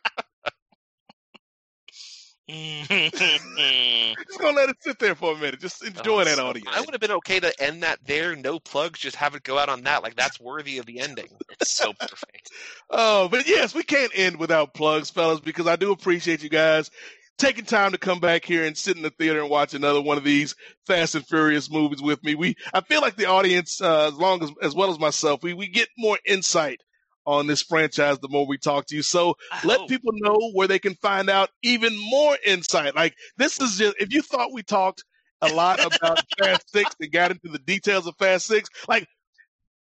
Just gonna let it sit there for a minute. Just enjoy Oh, that so- audience. I would have been okay to end that there, no plugs, just have it go out on that. Like that's worthy of the ending. it's so perfect. Oh, but yes, we can't end without plugs, fellas, because I do appreciate you guys taking time to come back here and sit in the theater and watch another one of these Fast and Furious movies with me. We, I feel like the audience, uh, as long as, as well as myself, we, we get more insight on this franchise the more we talk to you. So I let hope. people know where they can find out even more insight. Like this is just, if you thought we talked a lot about Fast Six and got into the details of Fast Six, like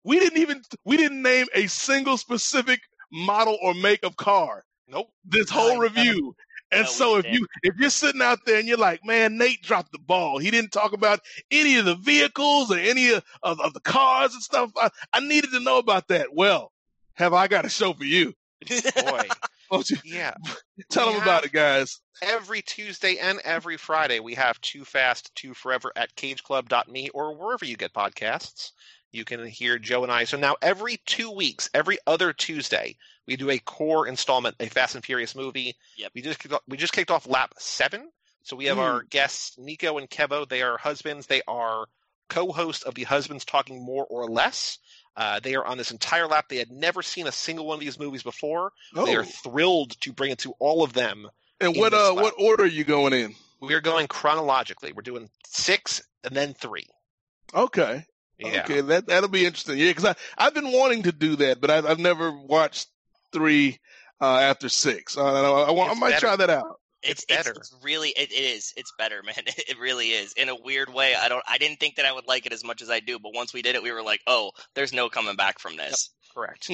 we didn't even, we didn't name a single specific model or make of car Nope. this whole review. And No, so if you if you're sitting out there and you're like, man, Nate dropped the ball. He didn't talk about any of the vehicles or any of, of, of the cars and stuff. I, I needed to know about that. Well, have I got a show for you? Boy. You? Yeah. Tell We them about it, guys. Every Tuesday and every Friday, we have Too Fast, Too Forever at cageclub.me or wherever you get podcasts. You can hear Joe and I. So now every two weeks, every other Tuesday, we do a core installment, a Fast and Furious movie. Yep. We just off, we just kicked off lap seven. So we have our hmm. guests, Nico and Kevo. They are husbands. They are co-hosts of the Husbands Talking More or Less. Uh, they are on this entire lap. They had never seen a single one of these movies before. Oh. They Oh. are thrilled to bring it to all of them. And what uh what order are you going in? We are going chronologically. We're doing six and then three. Okay. Yeah. Okay, that that'll be interesting. Yeah, because I I've been wanting to do that, but I've I've never watched three uh, after six. I, I, want- I might better. try that out. It's, It's better. It's, really it, it is. It's better, man. It really is. In a weird way, I don't. I didn't think that I would like it as much as I do, but once we did it, we were like, oh, there's no coming back from this. Correct.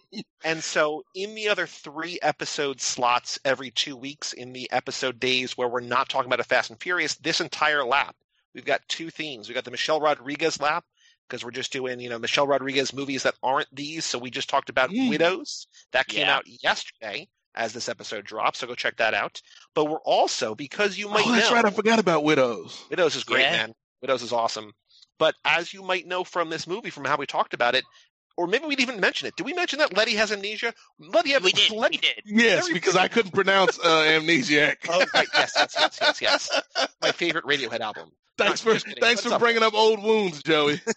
and so, in the other three episode slots every two weeks, in the episode days where we're not talking about a Fast and Furious, this entire lap, we've got two themes. We've got the Michelle Rodriguez lap, because we're just doing, you know, Michelle Rodriguez movies that aren't these. So we just talked about Mm. Widows. That came Yeah. out yesterday as this episode drops. So go check that out. But we're also, because you might oh, that's know, right. I forgot about widows. Widows is great, Yeah. man. Widows is awesome. But as you might know from this movie, from how we talked about it, or maybe we'd even mention it. Did we mention that Letty has amnesia? Letty have, We did. Letty, We did. Yes, because I couldn't pronounce uh, amnesiac. Oh, right. Yes, yes, yes, yes, yes. My favorite Radiohead album. thanks for kidding. thanks What's for up? bringing up old wounds, Joey.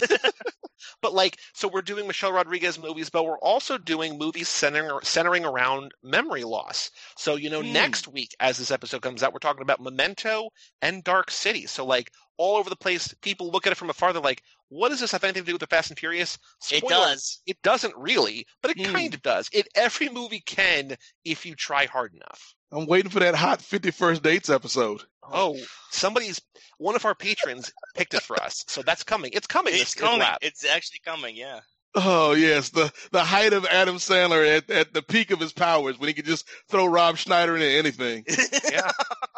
But like, so we're doing Michelle Rodriguez movies, but we're also doing movies centering centering around memory loss. So you know, Hmm. next week as this episode comes out, we're talking about Memento and Dark City. So like, all over the place, people look at it from afar. They're like, "What does this have anything to do with the Fast and Furious?" It does. It doesn't really, but it Hmm. kind of does. It every movie can if you try hard enough. I'm waiting for that hot 50 First Dates episode. Oh. oh, somebody's one of our patrons picked it for us, so that's coming. It's coming. It's this this coming. lap. It's actually coming. Yeah. Oh yes, the the height of Adam Sandler at, at the peak of his powers when he could just throw Rob Schneider into anything. yeah.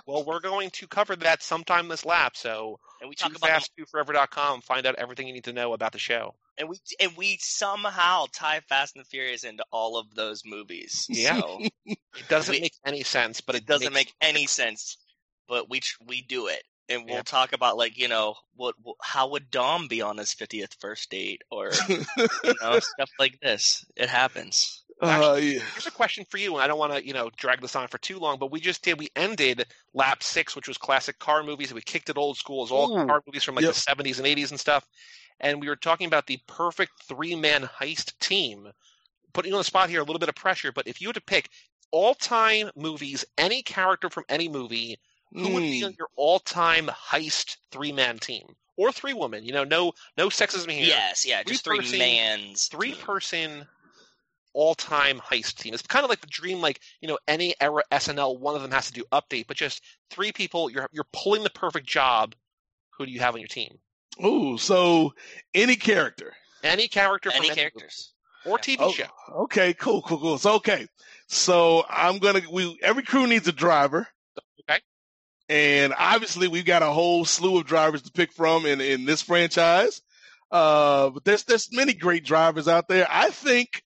Well, we're going to cover that sometime this lap. So And we too talk about fast, too forever.com. Find out everything you need to know about the show. and we and we somehow tie Fast and the Furious into all of those movies. Yeah. So It doesn't We- make any sense, but it doesn't makes- make any sense, but we tr- we do it, and we'll Yeah. talk about like you know what, what how would Dom be on his fiftieth first date or you know stuff like this. It happens. Uh, yeah. Here's a question for you, and I don't want to, you know, drag this on for too long, but we just did. We ended lap six, which was classic car movies, and we kicked it old school. as all Ooh. car movies from like Yep. the 70s and 80s and stuff. And we were talking about the perfect three man heist team. Putting you on the spot here, a little bit of pressure, but if you had to pick all time movies, any character from any movie, who would be Mm. on your all time heist three man team? Or three woman, you know, no no sexism here. Yes, yeah, just three Three-person- mans. three-person all time heist team. It's kind of like the dream, like, you know, any era SNL, one of them has to do update, but just three people, you're you're pulling the perfect job. Who do you have on your team? Ooh, so any character. Any character Any any characters. movie or TV Oh, show. Okay, cool, cool, cool. So okay, so I'm gonna. We every crew needs a driver. And obviously, we've got a whole slew of drivers to pick from in in this franchise. Uh, but there's there's many great drivers out there. I think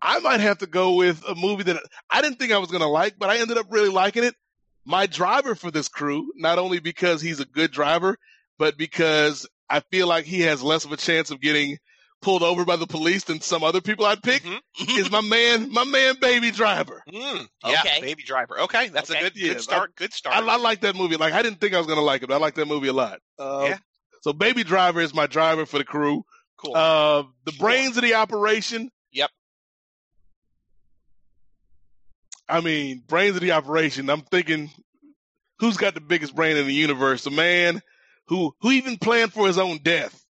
I might have to go with a movie that I didn't think I was gonna like, but I ended up really liking it. My driver for this crew, not only because he's a good driver, but because I feel like he has less of a chance of getting pulled over by the police than some other people I'd pick, Mhm. is my man, my man, Baby Driver. Mm, yeah, Okay. Baby Driver. Okay, that's Okay. a good Yeah, good start. Good start. I, I like that movie. Like I didn't think I was gonna like it, but I like that movie a lot. Uh, Yeah. So Baby Driver is my driver for the crew. cool. Uh, the Sure. brains of the operation. Yep. I mean, brains of the operation. I'm thinking, who's got the biggest brain in the universe? The man who who even planned for his own death,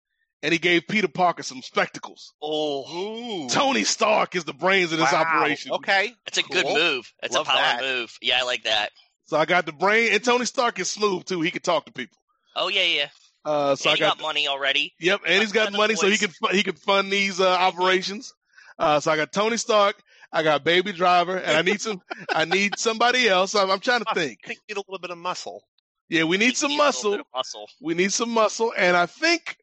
and he gave Peter Parker some spectacles. Oh, Tony Stark is the brains of this Wow. operation. Okay. that's a good move. That's Love a power that. move. Yeah, I like that. So I got the brain, and Tony Stark is smooth too. He can talk to people. Oh yeah, yeah. Uh, so and I he got got money already. Yep, and he's got Got the money, so he can he can fund these uh, operations. Uh, so I got Tony Stark, I got Baby Driver, and I need some. I need somebody else. I'm, I'm trying to think. I think you need a little bit of muscle. Yeah, we need some He needs a muscle. bit of muscle. We need some muscle, and I think.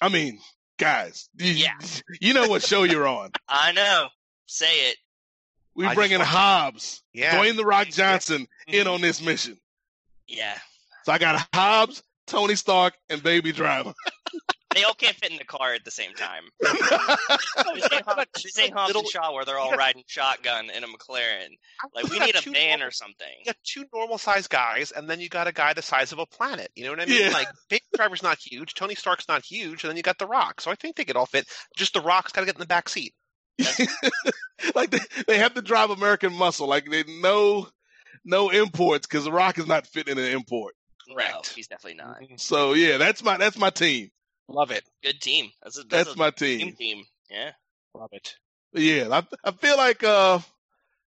I mean, guys, you, Yeah. you know what show you're on. I know. Say it. We I bring in Hobbs, Yeah. Dwayne the Rock Johnson, in Mhm. on this mission. Yeah. So I got Hobbs, Tony Stark, and Baby Driver. They all can't fit in the car at the same time. this ain't Hobbs, this ain't Hobbs and Shaw where they're all riding shotgun in a McLaren. Like we need a two van normal- or something. You got two normal sized guys, and then you got a guy the size of a planet. You know what I mean? Yeah. Like, Big Driver's not huge, Tony Stark's not huge, and then you got The Rock. So I think they could all fit. Just The Rock's got to get in the back seat. like they, they have to drive American muscle. Like they no no imports because the Rock is not fitting in an import. No, Correct. he's definitely not. Mm-hmm. So yeah, that's my that's my team. Love it. Good team. That's a, that's, That's a my team team. team. Yeah. Love it. Yeah, I I feel like uh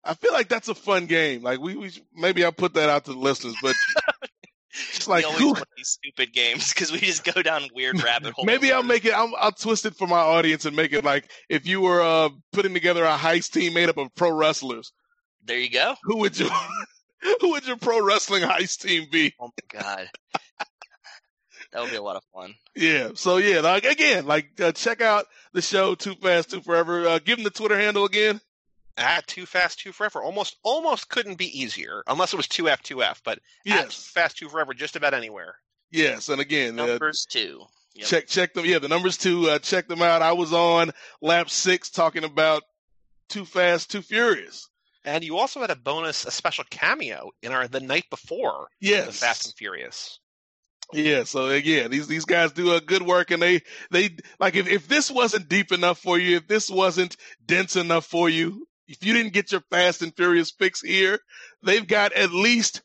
I feel like that's a fun game. Like we, we maybe I'll put that out to the listeners, but it's like we always who, play these stupid games because we just go down weird rabbit holes. maybe I'll make it I'll, I'll twist it for my audience and make it like if you were uh putting together a heist team made up of pro wrestlers, There you go. who would you who would your pro wrestling heist team be? Oh my god. That would be a lot of fun. Yeah. So yeah, like again, like uh, check out the show Too Fast Too Forever. Uh, give them the Twitter handle again. At Too Fast, Too Forever. Almost, almost couldn't be easier, unless it was 2F, 2F. But Yes. Too Fast, Too Forever, just about anywhere. Yes, and again, uh, Numbers two. Yep. check check them. Yeah, the numbers two. Uh, check them out. I was on lap six talking about Too Fast Too Furious. And you also had a bonus, a special cameo in our the night before the Yes. Fast and Furious. Yeah, so again, these these guys do a good work, and they they like if if this wasn't deep enough for you, if this wasn't dense enough for you, if you didn't get your Fast and Furious fix here, they've got at least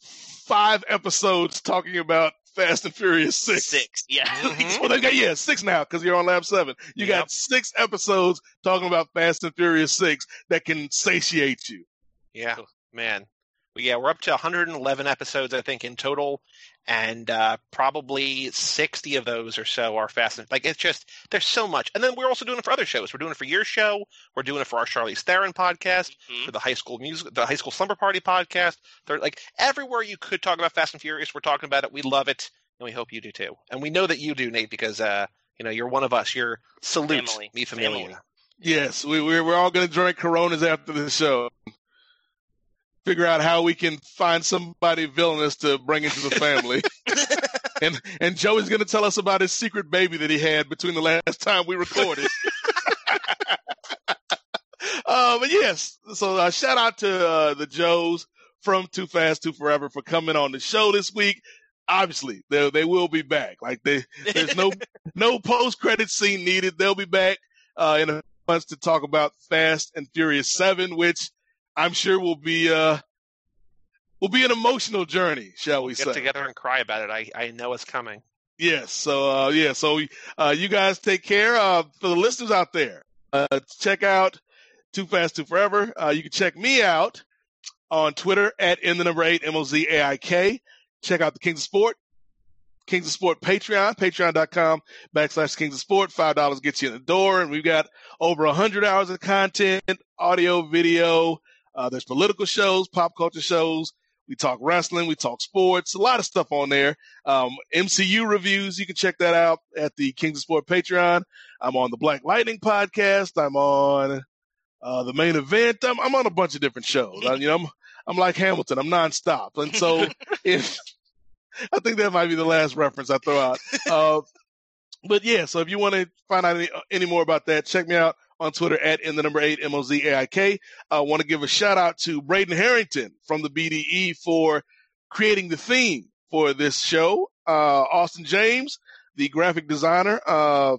five episodes talking about Fast and Furious Six. Six. Yeah. well, mm-hmm. they got yeah six now because you're on lap seven. You got six episodes talking about Fast and Furious Six that can satiate you. Yeah, man. Well, yeah, we're up to 111 episodes, I think, in total, and uh, probably 60 of those or so are Fast and like it's just there's so much. And then we're also doing it for other shows. We're doing it for your show. We're doing it for our Charlize Theron podcast, Mhm. for the High School Music, the High School Slumber Party podcast. They're like everywhere you could talk about Fast and Furious, we're talking about it. We love it, and we hope you do too. And we know that you do, Nate, because uh, you know you're one of us. You're salute Family. me familia. Family. Yes, we, we're we're all going to drink Coronas after the show. Figure out how we can find somebody villainous to bring into the family. and and Joey's going to tell us about his secret baby that he had between the last time we recorded. uh, but yes, so uh, shout out to uh, the Joes from Too Fast Too Forever for coming on the show this week. Obviously, they they will be back. Like they, there's no no post credit scene needed. They'll be back uh, in a month to talk about Fast and Furious Seven, which I'm sure will be uh will be an emotional journey, shall we Get say? together and cry about it. I I know it's coming. Yes. So uh yeah, so uh you guys take care. Uh for the listeners out there, uh check out Too Fast Too Forever. Uh you can check me out on Twitter at in the number eight M O Z A I K. Check out the Kings of Sport. Kings of Sport Patreon, patreon.com backslash Kings of Sport. Five dollars gets you in the door, and we've got over a hundred hours of content, audio, video. Uh, there's political shows, pop culture shows. We talk wrestling, we talk sports, a lot of stuff on there. Um, MCU reviews, you can check that out at the Kings of Sport Patreon. I'm on the Black Lightning podcast. I'm on uh, the main event. I'm, I'm on a bunch of different shows. I, you know, I'm I'm like Hamilton. I'm nonstop, and so if I think that might be the last reference I throw out. Uh, but yeah, so if you want to find out any, any more about that, check me out on Twitter at in the number eight M O Z A I K. I want to give a shout out to Braden Harrington from the BDE for creating the theme for this show. Uh, Austin James, the graphic designer, uh,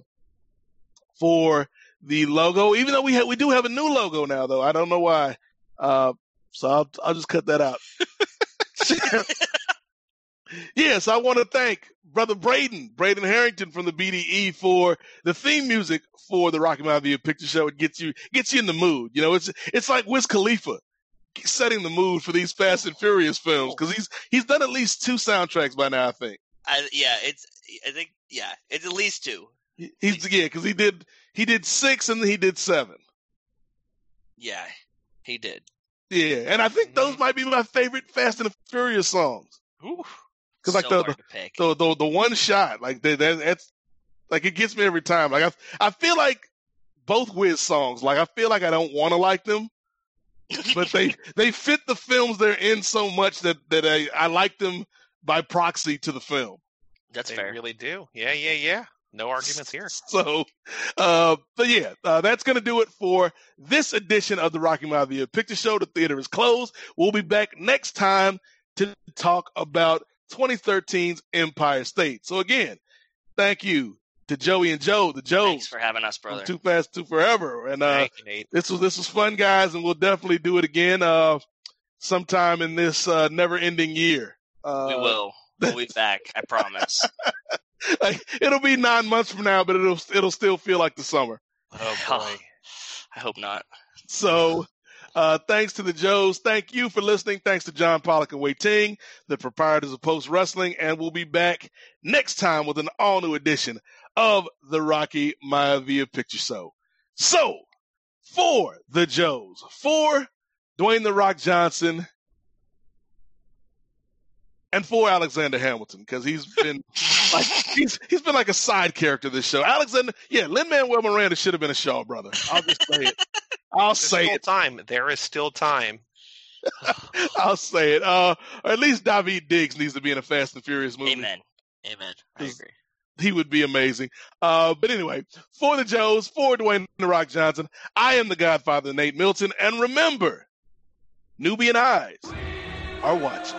for the logo. Even though we have, we do have a new logo now, though. I don't know why. Uh, so I'll I'll just cut that out. yes, I want to thank brother Braden, Braden Harrington from the BDE for the theme music for the Rocky Maivia Picture Show. It gets you gets you in the mood. You know, it's it's like Wiz Khalifa setting the mood for these Fast and Furious films because he's he's done at least two soundtracks by now. I think I, yeah, it's. I think yeah, it's at least two. He- he's yeah because he did he did six and then he did seven. Yeah, he did. Yeah, and I think those mm-hmm. might be my favorite Fast and Furious songs. Because like So the, hard to pick. the the the one shot, like that, that that's like it gets me every time. Like I I feel like both Wiz songs, like I feel like I don't want to like them, but they they fit the films they're in so much that that I, I like them by proxy to the film. That's they fair. really do. Yeah, yeah, yeah. No arguments here. So, uh, but yeah, uh, that's going to do it for this edition of the Rocky Maivia Picture Show. The theater is closed. We'll be back next time to talk about 2013's Empire State. So again, thank you to Joey and Joe, the Joes. Thanks for having us, brother. Too fast, too forever. And uh, Thank you, Nate. this was this was fun, guys, and we'll definitely do it again uh, sometime in this uh, never-ending year. Uh, we will. We'll be back. I promise. like, it'll be nine months from now, but it'll it'll still feel like the summer. Oh boy. I hope not. So, uh, thanks to the Joes. Thank you for listening. Thanks to John Pollock and Wai Ting, the proprietors of Post Wrestling. And we'll be back next time with an all new edition of the Rocky Maivia Picture Show. So, for the Joes, for Dwayne The Rock Johnson, and for Alexander Hamilton, because he's been like he's he's been like a side character this show. Alexander, yeah, Lin Manuel Miranda should have been a Shaw brother. I'll just say it. I'll There's say still it. time. There is still time. I'll say it. Uh, or at least Daveed Diggs needs to be in a Fast and Furious movie. Amen. Amen. I agree. He would be amazing. Uh, but anyway, for the Joes, for Dwayne The Rock Johnson, I am the Godfather, Nate Milton. And remember, Nubian eyes are watching.